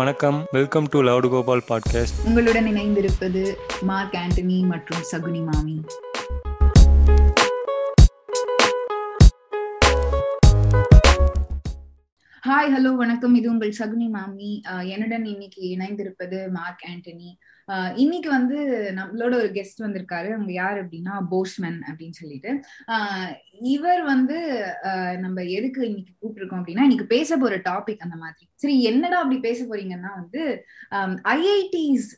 வணக்கம். Welcome to loud Gopal podcast உங்களுடன் இணைந்திருப்பது மார்க் ஆண்டனி மற்றும் சகுனி மாமி. ஹாய் ஹலோ வணக்கம். இது உங்கள் சகுனி மாமி. என்னுடன் இன்னைக்கு இணைந்திருப்பது மார்க் ஆண்டனி. இன்னைக்கு வந்து நம்மளோட ஒரு கெஸ்ட் வந்திருக்காரு. அவங்க யார் அப்படின்னா போஷ்மன் அப்படின்னு சொல்லிட்டு. இவர் வந்து நம்ம எதுக்கு இன்னைக்கு கூப்பிட்டுருக்கோம் அப்படின்னா இன்னைக்கு பேச போற டாபிக் அந்த மாதிரி. சரி என்னடா அப்படி பேச போறீங்கன்னா வந்து ஐஐடிஸ்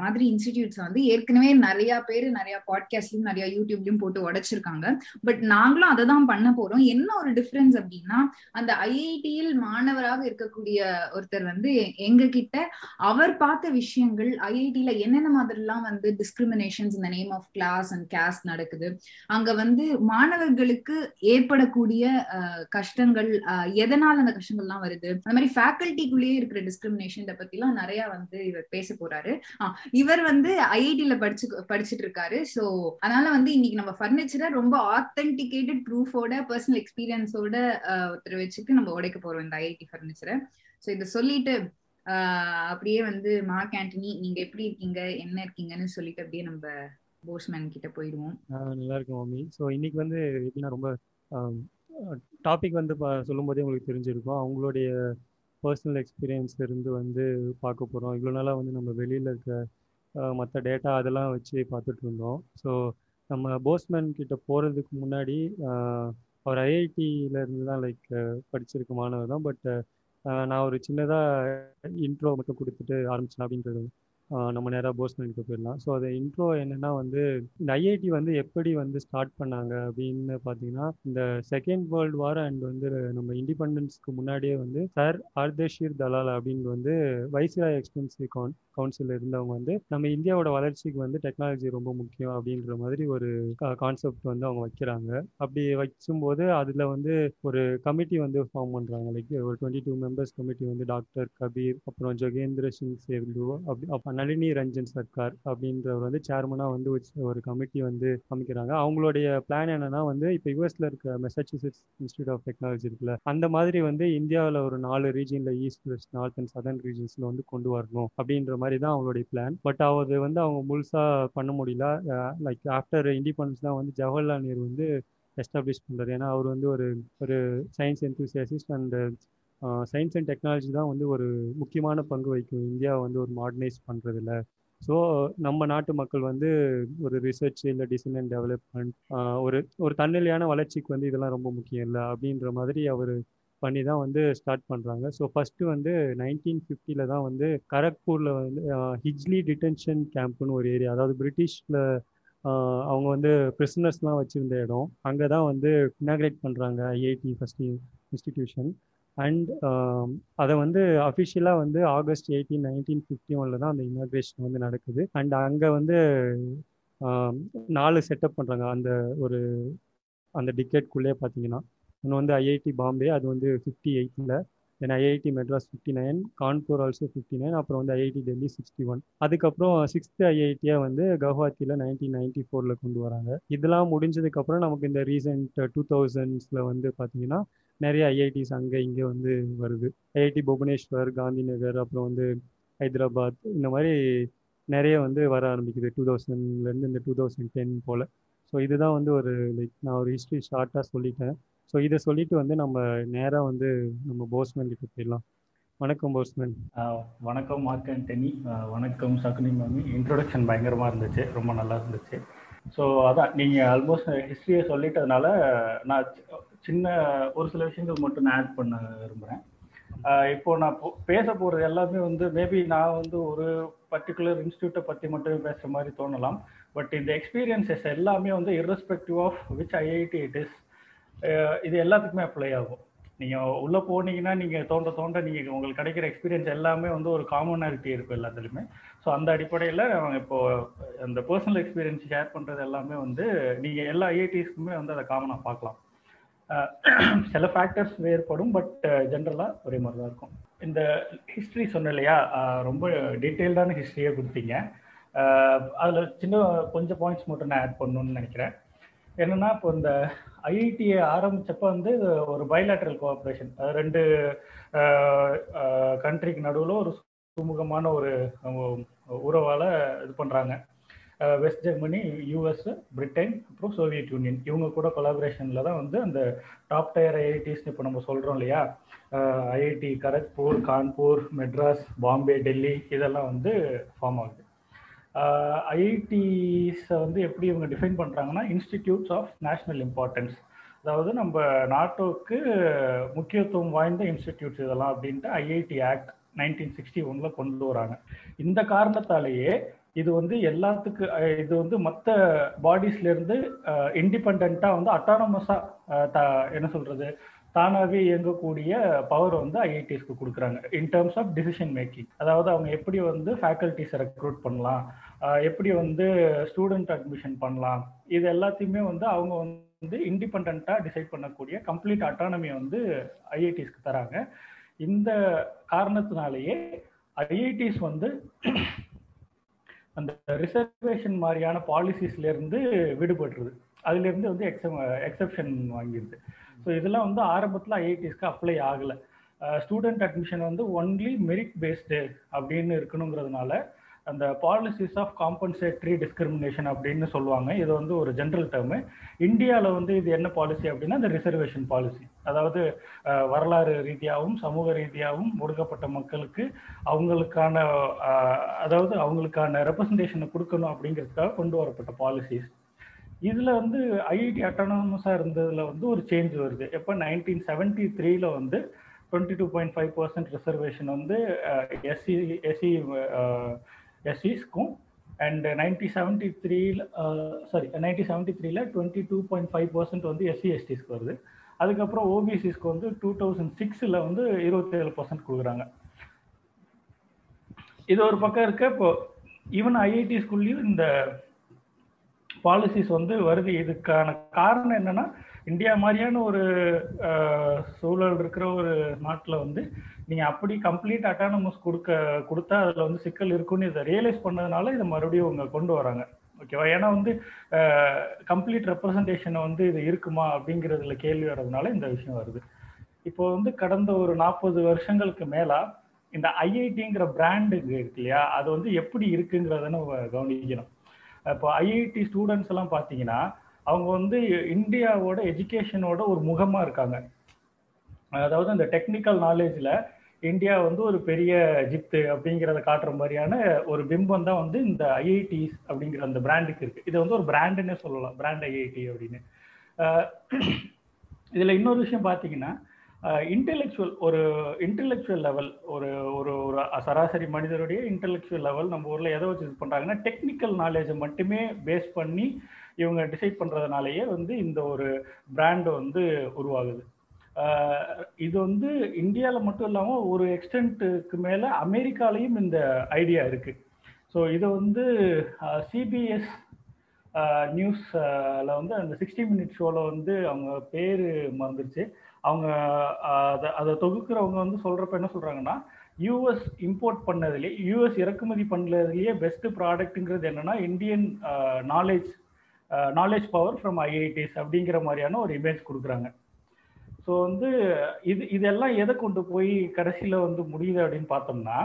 மாதிரி இன்ஸ்டிடியூட்ஸ் வந்து ஏற்கனவே நிறைய பேர் நிறைய பாட்காஸ்ட்லயும் நிறைய யூடியூப்லயும் போட்டு உடைச்சிருக்காங்க. பட் நாங்களும் அதை தான் பண்ண போறோம். என்ன ஒரு டிஃபரன்ஸ் அப்படின்னா அந்த ஐஐடியில் மாணவராக இருக்கக்கூடிய ஒருத்தர் வந்து எங்க கிட்ட அவர் பார்த்த விஷயங்கள் கம்யூனிட்டியில என்னென்ன மாதிரிலாம் வந்து டிஸ்கிரிமினேஷன்ஸ் இந்த name of class and caste நடக்குது? அங்க வந்து மாணவர்களுக்கு ஏற்படக்கூடிய கஷ்டங்கள் எதனால அந்த கஷ்டங்கள்லாம் வருது? அந்த மாதிரி ஃபேக்கல்ட்டிக்குள்ளேயே இருக்கிற டிஸ்கிரிமினேஷன் இதை பத்திலாம் நிறைய வந்து இவர் பேச போறாரு. ஆஹ், இவர் வந்து ஐஐடியில படிச்சு படிச்சுட்டு இருக்காரு. சோ அதனால வந்து இன்னைக்கு நம்ம ஃபர்னிச்சரை ரொம்ப ஆத்தென்டிகேட்டட் ப்ரூஃபோட பர்சனல் எக்ஸ்பீரியன்ஸோட ஒருத்தர் வச்சுட்டு நம்ம உடைக்க போறோம் இந்த ஐஐடி ஃபர்னிச்சரை ஸோ இதை சொல்லிட்டு அப்படியே வந்து மார்க் ஆண்டனி நீங்க எப்படி இருக்கீங்க? என்ன இருக்கீங்கன்னு சொல்லிட்டு அப்படியே நம்ம போஸ்மேன் கிட்ட போயிடுவோம். நல்லா இருக்கும் மாமி ஸோ இன்னைக்கு வந்து எப்படின்னா ரொம்ப டாபிக் வந்து பா சொல்லும்போதே உங்களுக்கு தெரிஞ்சிருக்கும். அவங்களுடைய பர்சனல் எக்ஸ்பீரியன்ஸ் இருந்து வந்து பார்க்க போகிறோம் இவ்வளோ நாளாக வந்து நம்ம வெளியில் இருக்க மற்ற டேட்டா அதெல்லாம் வச்சு பார்த்துட்டு இருந்தோம். ஸோ நம்ம போஸ்மேன் கிட்ட போகிறதுக்கு முன்னாடி அவர் ஐஐடியில இருந்து தான் லைக் படிச்சிருக்க மாணவர் தான். பட் நான் ஒரு சின்னதாக இன்ட்ரோ மட்டும் கொடுத்துட்டு ஆரம்பிச்சேன் அப்படின்றது. நம்ம நேராக போஸ்மேன் போயிடலாம். ஸோ அது இன்ட்ரோ என்னென்னா வந்து இந்த ஐஐடி வந்து எப்படி வந்து ஸ்டார்ட் பண்ணாங்க அப்படின்னு பார்த்தீங்கன்னா இந்த செகண்ட் வேர்ல்டு வார் அண்ட் வந்து நம்ம இண்டிபெண்டன்ஸ்க்கு முன்னாடியே வந்து சார் ஆர்தஷீர் தலால் அப்படின்னு வந்து வைஸ்ராய் எக்ஸ்பென்சிவ் கான் கவுன்சில் இருந்தவங்க வந்து நம்ம இந்தியாவோட வளர்ச்சிக்கு வந்து டெக்னாலஜி ரொம்ப முக்கியம் அப்படின்ற மாதிரி ஒரு கான்செப்ட் வந்து அவங்க வைக்கிறாங்க. அப்படி வைக்கும்போது அதில் வந்து ஒரு கமிட்டி வந்து ஃபார்ம் பண்ணுறாங்க லைக் ஒரு டுவெண்ட்டி டூ மெம்பர்ஸ் கமிட்டி வந்து டாக்டர் கபீர் அப்புறம் ஜோகேந்திர சிங் சேவ்லு அப்படி நளினி ரஞ்சன் சர்க்கார் அப்படின்றவர் வந்து சேர்மனாக வந்து வச்சு ஒரு கமிட்டி வந்து அமைக்கிறாங்க. அவங்களுடைய பிளான் என்னன்னா வந்து இப்போ யூஎஸ்ல இருக்க மெசச்சூசெட்ஸ் இன்ஸ்டியூட் ஆஃப் டெக்னாலஜி இருக்குல்ல அந்த மாதிரி வந்து இந்தியாவில் ஒரு நாலு ரீஜனில் east west north and southern ரீஜன்ஸில் வந்து கொண்டு வரணும் அப்படின்ற மாதிரி தான் அவங்களுடைய பிளான் பட் அது வந்து அவங்க முழுசாக பண்ண முடியல. லைக் ஆஃப்டர் இண்டிபெண்டன்ஸ் தான் வந்து ஜவஹர்லால் நேரு வந்து எஸ்டாப்ளிஷ் பண்ணுறாரு ஏன்னா அவர் வந்து ஒரு ஒரு science enthusiast and science and technology தான் வந்து ஒரு முக்கியமான பங்கு வகிக்கும். இந்தியா வந்து ஒரு மாடர்னைஸ் பண்ணுறதுல ஸோ நம்ம நாட்டு மக்கள் வந்து ஒரு ரிசர்ச் இல்லை டிசைன் அண்ட் டெவலப்மெண்ட் ஒரு ஒரு தன்னிலையான வளர்ச்சிக்கு வந்து இதெல்லாம் ரொம்ப முக்கியம் இல்லை அப்படின்ற மாதிரி அவர் பண்ணி தான் வந்து ஸ்டார்ட் பண்ணுறாங்க ஸோ ஃபஸ்ட்டு வந்து நைன்டீன் ஃபிஃப்டியில் தான் வந்து கரக்பூரில் வந்து ஹிஜ்லி டிடென்ஷன் கேம்ப்னு ஒரு ஏரியா அதாவது பிரிட்டிஷில் அவங்க வந்து பிரிசனர்ஸ்லாம் வச்சுருந்த இடம். அங்கே தான் வந்து இனாக்ரேட் பண்ணுறாங்க ஐஐடி ஃபஸ்ட் இன்ஸ்டிடியூஷன் அண்ட் அதை வந்து அஃபிஷியலாக வந்து ஆகஸ்ட் எயிட்டீன் நைன்டீன் ஃபிஃப்டி ஒனில் தான் அந்த இனாக்ரேஷன் வந்து நடக்குது. அண்ட் அங்கே வந்து நாலு செட்டப் பண்ணுறாங்க அந்த ஒரு அந்த டிக்கெட்குள்ளே பார்த்தீங்கன்னா ஒன்று வந்து ஐஐடி பாம்பே அது வந்து ஃபிஃப்டி எயிட்டில் then IIT Madras fifty nine Kanpur also fifty nine அப்புறம் வந்து ஐஐடி டெல்லி சிக்ஸ்டி ஒன் அதுக்கப்புறம் சிக்ஸ்த்து ஐஐடியாக வந்து கவுஹாத்தியில் நைன்டீன் நைன்டி ஃபோரில் கொண்டு வராங்க. இதெல்லாம் முடிஞ்சதுக்கப்புறம் நமக்கு இந்த ரீசெண்ட் டூ தௌசண்ட்ஸில் வந்து பார்த்தீங்கன்னா நிறைய ஐஐடிஸ் அங்கே இங்கே வந்து வருது. ஐஐடி புவனேஸ்வர் காந்தி நகர் அப்புறம் வந்து ஹைதராபாத் இந்த மாதிரி நிறைய வந்து வர ஆரம்பிக்குது. டூ தௌசண்ட்லேருந்து இந்த டூ தௌசண்ட் டென் போல். ஸோ இதுதான் வந்து ஒரு லைக் நான் ஒரு ஹிஸ்ட்ரி ஷார்ட்டாக சொல்லிட்டேன். ஸோ இதை சொல்லிட்டு வந்து நம்ம நேராக வந்து நம்ம போஸ்மேன் கிட்ட போயிடலாம். வணக்கம் போஸ்மேன் வணக்கம் மார்க் ஆண்டனி வணக்கம் சகுனி மாமி. இன்ட்ரோடக்ஷன் பயங்கரமாக இருந்துச்சு. ரொம்ப நல்லா இருந்துச்சு. ஸோ அதான் நீங்கள் ஆல்மோஸ்ட் ஹிஸ்ட்ரியை சொல்லிட்டதுனால நான் சின்ன ஒரு சில விஷயங்கள் மட்டும் நான் ஆட் பண்ண விரும்புகிறேன் இப்போ நான் போ- பேச போகிறது எல்லாமே வந்து மேபி நான் வந்து ஒரு பர்டிகுலர் இன்ஸ்டியூட்டை பற்றி மட்டுமே பேசுகிற மாதிரி தோணலாம். பட் இந்த எக்ஸ்பீரியன்சஸ் எல்லாமே வந்து irrespective of which IIT it is இது எல்லாத்துக்குமே அப்ளை ஆகும். நீங்கள் உள்ளே போனீங்கன்னா நீங்கள் தோண்ட தோண்ட நீங்கள் உங்களுக்கு கிடைக்கிற எக்ஸ்பீரியன்ஸ் எல்லாமே வந்து ஒரு காமனாலிட்டி இருக்கும் எல்லாத்துலேயுமே. ஸோ அந்த அடிப்படையில் அவங்க இப்போது அந்த பர்சனல் எக்ஸ்பீரியன்ஸ் ஷேர் பண்ணுறது எல்லாமே வந்து நீங்கள் எல்லா ஐஐடிஸ்க்குமே வந்து அதை காமனாக பார்க்கலாம். சில ஃபேக்டர்ஸ் வேறுபடும் பட் ஜென்ரலாக ஒரே மாதிரி தான் இருக்கும். இந்த ஹிஸ்ட்ரி சொன்ன இல்லையா ரொம்ப டீட்டெயில்டான ஹிஸ்ட்ரியே கொடுத்தீங்க. அதில் சின்ன கொஞ்சம் பாயிண்ட்ஸ் மட்டும் நான் ஆட் பண்ணணும்னு நினைக்கிறேன். என்னென்னா இப்போ இந்த ஐஐடியை ஆரம்பிச்சப்ப வந்து ஒரு பைலாட்ரல் கோஆப்ரேஷன் ரெண்டு கண்ட்ரிக்கு நடுவில் ஒரு சுமூகமான ஒரு உறவால் இது பண்ணுறாங்க வெஸ்ட் ஜெர்மனி யூஎஸ் பிரிட்டன் அப்புறம் சோவியத் யூனியன் இவங்க கூட கொலாபரேஷனில் தான் வந்து அந்த டாப் டயர் ஐஐடிஸ்னு இப்போ நம்ம சொல்கிறோம் இல்லையா? ஐஐடி கரக்பூர் கான்பூர் மெட்ராஸ் பாம்பே டெல்லி இதெல்லாம் வந்து ஃபார்ம் ஆகுது. ஐஐடிஸை வந்து எப்படி இவங்க டிஃபைன் பண்ணுறாங்கன்னா இன்ஸ்டிடியூட்ஸ் ஆஃப் நேஷ்னல் இம்பார்ட்டன்ஸ் அதாவது நம்ம நாட்டோக்கு முக்கியத்துவம் வாய்ந்த இன்ஸ்டிடியூட்ஸ் இதெல்லாம் அப்படின்ட்டு ஐஐடி ஆக்ட் நைன்டீன் சிக்ஸ்டி ஒன்ல கொண்டு வராங்க. இந்த காரணத்தாலேயே இது வந்து எல்லாத்துக்கு இது வந்து மற்ற பாடிஸ்லேருந்து இருந்து வந்து அட்டானமஸாக என்ன சொல்கிறது தானாகவே இயங்கக்கூடிய பவர் வந்து ஐஐடிஸ்க்கு கொடுக்குறாங்க. In terms of decision making அதாவது அவங்க எப்படி வந்து ஃபேக்கல்டிஸை ரெக்ரூட் பண்ணலாம் எப்படி வந்து ஸ்டூடெண்ட் அட்மிஷன் பண்ணலாம் இது எல்லாத்தையுமே வந்து அவங்க வந்து இண்டிபெண்ட்டாக டிசைட் பண்ணக்கூடிய கம்ப்ளீட் அட்டானமி வந்து ஐஐடிஸ்க்கு தராங்க. இந்த காரணத்தினாலேயே ஐஐடிஸ் வந்து அந்த ரிசர்வேஷன் மாதிரியான பாலிசிஸ்லேருந்து விடுபட்டுருது வந்து எக்ஸம் எக்ஸப்ஷன் வாங்கிடுது. ஸோ இதெல்லாம் வந்து ஆரம்பத்தில் ஐஐடிஸ்க்கு அப்ளை ஆகலை. ஸ்டூடெண்ட் அட்மிஷன் வந்து ஒன்லி மெரிட் பேஸ்டு அப்படின்னு இருக்கணுங்கிறதுனால அந்த பாலிசிஸ் ஆஃப் காம்பன்சேட்ரி டிஸ்கிரிமினேஷன் அப்படின்னு சொல்லுவாங்க. இது வந்து ஒரு ஜென்ரல் டேர்மு இந்தியாவில் வந்து இது என்ன பாலிசி அப்படின்னா இந்த ரிசர்வேஷன் பாலிசி அதாவது வரலாறு ரீதியாகவும் சமூக ரீதியாகவும் ஒடுக்கப்பட்ட மக்களுக்கு அவங்களுக்கான அதாவது அவங்களுக்கான ரெப்ரசன்டேஷனை கொடுக்கணும் அப்படிங்கிறதுக்காக கொண்டு வரப்பட்ட பாலிசிஸ் இதில் வந்து ஐஐடி அட்டானமஸாக இருந்ததில் வந்து ஒரு சேஞ்ச் வருது. எப்போ? நைன்டீன் செவன்டி த்ரீல வந்து twenty two point five percent reservation வந்து எஸ்சி எஸ்சி எஸ்சிஸ்க்கும் அண்ட் நைன்டி செவன்டி த்ரீல சாரி நைன்டி செவன்டி த்ரீல twenty two point five percent வந்து எஸ்சி எஸ்டிஸ்க்கு வருது. அதுக்கப்புறம் ஓபிசிஸ்க்கு வந்து டூ தௌசண்ட் சிக்ஸில் வந்து இருபத்தேழு பர்சன்ட் கொடுக்குறாங்க. இது ஒரு பக்கம் இருக்க. இப்போ ஈவன் ஐஐடி ஸ்கூல்லையும் இந்த பாலிசிஸ் வந்து வருது. இதுக்கான காரணம் என்னன்னா இந்தியா மாதிரியான ஒரு சூழல் இருக்கிற ஒரு நாட்டில் வந்து நீங்கள் அப்படி கம்ப்ளீட் அட்டானமஸ் கொடுக்க கொடுத்தா அதில் வந்து சிக்கல் இருக்குன்னு இதை ரியலைஸ் பண்ணதுனால இதை மறுபடியும் அவங்க கொண்டு வராங்க. ஓகேவா ஏன்னா வந்து கம்ப்ளீட் ரெப்ரசன்டேஷனை வந்து இது இருக்குமா அப்படிங்கிறதுல கேள்வி வர்றதுனால இந்த விஷயம் வருது. இப்போ வந்து கடந்த ஒரு நாற்பது வருஷங்களுக்கு மேலா இந்த ஐஐடிங்கிற பிராண்டு இருக்கு இல்லையா? அது வந்து எப்படி இருக்குங்கிறத நம்ம கவனிக்கணும். இப்போ ஐஐடி ஸ்டூடெண்ட்ஸ் எல்லாம் பார்த்தீங்கன்னா அவங்க வந்து இந்தியாவோட எஜுகேஷனோட ஒரு முகமாக இருக்காங்க. அதாவது அந்த டெக்னிக்கல் நாலேஜில் இந்தியா வந்து ஒரு பெரிய ஜித்து அப்படிங்கிறத காட்டுற மாதிரியான ஒரு பிம்பம் தான் வந்து இந்த ஐஐடிஸ் அப்படிங்கிற அந்த பிராண்டுக்கு இருக்குது இது வந்து ஒரு பிராண்டுன்னே சொல்லலாம் பிராண்ட் ஐஐடி அப்படின்னு. இதில் இன்னொரு விஷயம் பார்த்தீங்கன்னா இன்டெலெக்சுவல் ஒரு இன்டெலெக்சுவல் லெவல் ஒரு ஒரு ஒரு சராசரி மனிதருடைய இன்டெலெக்சுவல் லெவல் நம்ம ஊரில் எதை வச்சு இது பண்ணுறாங்கன்னா டெக்னிக்கல் நாலேஜை மட்டுமே பேஸ் பண்ணி இவங்க டிசைட் பண்ணுறதுனாலயே வந்து இந்த ஒரு பிராண்டு வந்து உருவாகுது. இது வந்து இந்தியாவில் மட்டும் இல்லாமல் ஒரு எக்ஸ்டென்ட்டுக்கு மேலே அமெரிக்காலையும் இந்த ஐடியா இருக்குது ஸோ இதை வந்து சிபிஎஸ் நியூஸில் வந்து அந்த சிக்ஸ்டி மினிட் ஷோவில் வந்து அவங்க பேர் மறந்துருச்சு. அவங்க அதை அதை தொகுக்கிறவங்க வந்து சொல்கிறப்ப என்ன சொல்கிறாங்கன்னா யூஎஸ் இம்போர்ட் பண்ணதுலேயே யூஎஸ் இறக்குமதி பண்ணதுலேயே பெஸ்ட் ப்ராடக்ட்டுங்கிறது என்னென்னா Indian knowledge knowledge power from IITs அப்படிங்கிற மாதிரியான ஒரு இமேஜ் கொடுக்குறாங்க. ஸோ வந்து இது இதெல்லாம் எதை கொண்டு போய் கடைசியில் வந்து முடியுது அப்படின்னு பார்த்தோம்னா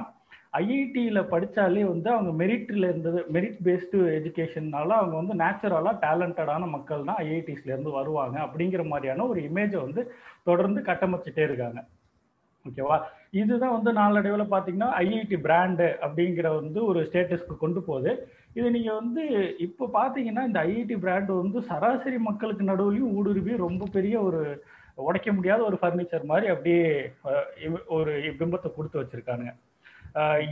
ஐஐடியில் படித்தாலே வந்து அவங்க மெரிட்டில் இருந்தது மெரிட் பேஸ்டு எஜுகேஷன்னால அவங்க வந்து நேச்சுரலாக டேலண்டடான மக்கள் தான் ஐஐடிஸ்லேருந்து வருவாங்க அப்படிங்கிற மாதிரியான ஒரு இமேஜை வந்து தொடர்ந்து கட்டமைச்சிட்டே இருக்காங்க. ஓகேவா இதுதான் வந்து நாளடைவில் பார்த்தீங்கன்னா ஐஐடி பிராண்டு அப்படிங்கிற வந்து ஒரு ஸ்டேட்டஸ்க்கு கொண்டு போகுது. இது நீங்கள் வந்து இப்போ பார்த்தீங்கன்னா இந்த ஐஐடி பிராண்டு வந்து சராசரி மக்களுக்கு நடுவுலையும் ஊடுருவி ரொம்ப பெரிய ஒரு உடைக்க முடியாத ஒரு ஃபர்னிச்சர் மாதிரி அப்படியே ஒரு பிம்பத்தை கொடுத்து வச்சுருக்கானுங்க.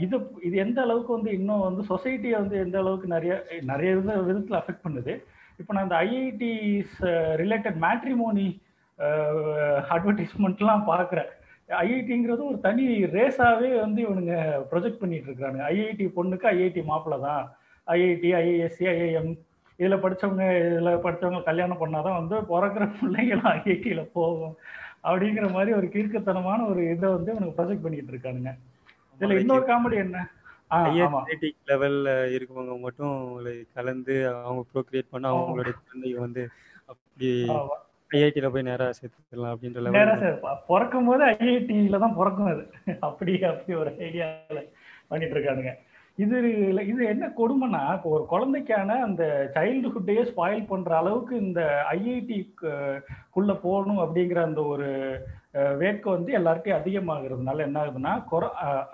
இது இது எந்த அளவுக்கு வந்து இன்னும் வந்து சொசைட்டியை வந்து எந்த அளவுக்கு நிறைய நிறைய விதத்தில் அஃபெக்ட் பண்ணுது? இப்போ நான் இந்த ஐஐடிஸ் ரிலேட்டட் மேட்ரிமோனி அட்வர்டைஸ்மெண்ட்லாம் பார்க்குறேன் ஐஐடிங்கிறது ஒரு தனி ரேஸாகவே வந்து இவனுங்க ப்ரொஜெக்ட் பண்ணிட்டு இருக்காங்க ஐஐடி பொண்ணுக்கு ஐஐடி மாப்பிள்ள தான். ஐஐடி ஐஏஎஸ்சி ஐஏஎம் இதில் படித்தவங்க இதில் படித்தவங்க கல்யாணம் பண்ணாதான் வந்து பிறக்கிற பிள்ளைங்களும் ஐஐடியில் போகும். அப்படிங்கிற மாதிரி ஒரு கீர்க்கத்தனமான ஒரு இதை வந்து இவனுக்கு ப்ரொஜெக்ட் பண்ணிகிட்டு இருக்கானுங்க. இதுல இன்னொரு காமெடி என்ன? லெவல்ல இருக்கவங்க மட்டும் கலந்து அவங்க ப்ரோக்ரியேட் பண்ண அவங்களுடைய குழந்தைங்க வந்து அப்படி ஐஐடியில் போய் நேராக சேர்த்துக்கலாம் அப்படின்ற நேரா லெவல் பிறக்கும் போது ஐஐடியில தான் பிறக்கும் அது. அப்படி அப்படி ஒரு ஐடியால பண்ணிட்டு இருக்கானுங்க. இது இது என்ன கொடுமைன்னா இப்போ ஒரு குழந்தைக்கான அந்த சைல்டுஹுட்டையே ஸ்பாயில் பண்ற அளவுக்கு இந்த ஐஐடி குள்ள போகணும் அப்படிங்கிற அந்த ஒரு அஹ், வேட்கை வந்து எல்லாருக்கும் அதிகமாகிறதுனால என்ன ஆகுதுன்னா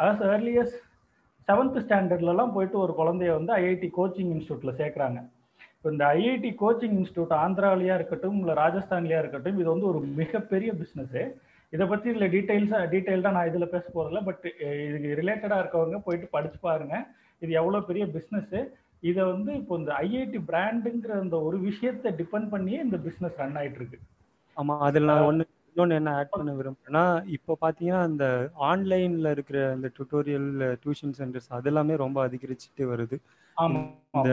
ஆஸ் ஏர்லியஸ் செவன்த் ஸ்டாண்டர்ட்லலாம் போயிட்டு ஒரு குழந்தைய வந்து ஐஐடி கோச்சிங் இன்ஸ்டியூட்ல சேர்க்குறாங்க. இப்போ இந்த ஐஐடி கோச்சிங் இன்ஸ்டியூட் ஆந்திராவிலையா இருக்கட்டும் இல்லை ராஜஸ்தான்லையா இருக்கட்டும் இது வந்து ஒரு மிகப்பெரிய பிஸ்னஸ் இதை பற்றி இதில் டீட்டெயில்ஸாக டீட்டெயில்டாக நான் இதில் பேச போகிறதில்ல பட் இதுக்கு ரிலேட்டடாக இருக்கவங்க போயிட்டு படிச்சு பாருங்க. இது எவ்வளோ பெரிய பிஸ்னஸ் இதை வந்து இப்போ இந்த ஐஐடி பிராண்டுங்கிற அந்த ஒரு விஷயத்தை டிபெண்ட் பண்ணியே இந்த பிஸ்னஸ் ரன் ஆயிட்டு இருக்கு. ஆமா அதில் நான் ஒன்று இன்னொன்று என்ன ஆட் பண்ண விரும்புறேன்னா இப்போ பார்த்தீங்கன்னா இந்த ஆன்லைனில் இருக்கிற இந்த டுட்டோரியல் டியூஷன் சென்டர்ஸ் அதெல்லாமே ரொம்ப அதிகரிச்சுட்டு வருது. இந்த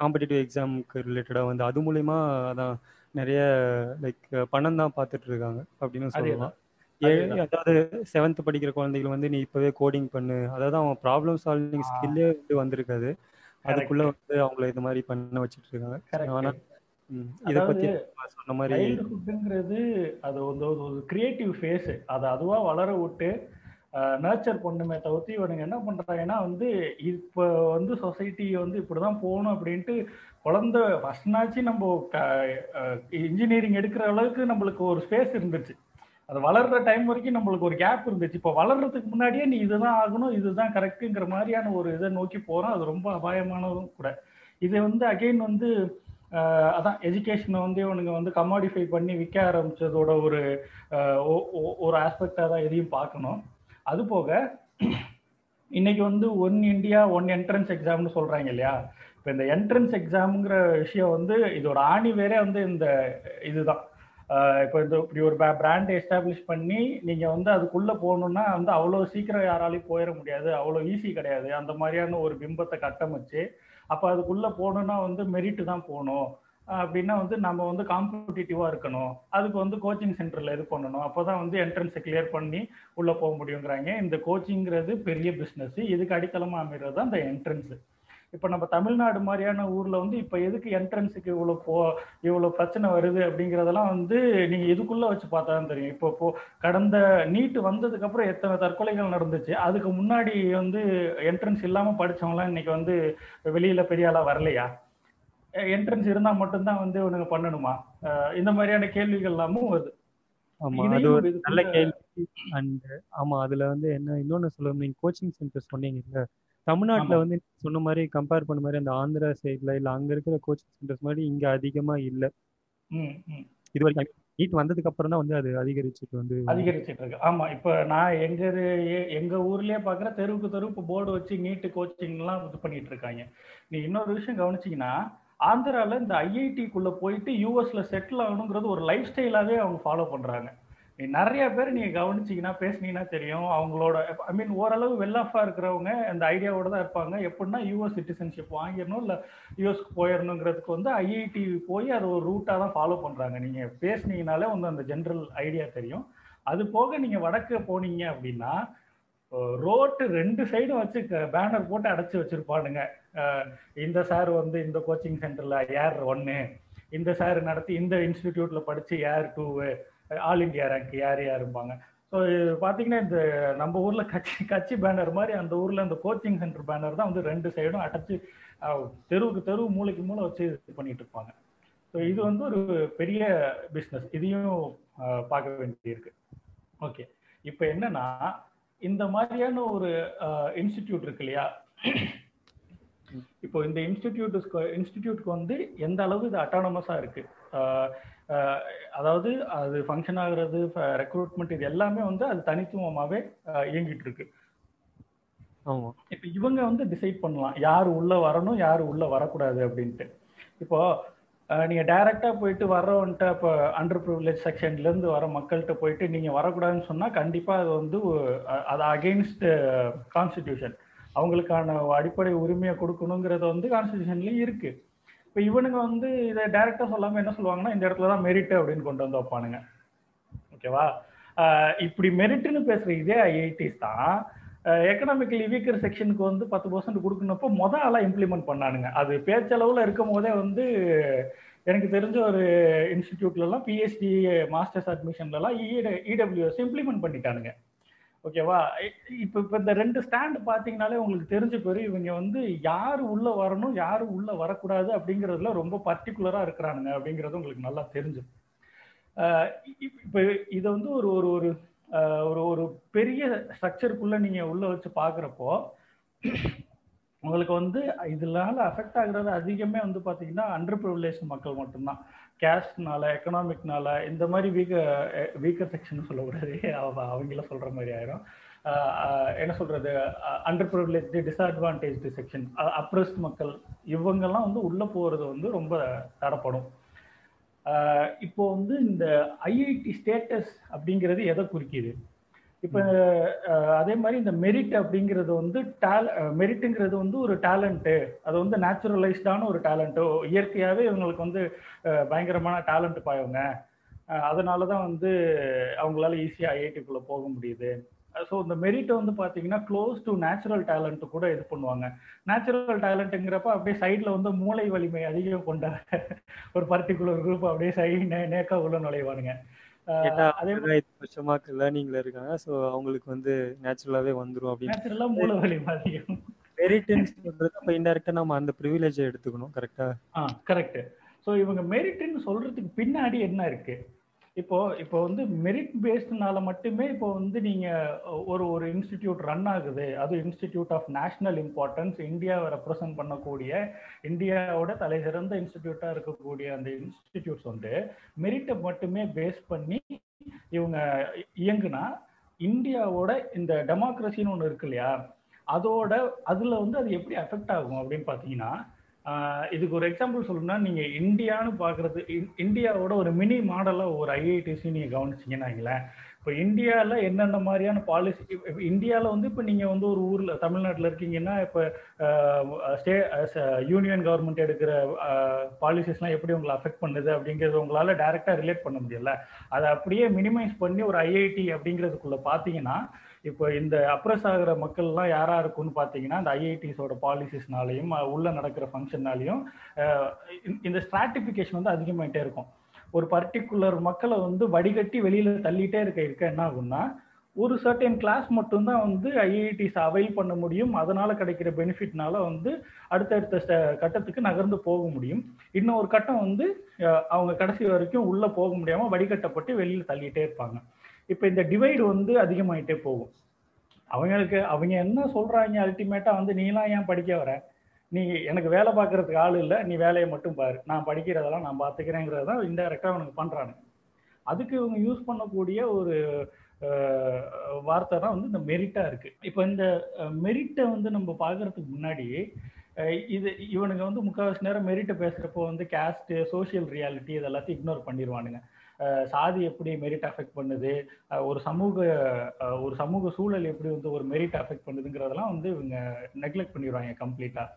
காம்படிட்டிவ் எக்ஸாமுக்கு ரிலேட்டடாக வந்து அது மூலயமா அதான் நிறைய லைக் பணம் தான் பார்த்துட்டு இருக்காங்க அப்படின்னு சொல்லலாம். அதாவது செவன்த் படிக்கிற குழந்தைகள் வந்து நீ இப்போவே கோடிங் பண்ணு. அதாவது அவங்க ப்ராப்ளம் சால்விங் ஸ்கில்லே வந்து வந்திருக்காது. அதுக்குள்ள வந்து அவங்கள இது மாதிரி பண்ண வச்சுட்டு இருக்காங்க. Correct. சைல்டுஹுட்ங்கிறது அது வந்து ஒரு கிரியேட்டிவ் ஃபேஸ் அதை அதுவா வளர விட்டு நர்ச்சர் பண்ணுமே தவிர்த்து இவனுங்க என்ன பண்றாங்கன்னா வந்து இப்போ வந்து சொசைட்டி வந்து இப்படிதான் போகணும் அப்படின்ட்டு குழந்தை ஃபர்ஸ்ட்னாச்சு நம்ம இன்ஜினியரிங் எடுக்கிற அளவுக்கு நம்மளுக்கு ஒரு ஸ்பேஸ் இருந்துச்சு. அது வளர்ற டைம் வரைக்கும் நம்மளுக்கு ஒரு கேப் இருந்துச்சு. இப்போ வளர்றதுக்கு முன்னாடியே நீ இதுதான் ஆகணும் இதுதான் கரெக்டுங்கிற மாதிரியான ஒரு இதை நோக்கி போறோம். அது ரொம்ப அபாயமானதும் கூட. இது வந்து அகைன் வந்து அதான் எஜுகேஷனை வந்து இவனுங்க வந்து கமாடிஃபை பண்ணி விற்க ஆரம்பிச்சதோட ஒரு ஒ- ஒ- ஒரு ஆஸ்பெக்டாக தான் எதையும் பார்க்கணும். அது போக இன்னைக்கு வந்து ஒன் இண்டியா ஒன் என்ட்ரன்ஸ் எக்ஸாம்னு சொல்கிறாங்க இல்லையா? இப்போ இந்த என்ட்ரன்ஸ் எக்ஸாம்ங்கிற விஷயம் வந்து இதோட ஆணி வேறே வந்து இந்த இதுதான். இப்போ இந்த இப்படி ஒரு பிராண்ட் எஸ்டாப்ளிஷ் பண்ணி நீங்கள் வந்து அதுக்குள்ளே போகணுன்னா வந்து அவ்வளோ சீக்கிரம் யாராலையும் போயிட முடியாது. அவ்வளோ ஈஸி கிடையாது. அந்த மாதிரியான ஒரு பிம்பத்தை கட்டமைச்சு அப்போ அதுக்குள்ள போகணுன்னா வந்து மெரிட்டு தான் போகணும். அப்படின்னா வந்து நம்ம வந்து காம்படிட்டிவா இருக்கணும். அதுக்கு வந்து கோச்சிங் சென்டர்ல இது பண்ணணும். அப்போதான் வந்து என்ட்ரன்ஸை கிளியர் பண்ணி உள்ள போக முடியுங்கிறாங்க. இந்த கோச்சிங்கிறது பெரிய பிஸ்னஸ் இதுக்கு அடித்தளமா அமைகிறது தான் இந்த என்ட்ரன்ஸ் இப்போ நம்ம தமிழ்நாடு மாதிரியான ஊர்ல வந்து இப்போ எதுக்கு என்ட்ரன்ஸுக்கு இவ்வளோ போ இவ்வளோ பிரச்சனை வருது அப்படிங்கிறதெல்லாம் வந்து நீங்க இதுக்குள்ள வச்சு பார்த்தா தான் தெரியும். இப்போ இப்போ கடந்த நீட் வந்ததுக்கு அப்புறம் எத்தனை தற்கொலைகள் நடந்துச்சு அதுக்கு முன்னாடி வந்து என்ட்ரன்ஸ் இல்லாம படிச்சவங்களாம் இன்னைக்கு வந்து வெளியில பெரிய ஆளா வரலையா? என்ட்ரன்ஸ் இருந்தா மட்டும்தான் வந்து இவனுங்க பண்ணணுமா? இந்த மாதிரியான கேள்விகள் எல்லாமும் வருது. ஆமா அது ஒரு நல்ல கேள்வி. அண்ட் ஆமா அதுல வந்து என்ன இன்னொன்னு சொல்ல நீங்க கோச்சிங் சென்டர் சொன்னீங்கல்ல தமிழ்நாட்டுல. வந்து சொன்ன மாதிரி கம்பேர் பண்ண மாதிரி அந்த ஆந்திரா சைட்ல இல்ல அங்க இருக்கிற கோச்சிங் சென்டர்ஸ் மாதிரி இங்க அதிகமா இல்ல. இது வரைக்கும் நீட் வந்ததுக்கு அப்புறம் தான் வந்து அது அதிகரிச்சுட்டு வந்து அதிகரிச்சிட்டு இருக்கு ஆமா இப்ப நான் எங்க எங்க ஊர்லயே பாக்குற தெருவுக்கு தெரு இப்போ போர்டு வச்சு நீட்டு கோச்சிங் எல்லாம் இது பண்ணிட்டு இருக்காங்க நீ இன்னொரு விஷயம் கவனிச்சீங்கன்னா ஆந்திரால இந்த ஐஐடிக்குள்ள போயிட்டு யூஎஸ்ல செட்டில் ஆகணுங்கிறது ஒரு லைஃப் ஸ்டைலாவே அவங்க ஃபாலோ பண்றாங்க நிறைய பேர் நீங்க கவனிச்சீங்கன்னா பேசுனீங்கன்னா தெரியும். அவங்களோட ஐ மீன் ஓரளவு வெல் ஆஃபா இருக்கிறவங்க அந்த ஐடியாவோட தான் இருப்பாங்க. எப்படின்னா யூஎஸ் சிட்டிசன்ஷிப் வாங்கிடணும் இல்ல யூஎஸ்க்கு போயிடணுங்கிறதுக்கு வந்து ஐஐடி போய் அது ஒரு ரூட்டா தான் ஃபாலோ பண்றாங்க. நீங்க பேசுனீங்கனாலே வந்து அந்த ஜென்ரல் ஐடியா தெரியும். அது போக நீங்க வடக்கு போனீங்க அப்படின்னா ரோட்டு ரெண்டு சைடும் வச்சு பேனர் போட்டு அடைச்சி வச்சிருப்பானுங்க. இந்த சார் வந்து இந்த கோச்சிங் சென்டர்ல ஏர் ஒன்னு இந்த சார் நடத்தி இந்த இன்ஸ்டிடியூட்ல படிச்சு AIR two all India rank யார் யாரும்பாங்க ஸோ பார்த்தீங்கன்னா இந்த நம்ம ஊரில் கட்சி கட்சி பேனர் மாதிரி அந்த ஊரில் அந்த கோச்சிங் சென்டர் பேனர் தான் வந்து ரெண்டு சைடும் அடைச்சி தெருவுக்கு தெரு மூளைக்கு மூளை வச்சு இது பண்ணிட்டு இருப்பாங்க. ஸோ இது வந்து ஒரு பெரிய பிஸ்னஸ் இதையும் பார்க்க வேண்டியிருக்கு. ஓகே இப்போ என்னன்னா இந்த மாதிரியான ஒரு இன்ஸ்டிடியூட் இருக்கு இல்லையா? இப்போ இந்த இன்ஸ்டிடியூட் இன்ஸ்டிடியூட்க்கு வந்து எந்த அளவு இது அட்டானமஸாக இருக்கு? அதாவது அது ஃபங்க்ஷன் ஆகுறது ரெக்ரூட்மெண்ட் இது எல்லாமே வந்து அது தனித்துவமாவே அஹ், இயங்கிட்டு இருக்கு. இப்போ இவங்க வந்து டிசைட் பண்ணலாம் யார் உள்ள வரணும் யார் உள்ள வரக்கூடாது அப்படின்ட்டு. இப்போ அஹ், நீங்க டைரக்டா போயிட்டு வர்றவன்ட்ட இப்போ அண்டர் ப்ரிவிலேஜ் செக்ஷன்ல இருந்து வர மக்கள்கிட்ட போயிட்டு நீங்க வரக்கூடாதுன்னு சொன்னா கண்டிப்பா அது வந்து அது அகெயின்ஸ்ட் கான்ஸ்டிடியூஷன் அவங்களுக்கான அடிப்படை உரிமையை கொடுக்கணுங்கிறது வந்து கான்ஸ்டிடியூஷன்லயும் இருக்கு. இப்போ இவனுங்க வந்து இதை டைரக்டா சொல்லாம என்ன சொல்லுவாங்கன்னா இந்த இடத்துல தான் மெரிட் அப்படின்னு கொண்டு வந்து வைப்பானுங்க. ஓகேவா இப்படி மெரிட்னு பேசுற இதே ஐஐடிஸ் தான். எக்கனாமிக்கலி வீக்கர் செக்ஷனுக்கு வந்து பத்து பர்சன்ட் கொடுக்கணப்போ மொதல் ஆளாக இம்ப்ளிமெண்ட் பண்ணானுங்க. அது பேச்சளவில் இருக்கும் போதே வந்து எனக்கு தெரிஞ்ச ஒரு இன்ஸ்டிடியூட்லலாம் பிஹெச்டி மாஸ்டர்ஸ் அட்மிஷன்லலாம் இடபிள்யூஎஸ் இம்ப்ளிமெண்ட் பண்ணிட்டானுங்க. ஓகேவா? இப்போ இப்போ இந்த ரெண்டு ஸ்டாண்ட் பார்த்தீங்கனாலே உங்களுக்கு தெரிஞ்ச பேர் இவங்க வந்து யார் உள்ள வரணும் யார் உள்ள வரக்கூடாது அப்படிங்கிறதுல ரொம்ப பர்டிகுலராக இருக்கிறானுங்க அப்படிங்கிறது உங்களுக்கு நல்லா தெரிஞ்சு இப்போ இதை வந்து ஒரு ஒரு ஒரு ஒரு ஒரு பெரிய ஸ்ட்ரக்சருக்குள்ள நீங்க உள்ள வச்சு பாக்குறப்போ உங்களுக்கு வந்து இதனால அஃபெக்ட் ஆகுறது அதிகமே வந்து பாத்தீங்கன்னா அண்டர் ப்ரிவிலேஜ் மக்கள் மட்டும்தான். கேஸ்ட்னால எக்கனாமிக்னால இந்த மாதிரி வீக்க வீக்கர் செக்ஷன் சொல்லக்கூடாது. அவங்கள சொல்ற மாதிரி ஆயிரும். என்ன சொல்றது? Under privilege disadvantage section oppressed மக்கள் இவங்கெல்லாம் வந்து உள்ள போறது வந்து ரொம்ப தடப்படும். இப்போ வந்து இந்த ஐஐடி ஸ்டேட்டஸ் அப்படிங்கிறது எதை குறிக்கிது? இப்போ அதே மாதிரி இந்த மெரிட் அப்படிங்கிறது வந்து டேல மெரிட்டுங்கிறது வந்து ஒரு டேலண்ட்டு அது வந்து நேச்சுரலைஸ்டான ஒரு டேலண்ட்டு இயற்கையாகவே இவங்களுக்கு வந்து பயங்கரமான டேலண்ட் பாயவங்க அதனால தான் வந்து அவங்களால ஈஸியாக ஐஐடிக்குள்ளே போக முடியுது. ஸோ இந்த மெரிட்டை வந்து பார்த்தீங்கன்னா க்ளோஸ் டு நேச்சுரல் டேலண்ட் கூட இது பண்ணுவாங்க. நேச்சுரல் டேலண்ட்டுங்கிறப்ப அப்படியே சைடில் வந்து மூளை வலிமை அதிகம் கொண்ட ஒரு பர்டிகுலர் குரூப் அப்படியே சை நேக்கா உள்ள நுழைவானுங்க. வருஷமாக்கு லேர்னிங்ல இருக்காங்க. ஸோ அவங்களுக்கு வந்து நேச்சுரலாவே வந்துரும் அப்படின்னு. மெரிட்னு சொல்றது அப்ப இன்டெரக்டா நம்ம அந்த ப்ரிவிலேஜ் எடுத்துக்கணும் கரெக்டா கரெக்ட் ஸோ இவங்க மெரிட்னு சொல்றதுக்கு பின்னாடி என்ன இருக்கு? இப்போ இப்போ வந்து மெரிட் பேஸ்டுனால மட்டுமே இப்போ வந்து நீங்க ஒரு ஒரு இன்ஸ்டிடியூட் ரன் ஆகுது. அது இன்ஸ்டிடியூட் ஆஃப் நேஷனல் இம்பார்ட்டன்ஸ் இந்தியாவை ரெப்ரசன்ட் பண்ணக்கூடிய இந்தியாவோட தலை சிறந்த இன்ஸ்டிடியூட்டா இருக்கக்கூடிய அந்த இன்ஸ்டிடியூட்ஸ் வந்து மெரிட்டை மட்டுமே பேஸ் பண்ணி இவங்க இயங்குனா இந்தியாவோட இந்த டெமோக்ரஸின்னு ஒன்று இருக்கு இல்லையா? அதோட அதுல வந்து அது எப்படி அஃபெக்ட் ஆகும் அப்படின்னு பாத்தீங்கன்னா இதுக்கு ஒரு எக்ஸாம்பிள் சொல்லணும்னா நீங்க இந்தியான்னு பாக்குறது இந்தியாவோட ஒரு மினி மாடலா ஒரு ஐஐடிசி நீங்க கவனிச்சீங்கன்னா இப்போ இந்தியாவில் என்னென்ன மாதிரியான பாலிசி இந்தியாவில் வந்து இப்போ நீங்கள் வந்து ஒரு ஊரில் தமிழ்நாட்டில் இருக்கீங்கன்னா இப்போ ஸ்டே யூனியன் கவர்மெண்ட் எடுக்கிற பாலிசிஸ்லாம் எப்படி உங்களை அஃபெக்ட் பண்ணுது அப்படிங்கிறது உங்களால் டைரெக்டாக ரிலேட் பண்ண முடியல. அதை அப்படியே மினிமைஸ் பண்ணி ஒரு ஐஐடி அப்படிங்கிறதுக்குள்ள பார்த்தீங்கன்னா இப்போ இந்த அப்ரஸ் ஆகிற மக்கள்லாம் யாரா இருக்கும்னு பார்த்தீங்கன்னா இந்த ஐஐடிஸோட பாலிசிஸ்னாலையும் உள்ள நடக்கிற ஃபங்க்ஷன்னாலையும் இந்த ஸ்ட்ராட்டிஃபிகேஷன் வந்து அதிகமாயிட்டே இருக்கும். ஒரு பர்டிகுலர் மக்களை வந்து வடிகட்டி வெளியில தள்ளிட்டே இருக்க இருக்க என்ன ஆகும்னா ஒரு சர்டன் கிளாஸ் மட்டும்தான் வந்து ஐஐடிஸ் அவைல் பண்ண முடியும். அதனால கிடைக்கிற பெனிஃபிட்னால வந்து அடுத்தடுத்த கட்டத்துக்கு நகர்ந்து போக முடியும். இன்னொரு கட்டம் வந்து அவங்க கடைசி வரைக்கும் உள்ள போக முடியாம வடிகட்டப்பட்டு வெளியில தள்ளிட்டே இருப்பாங்க. இப்போ இந்த டிவைடு வந்து அதிகமாயிட்டே போகும். அவங்களுக்கு அவங்க என்ன சொல்றாங்க அல்டிமேட்டா வந்து நீலாம் ஏன் படிக்க வர? நீ எனக்கு வேலை பார்க்கறதுக்கு ஆள் இல்லை நீ வேலையை மட்டும் பாரு. நான் படிக்கிறதெல்லாம் நான் பார்த்துக்கிறேங்கிறத தான் இன்டெரக்டாக அவனுக்கு பண்ணுறானுங்க அதுக்கு இவங்க யூஸ் பண்ணக்கூடிய ஒரு வார்த்தை தான் வந்து இந்த மெரிட்டாக இருக்குது இப்போ இந்த மெரிட்டை வந்து நம்ம பார்க்கறதுக்கு முன்னாடி இது இவனுங்க வந்து முக்கால்வாசி நேரம் மெரிட்டை பேசுகிறப்போ வந்து கேஸ்ட்டு சோஷியல் ரியாலிட்டி இது எல்லாத்தையும் இக்னோர் பண்ணிடுவானுங்க சாதி எப்படி மெரிட் அஃபெக்ட் பண்ணுது? ஒரு சமூக ஒரு சமூக சூழல் எப்படி வந்து ஒரு மெரிட் அஃபெக்ட் பண்ணுதுங்கிறதெல்லாம் வந்து இவங்க நெக்லெக்ட் பண்ணிடுவாங்க கம்ப்ளீட்டாக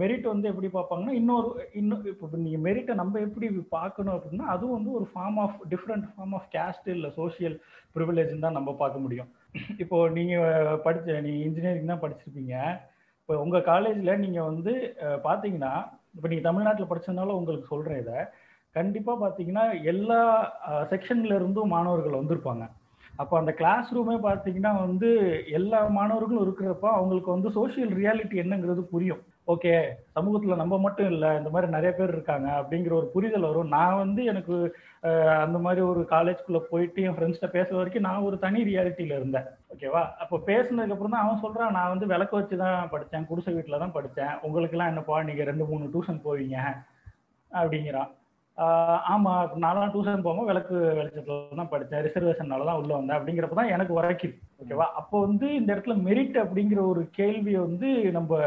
மெரிட் வந்து எப்படி பார்ப்பாங்கன்னா இன்னொரு இன்னும் இப்போ நீங்கள் மெரிட்டை நம்ம எப்படி பார்க்கணும் அப்படின்னா அதுவும் வந்து ஒரு form of different form of caste இல்லை சோஷியல் ப்ரிவிலேஜ்னு தான் நம்ம பார்க்க முடியும். இப்போ நீங்கள் படிச்ச நீங்கள் இன்ஜினியரிங் தான் படிச்சிருப்பீங்க. இப்போ உங்கள் காலேஜில் நீங்கள் வந்து பார்த்தீங்கன்னா இப்போ நீங்கள் தமிழ்நாட்டில் படித்ததுனால உங்களுக்கு சொல்கிறேன் இதை. கண்டிப்பாக பார்த்தீங்கன்னா எல்லா செக்ஷன்ல இருந்தும் மாணவர்கள் வந்திருப்பாங்க. அப்போ அந்த கிளாஸ் ரூமே பார்த்தீங்கன்னா வந்து எல்லா மாணவர்களும் இருக்கிறப்ப அவங்களுக்கு வந்து சோசியல் ரியாலிட்டி என்னங்கிறது புரியும். ஓகே சமூகத்தில் நம்ம மட்டும் இல்லை இந்த மாதிரி நிறைய பேர் இருக்காங்க அப்படிங்கிற ஒரு புரிதல் வரும். நான் வந்து எனக்கு அந்த மாதிரி ஒரு காலேஜ்குள்ளே போயிட்டு என் ஃப்ரெண்ட்ஸ்கிட்ட பேசுற வரைக்கும் நான் ஒரு தனி ரியாலிட்டியில் இருந்தேன். ஓகேவா அப்போ பேசினதுக்கப்புறம் தான் அவன் சொல்கிறான் நான் வந்து விளக்க வச்சு தான் படித்தேன் குடிசை வீட்டில் தான் படித்தேன் உங்களுக்கெல்லாம் என்னப்பா நீங்கள் ரெண்டு மூணு டியூஷன் போவீங்க? அப்படிங்கிறான். ஆமா நான்லாம் டியூஷன் போகும்போது விளக்கு வெளிச்சத்துல தான் படித்தேன். ரிசர்வேஷனால தான் உள்ள வந்தேன். அப்படிங்கிறப்ப தான் எனக்கு உரைக்குது. ஓகேவா? அப்போ வந்து இந்த இடத்துல மெரிட் அப்படிங்கிற ஒரு கேள்வியை வந்து நம்ம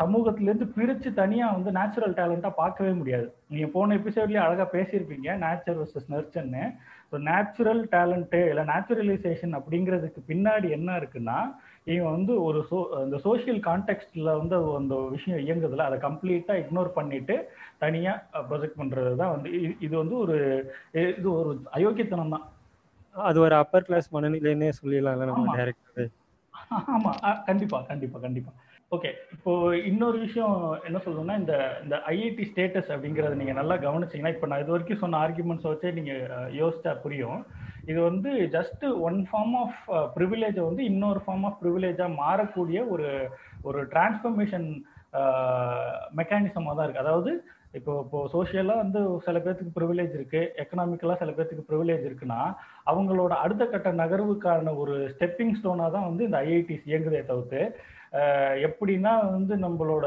சமூகத்திலேருந்து பிரித்து தனியாக வந்து நேச்சுரல் டேலண்ட்டாக பார்க்கவே முடியாது. நீங்கள் போன எபிசோட்லேயே அழகாக பேசியிருப்பீங்க. நேச்சர் வர்சஸ் நர்ச்சர்னு ஸோ நேச்சுரல் டேலண்ட்டு இல்லை நேச்சுரலைசேஷன் அப்படிங்கிறதுக்கு பின்னாடி என்ன இருக்குன்னா இவன் வந்து ஒரு சோ அந்த சோஷியல் கான்டெக்ட்ல வந்து அந்த விஷயம் இயங்குதுல அதை கம்ப்ளீட்டாக இக்னோர் பண்ணிட்டு தனியாக ப்ரொஜெக்ட் பண்ணுறது தான் வந்து இது வந்து ஒரு இது ஒரு அயோக்கியத்தனம் தான். அது ஒரு அப்பர் கிளாஸ் மனநிலைன்னே சொல்லிடலாம்ல நம்ம டைரக்டாவே ஆமா. கண்டிப்பா கண்டிப்பா கண்டிப்பா. ஓகே இப்போ இன்னொரு விஷயம் என்ன சொல்லணும்னா இந்த இந்த ஐஐடி ஸ்டேட்டஸ் அப்படிங்கறத நீங்க நல்லா கவனிச்சீங்கன்னா இப்போ நான் இது வரைக்கும் சொன்ன ஆர்குமெண்ட்ஸ் வச்சே நீங்க யோசிச்சா புரியும். இது வந்து ஜஸ்ட் ஒன் ஃபார்ம் ஆஃப் ப்ரிவிலேஜை வந்து இன்னொரு ஃபார்ம் ஆஃப் ப்ரிவிலேஜா மாறக்கூடிய ஒரு ஒரு டிரான்ஸ்ஃபர்மேஷன் மெக்கானிசமாக தான் இருக்கு. அதாவது இப்போ இப்போ சோஷியலாக வந்து சில பேர்த்துக்கு ப்ரிவிலேஜ் இருக்கு எக்கனாமிக்கலாக சில பேர்த்துக்கு ப்ரிவிலேஜ் இருக்குன்னா அவங்களோட அடுத்த கட்ட நகர்வுக்கான ஒரு ஸ்டெப்பிங் ஸ்டோனாக தான் வந்து இந்த ஐஐடிஸ் இயங்குதே தவிர்த்து எப்படின்னா வந்து நம்மளோட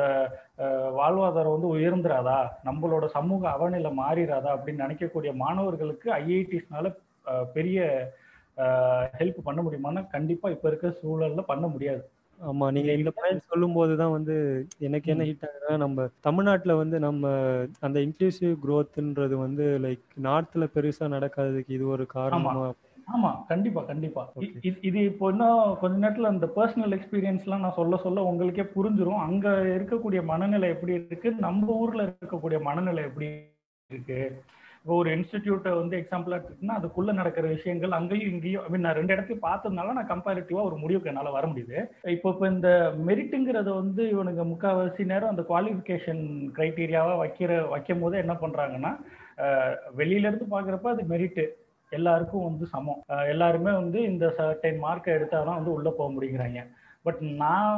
வாழ்வாதாரம் வந்து உயர்ந்துராதா? நம்மளோட சமூக அவநிலை மாறிடாதா அப்படின்னு நினைக்கக்கூடிய மாணவர்களுக்கு ஐஐடிஸ்னால பெரிய ஹெல்ப் பண்ண முடியுமான்னா கண்டிப்பா இப்ப இருக்க சூழல்ல பண்ண முடியாது. ஆமா நீங்க இந்த பாயிண்ட் சொல்லும் போதுதான் வந்து எனக்கு என்ன ஹிட் ஆகுதுன்னா நம்ம தமிழ்நாட்டுல வந்து நம்ம அந்த இன்க்ளூசிவ் குரோத்ன்றது வந்து லைக் நார்த்ல பெருசா நடக்காததுக்கு இது ஒரு காரணமா ஆமா கண்டிப்பா கண்டிப்பா. இது இப்போ இன்னும் கொஞ்ச நேரத்துல அந்த பர்சனல் எக்ஸ்பீரியன்ஸ் எல்லாம் நான் சொல்ல சொல்ல உங்களுக்கே புரிஞ்சிரும். அங்க இருக்கக்கூடிய மனநிலை எப்படி இருக்கு? நம்ம ஊர்ல இருக்கக்கூடிய மனநிலை எப்படி இருக்கு? இப்போ ஒரு இன்ஸ்டிடியூட்டை வந்து எக்ஸாம்பிளா எடுத்துக்கிட்டா அதுக்குள்ள நடக்கிற விஷயங்கள் அங்கேயும் இங்கேயும் ஐ மீன் நான் ரெண்டு இடத்தையும் பார்த்ததுனால நான் கம்பேரிட்டிவா ஒரு முடிவுக்கு என்னால் வர முடியுது. இப்போ இப்போ இந்த மெரிட்டுங்கிறத வந்து இவனுங்க முக்கால்வாசி நேரம் அந்த குவாலிஃபிகேஷன் கிரைட்டீரியாவா வைக்கிற வைக்கும் போது என்ன பண்றாங்கன்னா வெளியில இருந்து பாக்குறப்ப அது மெரிட்டு எல்லாருக்கும் வந்து சமம். எல்லாருமே வந்து இந்த சர்டைன் மார்க்கை எடுத்தாதான் வந்து உள்ளே போக முடியுங்கிறாங்க. பட் நான்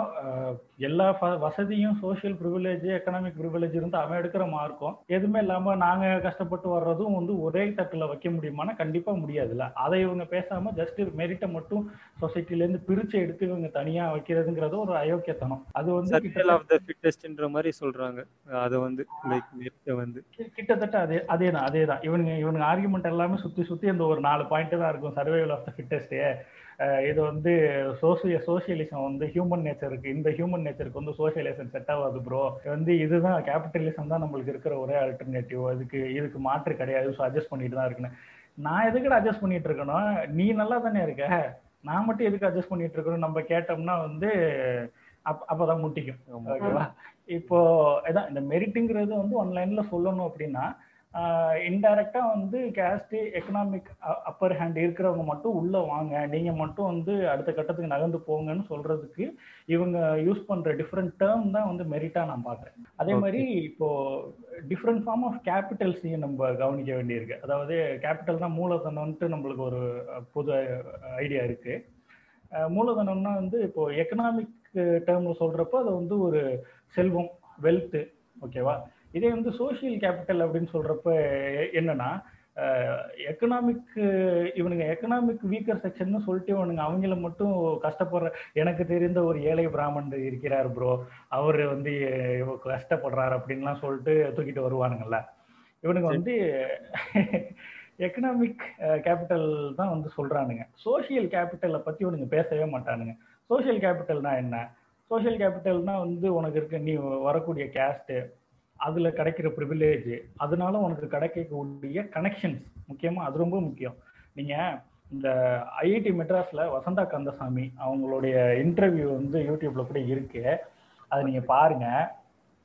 எல்லா வசதியும் சோசியல் ப்ரிவிலேஜ் எக்கனாமிக் ப்ரிவிலேஜ் இருந்து அவன் எடுக்கிற மார்க்கும். எதுவுமே இல்லாம நாங்க கஷ்டப்பட்டு வர்றதும் வந்து ஒரே தட்டுல வைக்க முடியுமானா கண்டிப்பா முடியாதுல்ல. அதை இவங்க பேசாம ஜஸ்ட் மெரிட்டை மட்டும் சொசைட்டில இருந்து பிரிச்சு எடுத்து இவங்க தனியா வைக்கிறதுங்கிறது ஒரு அயோக்கியத்தனம். அது வந்து மாதிரி சொல்றாங்க. அதை வந்து வந்து. கிட்டத்தட்ட அதே அதே தான் அதே தான் இவனுங்க இவனுங்க ஆர்குமெண்ட் எல்லாமே சுத்தி சுத்தி அந்த ஒரு நாலு பாயிண்ட் தான் இருக்கும். சர்வைவல் ஆஃப் த ஃபிட்டஸ்டே இது வந்து சோசிய சோசியலிசம் வந்து ஹியூமன் நேச்சருக்கு இந்த ஹியூமன் நேச்சருக்கு வந்து சோசியலிசம் செட் ஆகாது ப்ரோ வந்து இதுதான் கேபிட்டலிசம் தான் நம்மளுக்கு இருக்கிற ஒரே ஆல்டர்னேட்டிவ் அதுக்கு இதுக்கு மாற்று கிடையாது. ஸோ அட்ஜஸ்ட் பண்ணிட்டு தான் இருக்கணும். நான் எதுக்கு அட்ஜஸ்ட் பண்ணிட்டு இருக்கணும்? நீ நல்லா தானே இருக்க. நான் மட்டும் எதுக்கு அட்ஜஸ்ட் பண்ணிட்டு இருக்கணும்? நம்ம கேட்டோம்னா வந்து அப் அப்பதான் முட்டிக்கும். ஓகேவா? இப்போ இதான் இந்த மெரிட்டுங்கிறது வந்து ஒன்லைன்ல சொல்லணும் அப்படின்னா இன்டைரக்டா வந்து கேஸ்ட் எக்கனாமிக் அப்பர் ஹேண்ட் இருக்கிறவங்க மட்டும் உள்ள வாங்க. நீங்க மட்டும் வந்து அடுத்த கட்டத்துக்கு நகர்ந்து போங்கன்னு சொல்றதுக்கு இவங்க யூஸ் பண்ற டிஃப்ரெண்ட் டேர்ம் தான் வந்து மெரிட்டா நான் பாக்குறேன் அதே மாதிரி இப்போ டிஃப்ரெண்ட் ஃபார்ம் ஆஃப் கேபிட்டல்ஸையும் நம்ம கவனிக்க வேண்டியிருக்கு. அதாவது கேபிட்டல் தான் மூலதனம்ட்டு நம்மளுக்கு ஒரு புது ஐடியா இருக்கு. மூலதனம்னா வந்து இப்போ எக்கனாமிக் டேர்ம்ல சொல்றப்போ அது வந்து ஒரு செல்வம் வெல்த் ஓகேவா இதே வந்து சோசியல் கேபிட்டல் அப்படின்னு சொல்றப்ப என்னன்னா எக்கனாமிக் இவனுங்க எக்கனாமிக் வீக்கர் செக்ஷன் சொல்லிட்டு இவனுங்க அவங்கள மட்டும் கஷ்டப்படுற எனக்கு தெரிந்த ஒரு ஏழை பிராமணர் இருக்கிறார் ப்ரோ அவர் வந்து கஷ்டப்படுறாரு அப்படின்லாம் சொல்லிட்டு தூக்கிட்டு வருவானுங்கல்ல. இவனுங்க வந்து எக்கனாமிக் கேபிட்டல் தான் வந்து சொல்றானுங்க. சோசியல் கேபிட்டலை பத்தி இவனுங்க பேசவே மாட்டானுங்க. சோசியல் கேபிட்டல்னா என்ன? சோசியல் கேபிட்டல்னா வந்து உனக்கு இருக்க நீ வரக்கூடிய கேஸ்ட்டு அதுல கிடைக்கிற ப்ரிவிலேஜ் அதனால உனக்கு கிடைக்கக்கூடிய கனெக்ஷன்ஸ் முக்கியமா அது ரொம்ப முக்கியம். நீங்க இந்த ஐஐடி மெட்ராஸ்ல வசந்தா கந்தசாமி அவங்களுடைய இன்டர்வியூ வந்து யூடியூப்ல கூட இருக்கு. அதை நீங்க பாருங்க.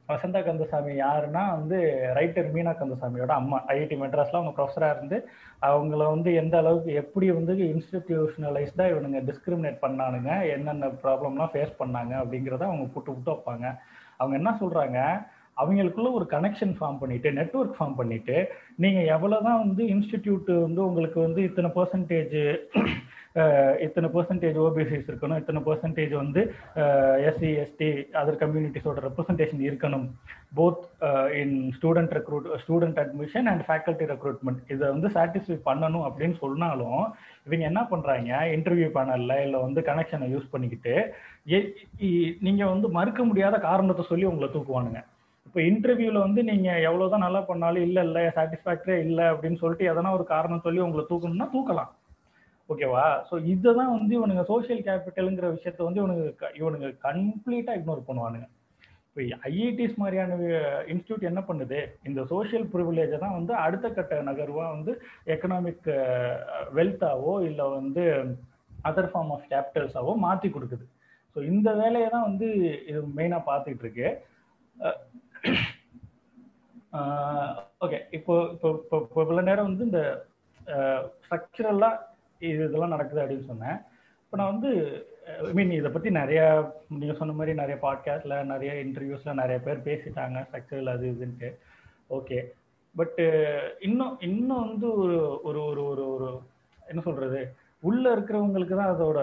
வசந்தா கந்தசாமி யாருன்னா வந்து ரைட்டர் மீனா கந்தசாமியோட அம்மா. ஐஐடி மெட்ராஸ்ல அவங்க ப்ரொஃபஸராக இருந்து அவங்கள வந்து எந்த அளவுக்கு எப்படி வந்து இன்ஸ்டிடியூஷனலைஸ்டா இவனுங்க டிஸ்கிரிமினேட் பண்ணானுங்க என்னென்ன ப்ராப்ளம்லாம் ஃபேஸ் பண்ணாங்க அப்படிங்கிறத அவங்க புட்டு புட்டு வைப்பாங்க. அவங்க என்ன சொல்றாங்க? அவங்களுக்குள்ள ஒரு கனெக்ஷன் ஃபார்ம் பண்ணிட்டு நெட்ஒர்க் ஃபார்ம் பண்ணிட்டு நீங்க எவ்வளவுதான் வந்து இன்ஸ்டிடியூட் வந்து உங்களுக்கு வந்து இத்தனை பர்சன்டேஜ் இத்தனை பர்சன்டேஜ் ஓபிசிஸ் இருக்கணும் இத்தனை பர்சன்டேஜ் வந்து எஸ்சி எஸ்டி அதர் கம்யூனிட்டிஸோட ரெப்ரசன்டேஷன் இருக்கணும். Both in student recruit student admission and faculty recruitment இதை வந்து சாட்டிஸ்ஃபை பண்ணணும் அப்படின்னு சொன்னாலும் இவங்க என்ன பண்ணுறாங்க இன்டர்வியூ பேனலில் இல்லை வந்து கனெக்ஷனை யூஸ் பண்ணிக்கிட்டு நீங்கள் வந்து மறுக்க முடியாத காரணத்தை சொல்லி உங்களை தூக்குவானுங்க. இப்போ இன்டர்வியூல வந்து நீங்க எவ்வளவுதான் நல்லா பண்ணாலும் இல்ல இல்ல சாட்டிஸ்பாக்டரியா இல்ல அப்படின்னு சொல்லிட்டு எதனா ஒரு காரணம் சொல்லி உங்களை தூக்கணும்னா தூக்கலாம். ஓகேவா ஸோ இதை தான் வந்து இவனுங்க சோசியல் கேபிட்டலுங்கிற விஷயத்த வந்து இவனுங்க இவனுங்க கம்ப்ளீட்டா இக்னோர் பண்ணுவானுங்க. இப்போ ஐஐடிஸ் மாதிரியான இன்ஸ்டியூட் என்ன பண்ணுது? இந்த சோசியல் ப்ரிவிலேஜை தான் வந்து அடுத்த கட்ட நகர்வாக வந்து எக்கனாமிக் வெல்த்தாவோ இல்லை வந்து அதர் ஃபார்ம் ஆஃப் கேபிட்டல்ஸாவோ மாற்றி கொடுக்குது. ஸோ இந்த வேலையை தான் வந்து இது மெயினாக பார்த்துட்டு இருக்கு. ஓகே இப்போ இப்போ இப்போ இவ்வளோ நேரம் வந்து இந்த ஸ்ட்ரக்சரலாக இது இதெல்லாம் நடக்குது அப்படின்னு சொன்னேன். இப்போ நான் வந்து ஐ மீன் இதை பற்றி நிறைய நீங்கள் சொன்ன மாதிரி நிறைய பாட்காஸ்டில் நிறைய இன்டர்வியூஸில் நிறைய பேர் பேசிட்டாங்க ஸ்ட்ரக்சரல் அது இதுன்ட்டு. ஓகே பட்டு இன்னும் இன்னும் வந்து ஒரு ஒரு ஒரு ஒரு ஒரு என்ன சொல்கிறது உள்ளே இருக்கிறவங்களுக்கு தான் அதோட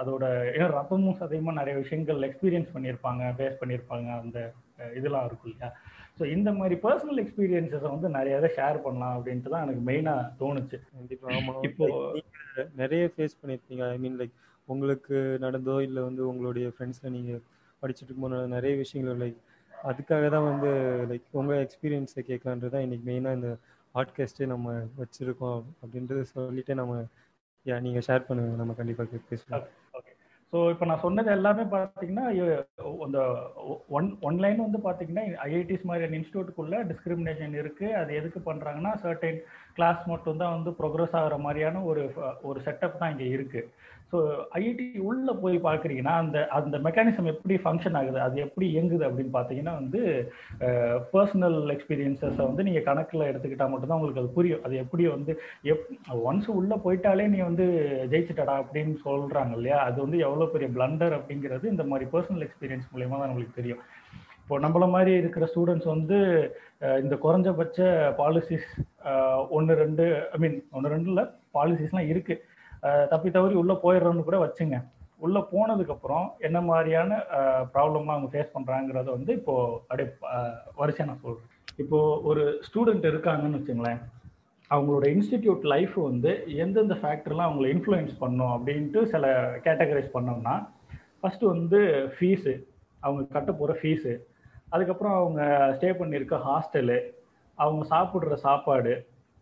அதோட ஏன்னா ரத்தமும் சதையுமா நிறைய விஷயங்கள் எக்ஸ்பீரியன்ஸ் பண்ணியிருப்பாங்க ஃபேஸ் பண்ணியிருப்பாங்க அந்த இதெல்லாம் இருக்கும் இல்லையா? ஸோ இந்த மாதிரி பர்சனல் எக்ஸ்பீரியன்ஸஸை வந்து நிறைய இதை ஷேர் பண்ணலாம் அப்படின்ட்டு தான் எனக்கு மெயினாக தோணுச்சு. கண்டிப்பாக இப்போ நிறைய ஃபேஸ் பண்ணியிருப்பீங்க ஐ மீன் லைக் உங்களுக்கு நடந்தோ இல்லை வந்து உங்களுடைய ஃப்ரெண்ட்ஸில் நீங்கள் படிச்சுட்டு இருக்கும்போது நிறைய விஷயங்கள் லைக் அதுக்காக தான் வந்து லைக் உங்கள் எக்ஸ்பீரியன்ஸை கேட்கலான்றது தான் இன்றைக்கி மெயினாக இந்த பாட்காஸ்ட்டே நம்ம வச்சுருக்கோம் அப்படின்றத சொல்லிட்டு நம்ம நீங்கள் ஷேர் பண்ணுங்க. நம்ம கண்டிப்பாக பேசுவோம் ஓகே ஸோ இப்போ நான் சொன்னது எல்லாமே பார்த்தீங்கன்னா அந்த ஒன் ஒன்லைன் வந்து பார்த்தீங்கன்னா ஐஐடிஸ் மாதிரியான இன்ஸ்டியூட்டுக்குள்ளே டிஸ்கிரிமினேஷன் இருக்குது அது எதுக்கு பண்ணுறாங்கன்னா சர்டைன் கிளாஸ் மட்டும் தான் வந்து ப்ரோக்ரஸ் ஆகிற மாதிரியான ஒரு ஒரு செட்டப் தான் இங்கே இருக்குது ஸோ ஐஐடி உள்ளே போய் பார்க்குறீங்கன்னா அந்த அந்த மெக்கானிசம் எப்படி ஃபங்க்ஷன் ஆகுது அது எப்படி இயங்குது அப்படின்னு பார்த்தீங்கன்னா வந்து பர்சனல் எக்ஸ்பீரியன்ஸஸை வந்து நீங்கள் கணக்கில் எடுத்துக்கிட்டால் மட்டும்தான் உங்களுக்கு அது புரியும். அது எப்படி வந்து எப் ஒன்ஸ் உள்ளே போயிட்டாலே நீ வந்து ஜெயிச்சுட்டடா அப்படின்னு சொல்கிறாங்க இல்லையா? அது வந்து எவ்வளோ பெரிய பிளண்டர் அப்படிங்கிறது இந்த மாதிரி பர்சனல் எக்ஸ்பீரியன்ஸ் மூலயமா தான் நம்மளுக்கு தெரியும். இப்போ நம்மள மாதிரி இருக்கிற ஸ்டூடெண்ட்ஸ் வந்து இந்த குறைஞ்சபட்ச பாலிசிஸ் ஒன்று ரெண்டு ஐ மீன் ஒன்று ரெண்டு இல்லை பாலிசிஸ்லாம் இருக்குது தப்பி தவறி உள்ளே போயிடுறோன்னு கூட வச்சுங்க. உள்ளே போனதுக்கப்புறம் என்ன மாதிரியான ப்ராப்ளம்லாம் அவங்க ஃபேஸ் பண்ணுறாங்கிறத வந்து இப்போது அப்படியே வரிசையாக நான் சொல்கிறேன் இப்போது ஒரு ஸ்டூடெண்ட் இருக்காங்கன்னு வச்சுங்களேன். அவங்களோட இன்ஸ்டிடியூட் லைஃப் வந்து எந்தெந்த ஃபேக்டர்லாம் அவங்கள இன்ஃப்ளூயன்ஸ் பண்ணும் அப்படின்ட்டு சில கேட்டகரைஸ் பண்ணோம்னா ஃபஸ்ட்டு வந்து ஃபீஸு அவங்க கட்ட போகிற ஃபீஸு அதுக்கப்புறம் அவங்க ஸ்டே பண்ணியிருக்க ஹாஸ்டலு அவங்க சாப்பிட்ற சாப்பாடு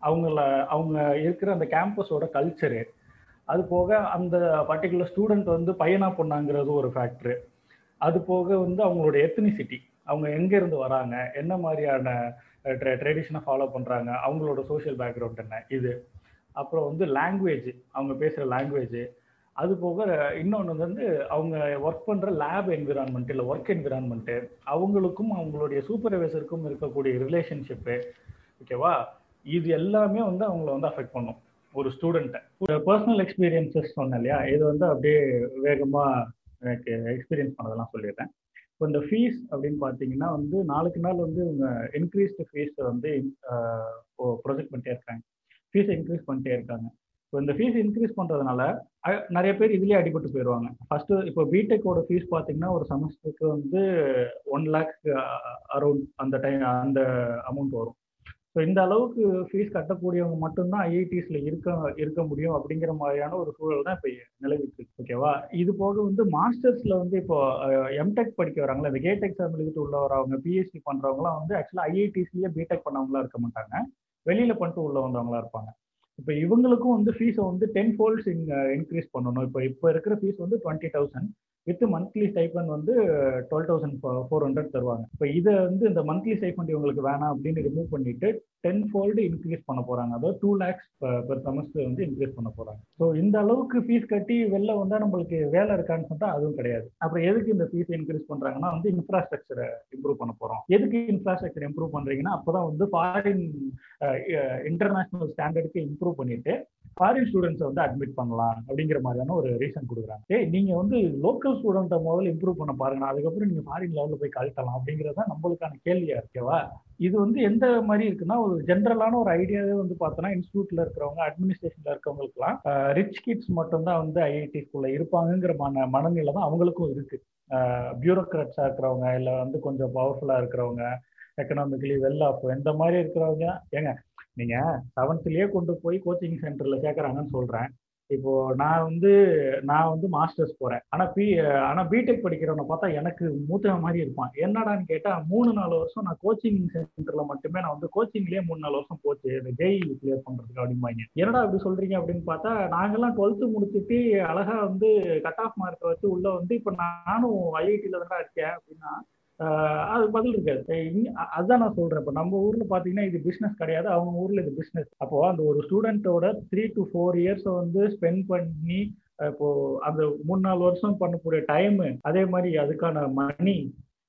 அவங்கள அவங்க இருக்கிற அந்த கேம்பஸோட கல்ச்சரு அது போக அந்த பர்டிகுலர் ஸ்டூடெண்ட் வந்து பையனா பொண்ணாங்கிறது ஒரு ஃபேக்டரு அது போக வந்து அவங்களோட எத்தனிசிட்டி அவங்க எங்கேருந்து வராங்க? என்ன மாதிரியான ட்ரெடிஷனை ஃபாலோ பண்ணுறாங்க அவங்களோட சோஷியல் பேக்ரவுண்ட் என்ன? இது. அப்புறம் வந்து லாங்குவேஜ் அவங்க பேசுகிற லாங்குவேஜ் அது போக இன்னொன்று வந்து அவங்க ஒர்க் பண்ணுற லேப் என்விரான்மெண்ட் இல்லை ஒர்க் என்விரான்மெண்ட்டு அவங்களுக்கும் அவங்களுடைய சூப்பர்வைசருக்கும் இருக்கக்கூடிய ரிலேஷன்ஷிப்பு ஓகேவா இது எல்லாமே வந்து அவங்கள வந்து அஃபெக்ட் பண்ணும். ஒரு ஸ்டூடெண்ட்டை பர்சனல் எக்ஸ்பீரியன்சஸ் சொன்னேன் இல்லையா? இது வந்து அப்படியே வேகமாக எனக்கு எக்ஸ்பீரியன்ஸ் பண்ணதெல்லாம் சொல்லிடுறேன். இப்போ இந்த ஃபீஸ் அப்படின்னு பார்த்தீங்கன்னா வந்து நாளுக்கு நாள் வந்து இவங்க இன்க்ரீஸ்டு ஃபீஸை வந்து ப்ரொஜெக்ட் பண்ணிட்டே இருக்காங்க. ஃபீஸை இன்க்ரீஸ் பண்ணிட்டே இருக்காங்க. இப்போ இந்த ஃபீஸ் இன்க்ரீஸ் பண்ணுறதுனால நிறைய பேர் இதுலேயே அடிபட்டு போயிடுவாங்க. ஃபர்ஸ்ட் இப்போ பிடெக்கோட ஃபீஸ் பார்த்தீங்கன்னா ஒரு செமஸ்டருக்கு வந்து ஒன் லேக் அரௌண்ட் அந்த டைம் அந்த அமௌண்ட் வரும். ஸோ இந்த அளவுக்கு ஃபீஸ் கட்டக்கூடியவங்க மட்டும்தான் ஐஐடிஸில் இருக்க இருக்க முடியும் அப்படிங்கிற மாதிரியான ஒரு சூழல் தான் இப்போ நிலவிட்டு ஓகேவா இது போக வந்து மாஸ்டர்ஸ்ல வந்து இப்போ எம்டெக் படிக்க வராங்களா? இந்த கேட் எக்ஸாம் எழுதிட்டு உள்ள வரவங்க பிஎஸ்சி பண்ணுறவங்களாம் வந்து ஆக்சுவலா ஐஐடிஸ்லேயே பிடெக் பண்ணவங்களா இருக்க மாட்டாங்க. வெளியில் பண்ணிட்டு உள்ள வந்தவங்களா இருப்பாங்க. இப்போ இவங்களுக்கும் வந்து ஃபீஸை வந்து டென் ஃபோல்ட்ஸ் இன்க்ரீஸ் பண்ணணும். இப்போ இப்போ இருக்கிற ஃபீஸ் வந்து twenty thousand with monthly stipend வந்து டுவெல் தௌசண்ட் ஃபோர் ஹண்ட்ரட் தருவாங்க. இப்போ இதை வந்து இந்த மந்த்லி ஸ்டைபண்ட் இவங்களுக்கு வேணாம் அப்படின்னு ரிமூவ் பண்ணிட்டு டென் ஃபோல்டு இன்க்ரீஸ் பண்ண போறாங்க. அதாவது டூ லேக்ஸ் பெர் செமஸ்டர் வந்து இன்க்ரீஸ் பண்ண போறாங்க. ஸோ இந்த அளவுக்கு ஃபீஸ் கட்டி வெளில வந்தால் நம்மளுக்கு வேலை இருக்கான்னு சொன்னால் அதுவும் கிடையாது. அப்புறம் எதுக்கு இந்த ஃபீஸ் இன்க்ரீஸ் பண்றாங்கன்னா வந்து இன்ஃப்ராஸ்ட்ரக்சரை இம்ப்ரூவ் பண்ண போறோம். எதுக்கு இன்ஃப்ராஸ்ட்ரக்சர் இம்ப்ரூவ் பண்றீங்கன்னா அப்போதான் வந்து ஃபாரின் இன்டர்நேஷனல் ஸ்டாண்டர்டுக்கு இம்ப்ரூவ் பண்ணிட்டு ஃபாரின் ஸ்டூடெண்ட்ஸை வந்து அட்மிட் பண்ணலாம் அப்படிங்கிற மாதிரியான ஒரு ரீசன் கொடுக்குறாங்க. நீங்கள் நீங்க வந்து லோக்கல் ஸ்டூடெண்ட்டை முதல்ல இம்ப்ரூவ் பண்ண பாருங்க. அதுக்கப்புறம் நீங்க ஃபாரின் லெவலில் போய் கழட்டலாம் அப்படிங்கிறத நம்மளுக்கான கேள்வியா இருக்கேவா இது வந்து எந்த மாதிரி இருக்குன்னா ஒரு ஜென்ரலான ஒரு ஐடியாவே வந்து பார்த்தோன்னா இன்ஸ்டியூட்ல இருக்கிறவங்க அட்மினிஸ்ட்ரேஷன்ல இருக்கவங்களுக்குலாம் ரிச் கிட்ஸ் மட்டும்தான் வந்து ஐஐடிக்குள்ள இருப்பாங்கங்கிற மன மனநிலை தான் அவங்களுக்கும் இருக்கு. பியூரோக்ராட்ஸா இருக்கிறவங்க இல்லை வந்து கொஞ்சம் பவர்ஃபுல்லா இருக்கிறவங்க எக்கனாமிக்கலி வெல் ஆஃப் இந்த மாதிரி இருக்கிறவங்க ஏங்க நீங்க செவன்த்லயே கொண்டு போய் கோச்சிங் சென்டர்ல சேர்க்கறாங்கன்னு சொல்றேன். இப்போ நான் வந்து நான் வந்து மாஸ்டர்ஸ் போறேன். ஆனா பி ஆனா பிடெக் படிக்கிறவனை பார்த்தா எனக்கு மூத்த மாதிரி இருப்பான். என்னடான்னு கேட்டா மூணு நாலு வருஷம் நான் கோச்சிங் சென்டர்ல மட்டுமே நான் வந்து கோச்சிங்லயே மூணு நாலு வருஷம் போச்சு. இந்த ஜெய் கிளியர் பண்றதுக்கு அப்படிம்பாங்க. என்னடா அப்படி சொல்றீங்க அப்படின்னு பார்த்தா நாங்கெல்லாம் டுவெல்த்து முடிச்சுட்டு அழகா வந்து கட் ஆஃப் மார்க்கை வச்சு உள்ள வந்து இப்ப நானும் ஐஐடியில தான் இருக்கேன் அப்படின்னா அது பதில் இருக்காது. அதுதான் நான் சொல்றேன். இப்போ நம்ம ஊர்ல பாத்தீங்கன்னா இது பிசினஸ் கிடையாது. அவங்க ஊர்ல இது பிசினஸ் அப்போ அந்த ஒரு ஸ்டூடெண்ட்டோட த்ரீ டு ஃபோர் இயர்ஸ் வந்து ஸ்பெண்ட் பண்ணி இப்போ அந்த மூணு நாலு வருஷம் பண்ணக்கூடிய டைம் அதே மாதிரி அதுக்கான மணி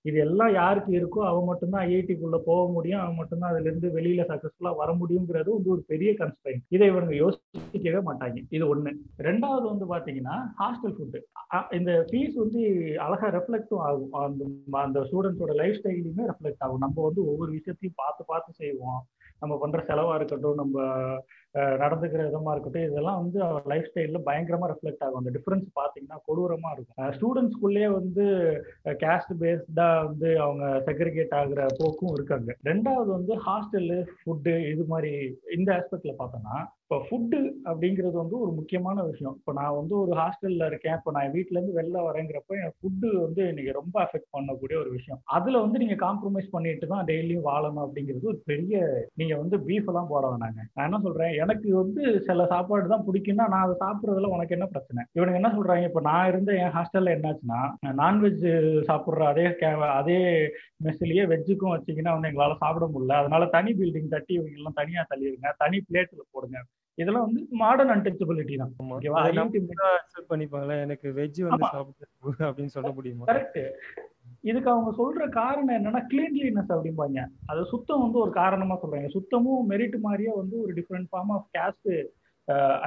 இது எல்லாம் யாருக்கு இருக்கோ அவன் மட்டும்தான் ஐஐடிக்குள்ள போக முடியும். அவன் மட்டும்தான் அதுல இருந்து வெளியில சக்சஸ்ஃபுல்லா வர முடியுங்கிறது வந்து ஒரு பெரிய கன்ஸ்ட்ரெயின் இதை இவங்க யோசிக்கவே மாட்டாங்க. இது ஒண்ணு. ரெண்டாவது வந்து பாத்தீங்கன்னா ஹாஸ்டல் ஃபுட்டு இந்த ஃபீஸ் வந்து அழகா ரெஃப்ளெக்டும் ஆகும். அந்த அந்த ஸ்டூடெண்ட்ஸோட லைஃப் ஸ்டைலையுமே ரெஃப்ளெக்ட் ஆகும். நம்ம வந்து ஒவ்வொரு விஷயத்தையும் பார்த்து பார்த்து செய்வோம். நம்ம பண்ற செலவா இருக்கட்டும் நம்ம நடந்துக்கிற விதமா இருக்கட்டும் இதெல்லாம் வந்து லைஃப் ஸ்டைலில் பயங்கரமா ரிஃப்ளெக்ட் ஆகும். அந்த டிஃபரன்ஸ் பாத்தீங்கன்னா கொடூரமா இருக்கும். ஸ்டூடெண்ட்ஸ்குள்ளேயே வந்து கேஸ்ட் பேஸ்டா வந்து அவங்க செக்ரிகேட் ஆகுற போக்கும் இருக்காங்க ரெண்டாவது வந்து ஹாஸ்டலு ஃபுட்டு இது மாதிரி இந்த ஆஸ்பெக்ட்ல பார்த்தோம்னா இப்போ ஃபுட்டு அப்படிங்கிறது வந்து ஒரு முக்கியமான விஷயம். இப்போ நான் வந்து ஒரு ஹாஸ்டலில் இருக்கேன். இப்போ நான் வீட்டிலேருந்து வெளில வரேங்கிறப்ப என் ஃபுட்டு வந்து இன்னைக்கு ரொம்ப அஃபெக்ட் பண்ணக்கூடிய ஒரு விஷயம். அதில் வந்து நீங்கள் காம்ப்ரமைஸ் பண்ணிட்டு தான் டெய்லியும் வாழணும் அப்படிங்கிறது ஒரு பெரிய நீங்கள் வந்து பீஃப் எல்லாம் போட வேணாங்க. நான் என்ன சொல்கிறேன் எனக்கு வந்து சில சாப்பாடு தான் பிடிக்கும்னா நான் அதை சாப்பிட்றதுல உனக்கு என்ன பிரச்சனை? இவனுக்கு என்ன சொல்றாங்க? இப்போ நான் இருந்த என் ஹாஸ்டல்ல என்னாச்சுன்னா நான்வெஜ் சாப்பிட்ற அதே அதே மெஸ்லயே வெஜ்ஜுக்கும் வச்சிங்கன்னா வந்து எங்களால சாப்பிட முடியல. அதனால தனி பில்டிங் தட்டி இவங்க எல்லாம் தனியா தள்ளிடுங்க தனி பிளேட்ல போடுங்க. இதெல்லாம் வந்து மாடர்ன் அன்டச்சபிலிட்டி தான். பண்ணிப்பாங்களா? எனக்கு வெஜ் வந்து சாப்பிட்டு அப்படின்னு சொல்ல முடியுமா? கரெக்ட் இதுக்கு அவங்க சொல்ற காரணம் என்னன்னா கிளீன்லினஸ் அப்படிம்பாங்க. அது சுத்தம் வந்து ஒரு காரணமா சொல்றாங்க. சுத்தமும் மெரிட் மாதிரியே வந்து ஒரு டிஃப்ரெண்ட் ஃபார்ம் ஆஃப் கேஸ்ட்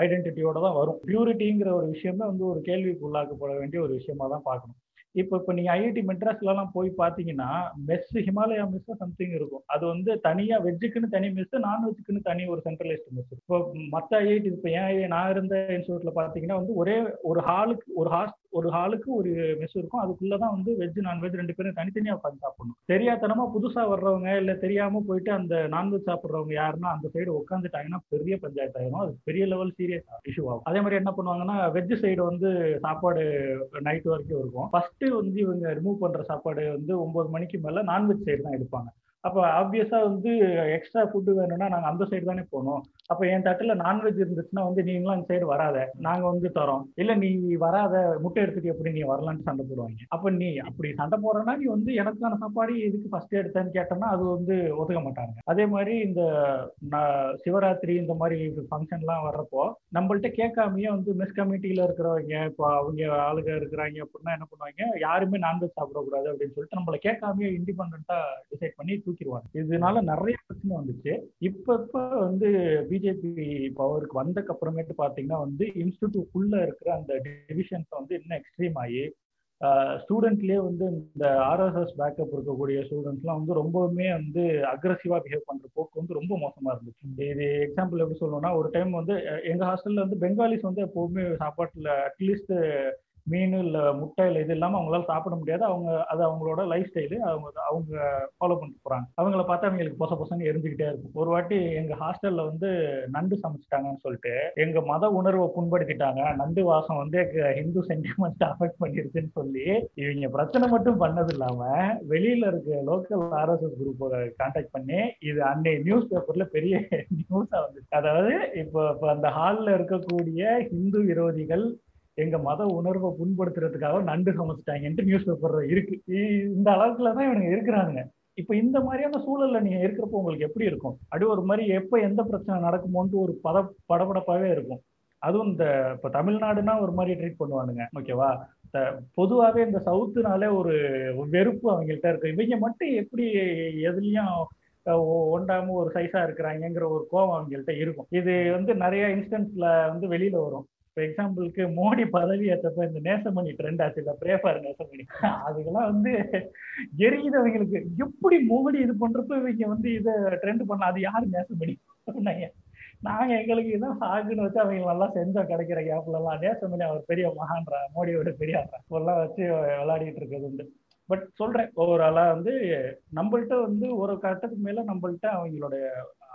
ஐடென்டிட்டியோட தான் வரும். பியூரிட்டிங்கிற ஒரு விஷயம் தான் வந்து ஒரு கேள்விக்கு உள்ளாக்கப்பட வேண்டிய ஒரு விஷயமா தான் பார்க்கணும். இப்போ இப்போ நீங்கள் ஐஐடி மெட்ராஸ்லலாம் போய் பார்த்தீங்கன்னா மெஸ் ஹிமாலயா மெஸ் சம்திங் இருக்கும். அது வந்து தனியாக வெஜ்ஜுக்குன்னு தனி மெஸ் நான்வெஜ்ஜுக்குன்னு தனி ஒரு சென்ட்ரலைஸ்ட் மெஸ் இப்போ மற்ற ஐஐடி இப்போ ஏன் நான் இருந்த இன்ஸ்டியூட்ல பார்த்தீங்கன்னா வந்து ஒரே ஒரு ஹாலுக்கு ஒரு ஹாஸ் ஒரு ஹாலுக்கு ஒரு மெஸ் இருக்கும். அதுக்குள்ள தான் வந்து வெஜ் நான்வெஜ் ரெண்டு பேரும் தனித்தனியாக உட்காந்து சாப்பிடணும். தெரியாதனமா புதுசாக வர்றவங்க இல்லை தெரியாம போயிட்டு அந்த நான்வெஜ் சாப்பிட்றவங்க யாருன்னா அந்த சைடு உட்காந்துட்டாங்கன்னா பெரிய பஞ்சாயத்து ஆயிரும். அது பெரிய லெவல் சீரியஸ் இஷ்யூ ஆகும். அதே மாதிரி என்ன பண்ணுவாங்கன்னா வெஜ் சைடு வந்து சாப்பாடு நைட் வரைக்கும் இருக்கும். ஃபர்ஸ்ட் வந்து இவங்க ரிமூவ் பண்ற சாப்பாடு வந்து ஒன்பது மணிக்கு மேல நான்வெஜ் சைடு தான் எடுப்பாங்க. அப்போ ஆப்வியஸா வந்து எக்ஸ்ட்ரா ஃபுட்டு வேணும்னா நாங்கள் அந்த சைடு தானே போகணும். அப்போ என் தட்டுல நான்வெஜ் இருந்துச்சுன்னா வந்து நீங்களாம் இந்த சைடு வராத. நாங்கள் வந்து தரோம். இல்லை நீ வராத முட்டை எடுத்துட்டு எப்படி நீ வரலான்னு சண்டை போடுவாங்க. அப்போ நீ அப்படி சண்டை போடுறனா நீ வந்து எனக்கான சாப்பாடு எதுக்கு ஃபர்ஸ்ட் எடுத்தேன்னு கேட்டோம்னா அது வந்து ஒதுக்க மாட்டாங்க. அதே மாதிரி இந்த சிவராத்திரி இந்த மாதிரி ஃபங்க்ஷன்லாம் வர்றப்போ நம்மள்ட்ட கேட்காமயே வந்து மெஸ் கமிட்டியில இருக்கிறவங்க இப்போ அவங்க ஆளுங்க இருக்கிறாங்க அப்படின்னா என்ன பண்ணுவாங்க? யாருமே நான்வெஜ் சாப்பிடக்கூடாது அப்படின்னு சொல்லிட்டு நம்மளை கேட்காமயே இண்டிபெண்டா டிசைட் பண்ணி தூக்கிடுவாங்க. இதனால நிறைய பிரச்சனை வந்துச்சு. இப்ப இப்ப வந்து பிஜேபி பவருக்கு வந்தக்கு அப்புறமேட்டு பாத்தீங்கன்னா வந்து இன்ஸ்டியூட்டுக்குள்ள இருக்கிற அந்த டிவிஷன்ஸ் வந்து இன்னும் எக்ஸ்ட்ரீம் ஆகி ஸ்டூடெண்ட்லயே வந்து இந்த ஆர்எஸ்எஸ் பேக்கப் இருக்கக்கூடிய ஸ்டூடெண்ட்ஸ்லாம் வந்து ரொம்பவுமே வந்து அக்ரஸிவா பிஹேவ் பண்ற போக்கு வந்து ரொம்ப மோசமா இருந்துச்சு. இது எக்ஸாம்பிள் எப்படி சொல்லணும்னா ஒரு டைம் வந்து எங்க ஹாஸ்டல்ல வந்து பெங்காலிஸ் வந்து எப்பவுமே சாப்பாட்டுல அட்லீஸ்ட் மீன் இல்லை முட்டை இல்லை இது இல்லாமல் அவங்களால சாப்பிட முடியாது. அவங்க அது அவங்களோட லைஃப் ஸ்டைலு அவங்க அவங்க ஃபாலோ பண்ணிட்டு போகிறாங்க அவங்கள பார்த்தா அவங்களுக்கு பொச பொசன்னு எரிஞ்சுக்கிட்டே இருக்கும். ஒரு வாட்டி எங்கள் ஹாஸ்டலில் வந்து நண்டு சமைச்சிட்டாங்கன்னு சொல்லிட்டு எங்கள் மத உணர்வை புண்படுத்திட்டாங்க. நண்டு வாசம் வந்து ஹிந்து சென்டிமெண்ட் அஃபெக்ட் பண்ணிருக்குன்னு சொல்லி இவங்க பிரச்சனை மட்டும் பண்ணது இல்லாம வெளியில் இருக்க லோக்கல் ஆர்எஸ்எஸ் குரூப்பை கான்டாக்ட் பண்ணி இது அன்னை நியூஸ் பேப்பரில் பெரிய நியூஸா வந்துச்சு. அதாவது இப்போ இப்போ அந்த ஹாலில் இருக்கக்கூடிய ஹிந்து விரோதிகள் எங்க மத உணர்வை புண்படுத்துறதுக்காக நண்டு சமைச்சிட்டாங்கன்ட்டு நியூஸ் பேப்பர் இருக்கு. இந்த அளவுக்குல தான் இவனுங்க இருக்கிறானுங்க. இப்ப இந்த மாதிரியான சூழல்ல நீங்க இருக்கிறப்போ உங்களுக்கு எப்படி இருக்கும்? அப்படி ஒரு மாதிரி எப்ப எந்த பிரச்சனை நடக்குமோன்ட்டு ஒரு பத படபடப்பாவே இருக்கும். அதுவும் இந்த இப்ப தமிழ்நாடுனா ஒரு மாதிரி ட்ரீட் பண்ணுவானுங்க ஓகேவா பொதுவாகவே இந்த சவுத்துனாலே ஒரு வெறுப்பு அவங்கள்ட்ட இருக்கு. இவங்க மட்டும் எப்படி எதுலையும் ஒண்டாம ஒரு சைஸா இருக்கிறாங்கிற ஒரு கோவம் அவங்கள்ட்ட இருக்கும். இது வந்து நிறைய இன்ஸ்டன்ஸ்ல வந்து வெளியில வரும். இப்போ எக்ஸாம்பிளுக்கு மோடி பதவி ஏற்றப்ப இந்த நேசமணி ட்ரெண்ட் ஆச்சு இல்லை பிரேஃபார் நேசமணி. அதுக்கெல்லாம் வந்து எரியுதவங்களுக்கு எப்படி மோடி இது பண்றப்ப இவங்க வந்து இதை ட்ரெண்ட் பண்ண அது யாரு நேசமணி? அப்படின்னாங்க நாங்க எங்களுக்கு இதான் சாகுன்னு வச்சு அவங்க நல்லா செஞ்சோம் கிடைக்கிற கேப்ல எல்லாம். நேசமணி அவர் பெரிய மகான்றா மோடியோட பெரிய எல்லாம் வச்சு விளையாடிட்டு இருக்கிறது உண்டு. பட் சொல்றேன் ஓவராலா வந்து நம்மள்ட்ட வந்து ஒரு கட்டத்துக்கு மேல நம்மள்ட்ட அவங்களோட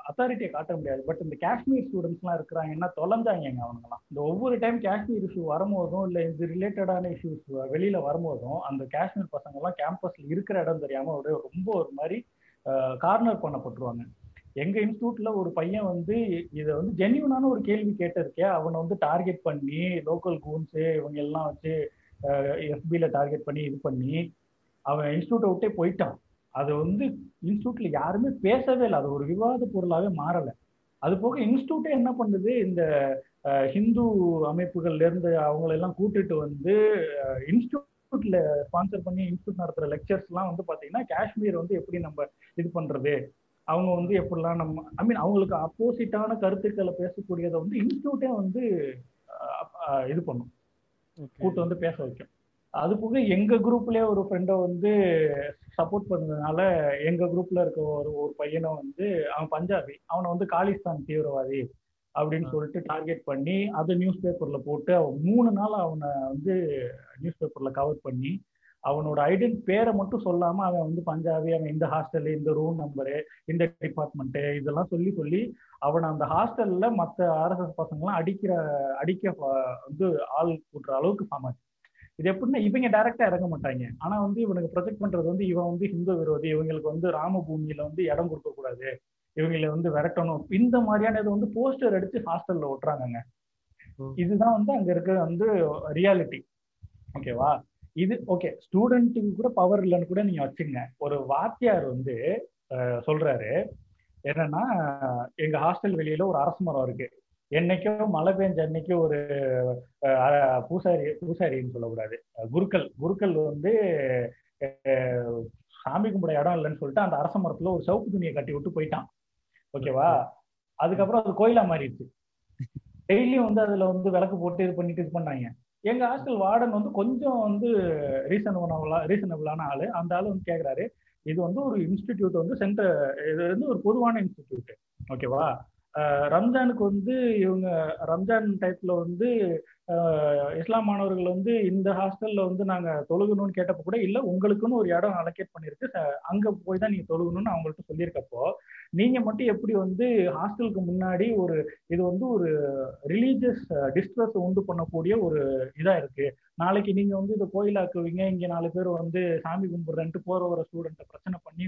அத்தாரிட்டியை காட்ட முடியாது. பட் இந்த காஷ்மீர் ஸ்டூடெண்ட்ஸ்லாம் இருக்கிறாங்கன்னா தொலைஞ்சாங்க அவங்கலாம் இந்த ஒவ்வொரு டைம் காஷ்மீர் இஷ்யூ வரும்போதும் இல்லை இது ரிலேட்டடான இஷ்யூஸ் வெளியில வரும்போதும் அந்த காஷ்மீர் பசங்கள்லாம் கேம்பஸ்ல இருக்கிற இடம் தெரியாம ஒரு ரொம்ப ஒரு மாதிரி கார்னர் பண்ணப்பட்டுருவாங்க. எங்க இன்ஸ்டியூட்ல ஒரு பையன் வந்து இதை வந்து ஜென்யூனான ஒரு கேள்வி கேட்டிருக்கே. அவனை வந்து டார்கெட் பண்ணி லோக்கல் கூன்ஸு இவங்க எல்லாம் வச்சு எஃபில டார்கெட் பண்ணி இது பண்ணி அவன் இன்ஸ்டியூட்டை விட்டே போயிட்டான். அது வந்து இன்ஸ்டியூட்ல யாருமே பேசவே இல்லை. அது ஒரு விவாத பொருளாவே மாறல. அது போக இன்ஸ்டியூட்டே என்ன பண்ணுது? இந்த ஹிந்து அமைப்புகள்ல இருந்து அவங்களெல்லாம் கூட்டிட்டு வந்து இன்ஸ்டியூட் இன்ஸ்டியூட்ல ஸ்பான்சர் பண்ணி இன்ஸ்டியூட் நடத்துற லெக்சர்ஸ் எல்லாம் வந்து பாத்தீங்கன்னா காஷ்மீர் வந்து எப்படி நம்ம இது பண்றது? அவங்க வந்து எப்படிலாம் நம்ம ஐ மீன் அவங்களுக்கு அப்போசிட்டான கருத்துக்களை பேசக்கூடியதை வந்து இன்ஸ்டியூட்டே வந்து இது பண்ணும். கூட்டு வந்து பேச வைக்கும். அது போக எங்க குரூப்லயே ஒரு ஃப்ரெண்டை வந்து சப்போர்ட் பண்ணதுனால எங்க குரூப்ல இருக்க ஒரு ஒரு பையனை வந்து அவன் பஞ்சாபி அவனை வந்து காலிஸ்தான் தீவிரவாதி அப்படின்னு சொல்லிட்டு டார்கெட் பண்ணி அதை நியூஸ் பேப்பர்ல போட்டு அவன் மூணு நாள் அவனை வந்து நியூஸ் பேப்பர்ல கவர் பண்ணி அவனோட ஐடென்டி பேரை மட்டும் சொல்லாம அவன் வந்து பஞ்சாபி அவன் இந்த ஹாஸ்டல் இந்த ரூம் நம்பரு இந்த டிபார்ட்மெண்ட் இதெல்லாம் சொல்லி சொல்லி அவனை அந்த ஹாஸ்டல்ல மற்ற ஆர்எஸ்எஸ் பசங்களாம் அடிக்கிற அடிக்க வந்து ஆள் கூட்டுற அளவுக்கு சமாச்சு இது எப்படின்னா இவங்க டைரக்டா இறங்க மாட்டாங்க. ஆனா வந்து இவனுக்கு ப்ரொஜெக்ட் பண்றது வந்து இவன் வந்து ஹிந்து விரோதி இவங்களுக்கு வந்து ராம பூமியில வந்து இடம் கொடுக்க கூடாது. இவங்களை வந்து விரட்டணும். இந்த மாதிரியான இது வந்து போஸ்டர் அடிச்சு ஹாஸ்டல்ல ஒட்டுறாங்கங்க. இதுதான் வந்து அங்க இருக்கிற வந்து ரியாலிட்டி ஓகேவா இது ஓகே ஸ்டூடெண்ட்டுக்கு கூட பவர் இல்லைன்னு கூட நீங்க வச்சுங்க. ஒரு வாத்தியார் வந்து சொல்றாரு. என்னன்னா எங்க ஹாஸ்டல் வெளியில ஒரு அரச மரம் இருக்கு. என்னைக்கும் மழை பெஞ்ச அன்னைக்கு ஒரு பூசாரி பூசாரின்னு சொல்லக்கூடாது. குருக்கள் குருக்கள் வந்து சாமி கும்பிட இடம் இல்லைன்னு சொல்லிட்டு அந்த அரச மரத்துல ஒரு சவுப்பு துணியை கட்டி விட்டு போயிட்டான். ஓகேவா? அதுக்கப்புறம் அது கோயிலா மாறிடுச்சு. டெய்லியும் வந்து அதுல வந்து விளக்கு போட்டு இது பண்ணிட்டு இது பண்ணாங்க. எங்க ஹாஸ்டல் வார்டன் வந்து கொஞ்சம் வந்து ரீசனபிளா ரீசனபிளான ஆளு. அந்த ஆளு வந்து கேக்குறாரு இது வந்து ஒரு இன்ஸ்டிடியூட் வந்து சென்டர் இது வந்து ஒரு பொதுவான இன்ஸ்டிடியூட் ஓகேவா? ரம்ஜானுக்கு வந்து இவங்க ரம்ஜான் டைப்ல வந்து இஸ்லாம் மாணவர்கள் வந்து இந்த ஹாஸ்டல்ல வந்து நாங்க தொழுகணும்னு கேட்டப்ப கூட இல்ல உங்களுக்குன்னு ஒரு இடம் அலோகேட் பண்ணிருக்கு. அங்க போய் தான் நீங்க தொழுகணும்னு அவங்கள்ட்ட சொல்லியிருக்கப்போ நீங்க மட்டும் எப்படி வந்து ஹாஸ்டலுக்கு முன்னாடி ஒரு இது வந்து ஒரு ரிலீஜியஸ் டிஸ்ட்ரெஸ் உண்டு பண்ணக்கூடிய ஒரு இதா இருக்கு. நாளைக்கு நீங்க வந்து இதை கோயிலாக்குவீங்க. இங்க நாலு பேர் வந்து சாமி கும்பிடுறேன்ட்டு போற ஒரு ஸ்டூடெண்ட்டை பிரச்சனை பண்ணி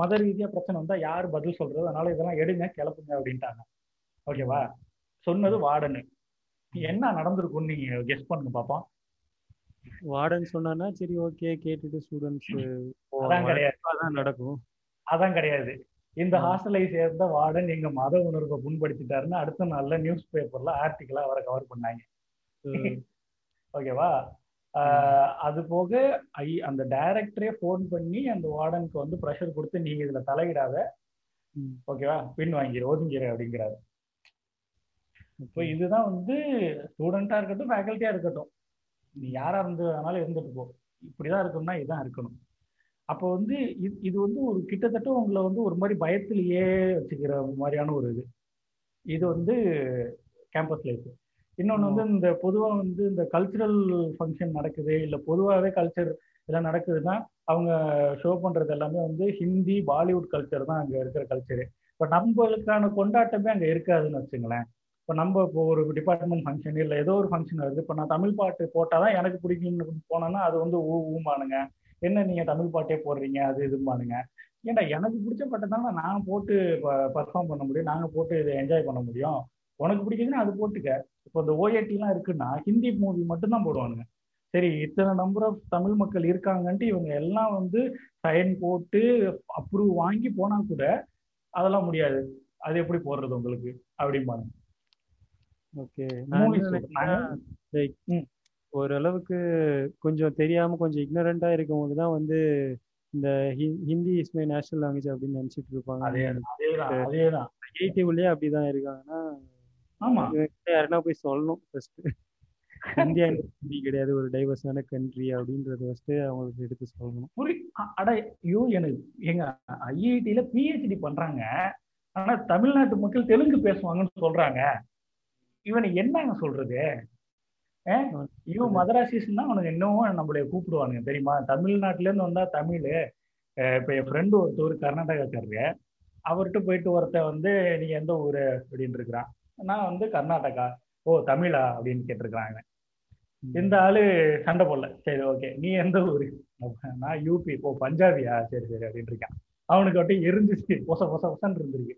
மத ரீதியா பிரச்சனை வந்தா யார் பதில் சொல்றது? அதனால இதெல்லாம் எடுங்க கிளப்புங்க அப்படின்ட்டாங்க. ஓகேவா? சொன்னது வார்டனு. என்ன நடந்திருக்கும்னு நீங்க கெஸ் பண்ணுங்க பாப்போம். வார்டன் சொன்னா சரி ஓகே கேட்டுட்டு ஸ்டூடெண்ட்ஸ் அதான் கிடையாது. அதான் நடக்கும். அதான் கிடையாது. இந்த ஹாஸ்டலை சேர்ந்த வார்டன் எங்க மத உணர்வை புண்படுத்திட்டாருன்னு அடுத்த நாள்ல நியூஸ் பேப்பர்ல ஆர்டிகிளா அவரை கவர் பண்ணாங்க. ஓகேவா? அது போக ஐ அந்த டைரக்டரே ஃபோன் பண்ணி அந்த வார்டனுக்கு வந்து ப்ரெஷர் கொடுத்து நீங்க இதுல தலையிடாத. ஓகேவா? பின் வாங்கிடு ஒதுங்கிடு அப்படிங்கிறாரு. இப்போ இதுதான் வந்து ஸ்டூடெண்டா இருக்கட்டும் ஃபேக்கல்ட்டியா இருக்கட்டும். நீ யாரா இருந்து வேணாலும் இருந்துட்டு போ. இப்படிதான் இருக்கணும்னா இதுதான் இருக்கணும். அப்போ வந்து இது வந்து ஒரு கிட்டத்தட்ட உங்களை வந்து ஒரு மாதிரி பயத்திலேயே வச்சுக்கிற மாதிரியான ஒரு இது. இது வந்து கேம்பஸ் லைஃப் இன்னொன்று வந்து இந்த பொதுவாக வந்து இந்த கல்ச்சுரல் ஃபங்க்ஷன் நடக்குது இல்லை பொதுவாகவே கல்ச்சர் இதெல்லாம் நடக்குதுன்னா அவங்க ஷோ பண்ணுறது எல்லாமே வந்து ஹிந்தி பாலிவுட் கல்ச்சர் தான் அங்கே இருக்கிற கல்ச்சரு இப்போ நம்மளுக்கான கொண்டாட்டமே அங்கே இருக்காதுன்னு வச்சுங்களேன். இப்போ நம்ம இப்போ ஒரு டிபார்ட்மெண்ட் ஃபங்க்ஷன் இல்லை ஏதோ ஒரு ஃபங்க்ஷன் வருது. இப்போ நான் தமிழ் பாட்டு போட்டால் தான் எனக்கு பிடிக்கும்னு போனேன்னா அது வந்து ஊ ஊமானுங்க என்ன நீங்கள் தமிழ் பாட்டே போடுறீங்க? அது இதுமானுங்க ஏன்டா எனக்கு பிடிச்ச பாட்டை தானே நான் போட்டு பர்ஃபார்ம் பண்ண முடியும். நாங்கள் போட்டு இதை என்ஜாய் பண்ண முடியும். உனக்கு பிடிக்குதுன்னா அது போட்டுக்க. இப்போ இந்த ஓஏடிலாம் இருக்குன்னா ஹிந்தி மூவி மட்டும்தான் போடுவானுங்க. சரி இத்தனை நம்பர் ஆஃப் தமிழ் மக்கள் இருக்காங்கன்ட்டு இவங்க எல்லாம் வந்து சைன் போட்டு அப்ரூவ் வாங்கி போனா கூட அதெல்லாம் முடியாது. அது எப்படி போடுறது உங்களுக்கு? அப்படிம்பாங்க ஓகே ஓரளவுக்கு கொஞ்சம் தெரியாம கொஞ்சம் இக்னரண்டா இருக்கவங்க தான் வந்து இந்த Hindi is my national language அப்படின்னு நினைச்சிட்டு இருப்பாங்க. நேட்டிவ்லயே அப்படிதான் இருக்காங்கன்னா ஆமா. யாருன்னா போய் சொல்லணும் ஃபர்ஸ்ட் இந்தியா ஹிந்தி கிடையாது ஒரு டைவர்ஸான கண்ட்ரி அப்படின்றத ஃபர்ஸ்ட் அவங்களுக்கு எடுத்து சொல்லணும். அட ஐயோ எனக்கு எங்க ஐஐடியில பிஹெச்டி பண்றாங்க ஆனா தமிழ்நாட்டு மக்கள் தெலுங்கு பேசுவாங்கன்னு சொல்றாங்க. இவனை என்னங்க சொல்றது? இவன் மதராசிஸ்னா அவனுக்கு இன்னமும் நம்மளைய கூப்பிடுவானுங்க தெரியுமா? தமிழ்நாட்டுல இருந்து வந்தா தமிழ். இப்ப என் ஃப்ரெண்டு ஒருத்தர் கர்நாடகாக்காரரு. அவர்கிட்ட போயிட்டு ஒருத்த வந்து நீங்க எந்த ஊரு? அப்படின்னு இருக்கிறான். நான் வந்து கர்நாடகா. ஓ தமிழா? அப்படின்னு கேட்டிருக்கிறாங்க இந்த ஆளு சண்டை போடல. சரி ஓகே. நீ எந்த ஊரு? நான் யூபி ஓ பஞ்சாபியா? சரி சரி அப்படின்னு இருக்கான். அவனுக்கு அப்படியே எரிஞ்சிச்சு. பொச பொச பொசன்னு இருந்திருக்கு.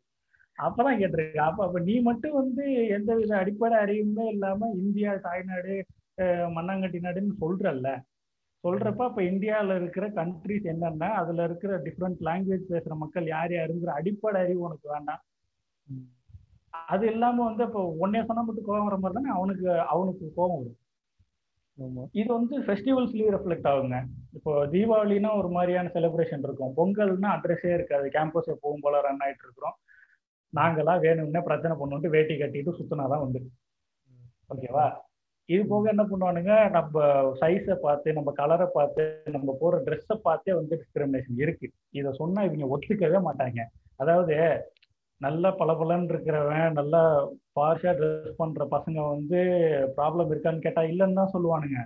அப்பதான் கேட்டிருக்கேன். அப்ப அப்ப நீ மட்டும் வந்து எந்த வித அடிப்படை அறிவுமே இல்லாம இந்தியா தாய்நாடு மண்ணாங்கட்டி நாடுன்னு சொல்றல்ல. சொல்றப்ப அப்ப இந்தியாவில் இருக்கிற கண்ட்ரிஸ் என்னென்ன அதுல இருக்கிற டிஃப்ரெண்ட் லாங்குவேஜ் பேசுற மக்கள் யார் யாருங்கிற அடிப்படை அறிவு உனக்கு வேண்டாம். அது இல்லாம வந்து இப்போ ஒன்னே சொன்னா மட்டும் கோபம் வர மாதிரி தானே? அவனுக்கு அவனுக்கு கோபம் வரும். இது வந்து ஃபெஸ்டிவல்ஸ்லயும் ரெஃப்ளெக்ட் ஆகுங்க. இப்போ தீபாவளினா ஒரு மாதிரியான செலிப்ரேஷன் இருக்கும். பொங்கல்னா அட்ரஸே இருக்காது. கேம்பஸ் எப்பவும் போல ரன் ஆயிட்டு இருக்கிறோம். நாங்களா வேணும்னே பிரச்சனை பண்ணுன்ட்டு வேட்டி கட்டிட்டு சுத்தினாதான் வந்து ஓகேவா? இது போக என்ன பண்ணுவானுங்க நம்ம சைஸை பார்த்து நம்ம கலரை பார்த்து நம்ம போற ட்ரெஸ்ஸை பார்த்தே வந்து டிஸ்கிரிமினேஷன் இருக்கு. இதை சொன்னா இவங்க ஒத்துக்கவே மாட்டாங்க. அதாவது நல்ல பளபளன்னு இருக்கிறவன் நல்லா பார்ஷா ட்ரெஸ் பண்ற பசங்க வந்து ப்ராப்ளம் இருக்கான்னு கேட்டா இல்லைன்னு தான் சொல்லுவானுங்க.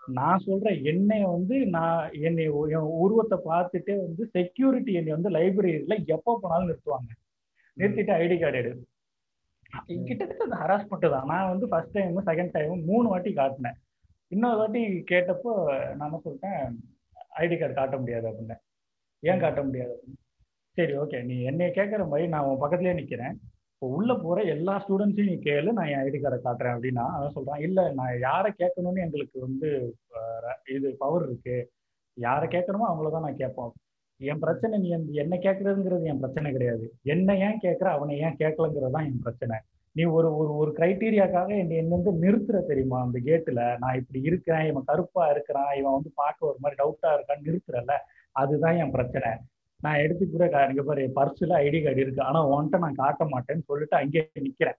நான் சொல்றேன் என்னைய வந்து நான் என்னை என் உருவத்தை பார்த்துட்டே வந்து செக்யூரிட்டி என்னை வந்து லைப்ரரியில எப்போ போனாலும் நிறுத்துவாங்க. நிறுத்திட்டு ஐடி கார்டு எடு. கிட்டத்தட்ட அது ஹராஸ்மெண்ட் தான். நான் வந்து ஃபர்ஸ்ட் டைம் செகண்ட் டைம் மூணு வாட்டி காட்டினேன். இன்னொரு வாட்டி கேட்டப்போ நான் சொல்லிட்டேன் ஐடி கார்டு காட்ட முடியாது அப்படின்னு. ஏன் காட்ட முடியாது அப்படின்னு. சரி ஓகே நீ என்னைய கேட்குற மாதிரி நான் உன் பக்கத்துலேயே நிற்கிறேன் இப்போ உள்ள போற எல்லா ஸ்டூடெண்ட்ஸையும் நீ கேளு நான் என் ஐடி கார்டை காட்டுறேன் அப்படின்னா அவன் சொல்றான் இல்ல நான் யாரை கேட்கணும்னு எங்களுக்கு வந்து இது பவர் இருக்கு. யாரை கேட்கணுமோ அவங்கள தான் நான் கேட்போம். என் பிரச்சனை நீ என்ன கேட்கறதுங்கிறது என் பிரச்சனை கிடையாது. என்ன ஏன் கேட்கற அவனை ஏன் கேட்கலங்கிறது தான் என் பிரச்சனை. நீ ஒரு ஒரு ஒரு கிரைட்டீரியாக்காக என்னை என்ன வந்து நிறுத்துற தெரியுமா? அந்த கேட்டுல நான் இப்படி இருக்கிறேன் இவன் கருப்பா இருக்கிறான் இவன் வந்து பார்க்க ஒரு மாதிரி டவுட்டா இருக்கான்னு நிறுத்துறல அதுதான் என் பிரச்சனை. நான் எடுத்து கூட எனக்கு பாரு பர்சுல ஐடி கார்டு இருக்கு. ஆனா உன்கிட்ட நான் காட்ட மாட்டேன்னு சொல்லிட்டு அங்கேயே நிக்கிறேன்.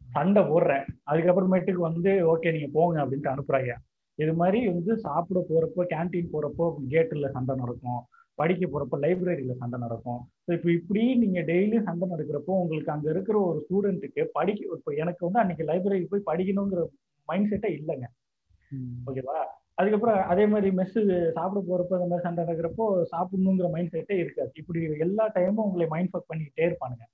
சண்டை போடுறேன். அதுக்கப்புறமேட்டுக்கு வந்து ஓகே நீங்க போங்க அப்படின்ட்டு அனுப்புறாங்க இது மாதிரி வந்து சாப்பிட போறப்போ கேண்டீன் போறப்போ கேட்டில் சண்டை நடக்கும். படிக்க போறப்போ லைப்ரரியில சண்டை நடக்கும். ஸோ இப்போ இப்படி நீங்க டெய்லி சண்டை நடக்கிறப்போ உங்களுக்கு அங்க இருக்கிற ஒரு ஸ்டூடெண்ட்டுக்கு படிக்க இப்போ எனக்கு வந்து அன்னைக்கு லைப்ரரி போய் படிக்கணுங்கிற மைண்ட் செட்டே இல்லைங்க. ஓகேவா அதுக்கப்புறம் அதே மாதிரி மெஸ்ஸு சாப்பிட போறப்போ இந்த மாதிரி சண்டை நடக்கிறப்போ சாப்பிடணுங்கிற மைண்ட் செட்டே இருக்காது. இப்படி எல்லா டைமும் உங்களை மைண்ட் ஃபக் பண்ணிக்கிட்டே இருப்பானுங்க.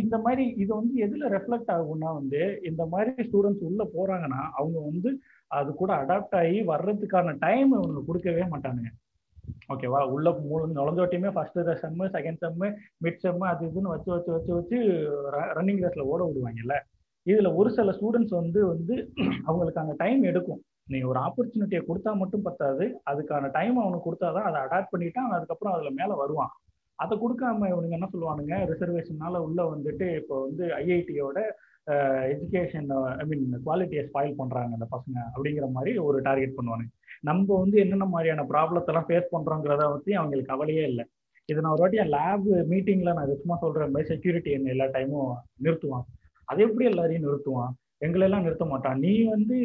இந்த மாதிரி இது வந்து எதுல ரெஃப்ளெக்ட் ஆகும்னா வந்து இந்த மாதிரி ஸ்டூடெண்ட்ஸ் உள்ள போறாங்கன்னா அவங்க வந்து அது கூட அடாப்ட் ஆகி வர்றதுக்கான டைம் இவங்க கொடுக்கவே மாட்டானுங்க. ஓகேவா உள்ள மூணு நுழைஞ்சோட்டியுமே first sem second sem mid sem அது இதுன்னு வச்சு வச்சு வச்சு வச்சு ரன்னிங் ரேஸ்ல ஓட விடுவாங்கல்ல? இதுல ஒரு சில ஸ்டூடெண்ட்ஸ் வந்து வந்து அவங்களுக்கான டைம் எடுக்கும். நீ ஒரு ஆப்பர்ச்சுனிட்டியை கொடுத்தா மட்டும் பத்தாது. அதுக்கான டைம் அவனுக்கு கொடுத்தாதான் அதை அடாப்ட் பண்ணிட்டு அவன் அதுக்கப்புறம் அதுல மேல வருவான். அதை கொடுக்காம இவனுங்க என்ன சொல்லுவானுங்க? ரிசர்வேஷனால உள்ள வந்துட்டு இப்போ வந்து ஐஐடியோட எஜுகேஷன் ஐ மீன் குவாலிட்டியை ஸ்பாயில் பண்றாங்க அந்த பசங்க அப்படிங்கிற மாதிரி ஒரு டார்கெட் பண்ணுவானுங்க. நம்ம வந்து என்னென்ன மாதிரியான ப்ராப்ளத்தெல்லாம் ஃபேஸ் பண்றோங்கிறத பத்தி அவங்களுக்கு கவலையே இல்லை. இது நான் ஒரு வாட்டி என் லேப் மீட்டிங்ல நான் சும்மா சொல்ற மாதிரி செக்யூரிட்டி என்ன எல்லா டைமும் நிறுத்துவான். அது எப்படி எல்லாரையும் நிறுத்துவான்? எங்களெல்லாம் நிறுத்த மாட்டான். நீ வந்து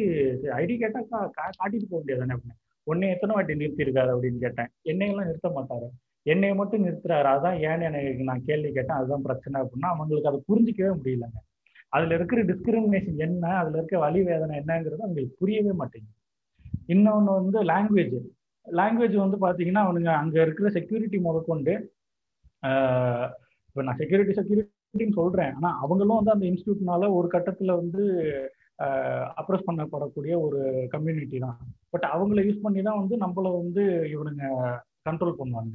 ஐடி கேட்டா கா- கா- காட்டிட்டு போக முடியாது அப்படின்னு. உன்னை எத்தனை வாட்டி நிறுத்தியிருக்காரு அப்படின்னு கேட்டேன். என்னையெல்லாம் நிறுத்த மாட்டாரு. என்னைய மட்டும் நிறுத்துறாரு. அதான் ஏன்னு எனக்கு நான் கேள்வி கேட்டேன். அதுதான் பிரச்சனை அப்படின்னா அவங்களுக்கு அதை புரிஞ்சிக்கவே முடியலங்க. அதுல இருக்கிற டிஸ்கிரிமினேஷன் என்ன? அதுல இருக்க வலி வேதனை என்னங்கிறது அவங்களுக்கு புரியவே மாட்டேங்குது. இன்னொன்னு வந்து லாங்குவேஜ் லாங்குவேஜ் வந்து பாத்தீங்கன்னா அவனுங்க அங்க இருக்கிற செக்யூரிட்டி முதற்கொண்டு ஆஹ் நான் செக்யூரிட்டி செக்யூரிட்டின்னு சொல்றேன். ஆனா அவங்களும் வந்து அந்த இன்ஸ்டியூட்னால ஒரு கட்டத்துல வந்து அப்ரஸ் பண்ணப்படக்கூடிய ஒரு கம்யூனிட்டி தான். பட் அவங்கள யூஸ் பண்ணி தான் வந்து நம்மள வந்து இவனுங்க கண்ட்ரோல் பண்ணுவாங்க.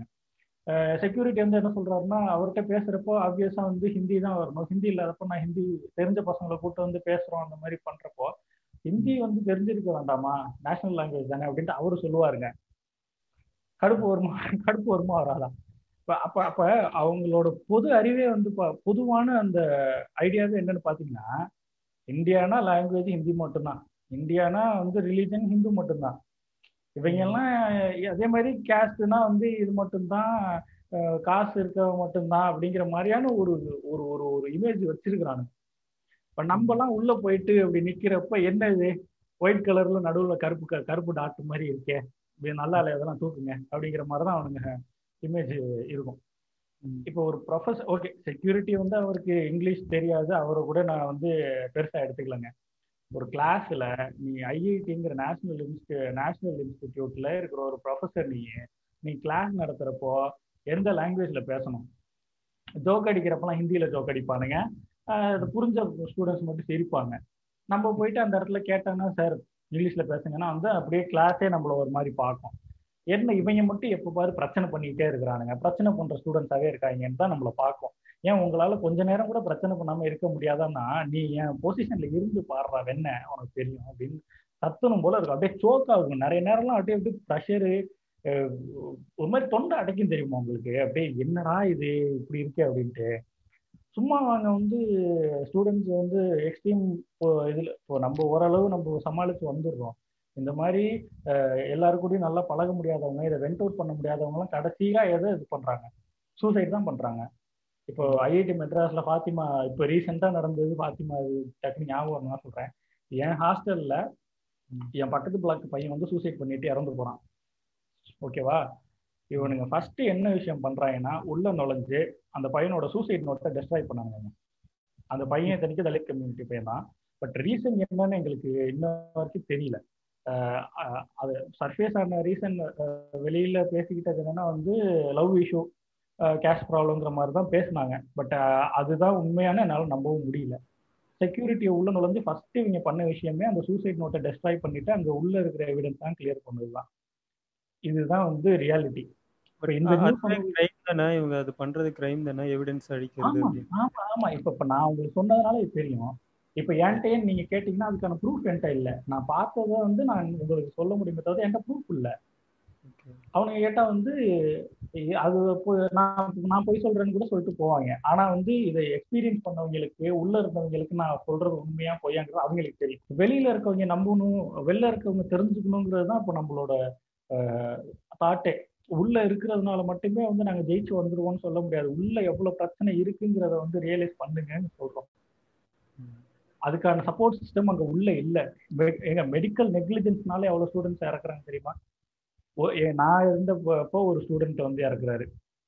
செக்யூரிட்டி வந்து என்ன சொல்றாருன்னா அவர்கிட்ட பேசுறப்போ ஆப்வியஸா வந்து ஹிந்தி தான் வரணும். ஹிந்தி இல்லாதப்போ நான் ஹிந்தி தெரிஞ்ச பசங்களை கூப்பிட்டு வந்து பேசுறோம் அந்த மாதிரி பண்றப்போ ஹிந்தி வந்து தெரிஞ்சிருக்க வேண்டாமா? நேஷனல் லாங்குவேஜ் தானே அப்படின்ட்டு அவரு சொல்லுவாருங்க. கடுப்பு வருமா கடுப்பு வருமா வராதா? இப்போ அப்ப அப்ப அவங்களோட பொது அறிவே வந்து பொதுவான அந்த ஐடியாவே என்னன்னு பாத்தீங்கன்னா இந்தியானா லாங்குவேஜ் ஹிந்தி மட்டும்தான். இந்தியானா வந்து ரிலீஜன் ஹிந்து மட்டும்தான். இவங்க எல்லாம் அதே மாதிரி கேஸ்ட்னா வந்து இது மட்டும்தான் காசு இருக்கவங்க மட்டும்தான் அப்படிங்கிற மாதிரியான ஒரு ஒரு ஒரு ஒரு இமேஜ் வச்சிருக்கிறானுங்க. இப்ப நம்ம எல்லாம் உள்ள போயிட்டு அப்படி நிக்கிறப்ப என்ன இது? ஒயிட் கலர்ல நடுவுல கருப்பு க- கருப்பு டாட் மாதிரி இருக்கே. இது நல்லா இல்லை இதெல்லாம் தூக்குங்க. அப்படிங்கிற மாதிரி தான் அவனுங்க இமேஜ் இருக்கும். இப்போ ஒரு ப்ரொஃபஸர் ஓகே செக்யூரிட்டி வந்து அவருக்கு இங்கிலீஷ் தெரியாது. அவரை கூட நான் வந்து பெருசா எடுத்துக்கலங்க. ஒரு கிளாஸ்ல நீ ஐஐடிங்கிற நேஷனல் இன்ஸ்டி நேஷனல் இன்ஸ்டிடியூட்ல இருக்கிற ஒரு ப்ரொஃபஸர் நீ நீ கிளாஸ் நடத்துறப்போ எந்த லாங்குவேஜ்ல பேசணும்? ஜோக் அடிக்கிறப்பெல்லாம் ஹிந்தியில ஜோக் அடிப்பானுங்க. அது புரிஞ்ச ஸ்டூடெண்ட்ஸ் மட்டும் சிரிப்பாங்க. நம்ம போயிட்டு அந்த இடத்துல கேட்டோம்னா சார் இங்கிலீஷ்ல பேசுங்கன்னா வந்து அப்படியே கிளாஸே நம்மள ஒரு மாதிரி பார்க்கும். என்ன இவங்க மட்டும் எப்போ பாரு பிரச்சனை பண்ணிக்கிட்டே இருக்கிறானுங்க. பிரச்சனை பண்ற ஸ்டூடெண்ட்ஸாவே இருக்காங்கன்னு தான் நம்மள பார்க்கும். ஏன் உங்களால கொஞ்ச நேரம் கூட பிரச்சனை பண்ணாம இருக்க முடியாதான்னா நீ என் பொசிஷன்ல இருந்து பாடுறா வெண்ண உனக்கு தெரியும் அப்படின்னு கத்தணும் போல இருக்கும். அப்படியே சோக் ஆகும். நிறைய நேரம்லாம் அப்படியே அப்படியே ப்ரெஷரு ஒரு மாதிரி தொண்டை அடைக்கும் தெரியுமா உங்களுக்கு? அப்படியே என்னடா இது? இப்படி இருக்கே அப்படின்ட்டு. சும்மா அவங்க வந்து ஸ்டூடெண்ட்ஸ் வந்து எக்ஸ்ட்ரீம் இப்போ இதில் இப்போ நம்ம ஓரளவு நம்ம சமாளித்து வந்துடுறோம். இந்த மாதிரி எல்லாரும் கூடயும் நல்லா பழக முடியாதவங்க இதை வெண்ட் அவுட் பண்ண முடியாதவங்கலாம் கடைசியாக எதை இது பண்ணுறாங்க சூசைட் தான் பண்ணுறாங்க இப்போ ஐஐடி மெட்ராஸில் ஃபாத்திமா இப்போ ரீசெண்டாக நடந்தது ஃபாத்திமா இது டக்குனு ஞாபகம் தான் சொல்கிறேன் என் ஹாஸ்டலில் என் பக்கத்து பிளாக் பையன் வந்து சூசைட் பண்ணிட்டு இறந்து போகிறான் ஓகேவா இவனுங்க ஃபர்ஸ்ட் என்ன விஷயம் பண்றாங்கன்னா உள்ள நுழைஞ்சு அந்த பையனோட சூசைட் நோட்டை டெஸ்ட்ராய் பண்ணாங்க அந்த பையன் தனிக்கு தலித் கம்யூனிட்டி பையன் தான். பட் ரீசன் என்னன்னு எங்களுக்கு இன்ன வரைக்கும் தெரியல. அது சர்ஃபேஸ் ஆன ரீசன் வெளியில பேசிக்கிட்டது என்னன்னா வந்து லவ் இஷ்யூ கேஷ் ப்ராப்ளம்ங்கிற மாதிரி தான் பேசினாங்க. பட் அதுதான் உண்மையான என்னால் நம்பவும் முடியல. செக்யூரிட்டியை உள்ள நுழைஞ்சு ஃபர்ஸ்ட் இவங்க பண்ண விஷயமே அந்த சூசைட் நோட்டை டெஸ்ட்ராய் பண்ணிட்டு அங்கே உள்ள இருக்கிற எவிடன்ஸ் தான் கிளியர் பண்ணதுதான். இதுதான் வந்து ரியாலிட்டி கிரைம் தானே? இவங்க அது பண்றது கிரைம் தானே? எவிடன்ஸ் அழிக்கிறது ஆமா ஆமா இப்ப இப்ப நான் உங்களுக்கு சொன்னதுனால இது தெரியும். இப்ப என்கிட்ட நீங்க கேட்டீங்கன்னா அதுக்கான ப்ரூஃப் என்கிட்ட இல்ல. நான் பார்த்ததை வந்து நான் உங்களுக்கு சொல்ல முடியுமே தவிர என்கிட்ட ப்ரூஃப் இல்ல. அவனுங்க கேட்டா வந்து அது நான் நான் போய் சொல்றேன்னு கூட சொல்லிட்டு போவாங்க. ஆனா வந்து இதை எக்ஸ்பீரியன்ஸ் பண்ணவங்களுக்கு உள்ள இருந்தவங்களுக்கு நான் சொல்றது உண்மையா பொய்யாங்கிறது அவங்களுக்கு தெரியும். வெளியில இருக்கவங்க நம்பணும் வெளில இருக்கவங்க தெரிஞ்சுக்கணுங்கிறது தான் இப்போ நம்மளோட தாட்டே உள்ள இருக்கிறதுனால மட்டுமே வந்து நாங்க ஜெயிச்சு வந்துடுவோம்னு சொல்ல முடியாது. உள்ள எவ்வளவு பிரச்சனை இருக்குங்கிறத வந்து ரியலைஸ் பண்ணுங்கன்னு சொல்றோம். அதுக்கான சப்போர்ட் சிஸ்டம் அங்க உள்ள இல்ல. எங்க மெடிக்கல் நெக்லிஜென்ஸ்னாலே எவ்வளவு ஸ்டூடெண்ட்ஸ் இறக்குறாங்க தெரியுமா? நான் இருந்தப்போ ஒரு ஸ்டூடெண்ட் வந்து இறக்குறாரு.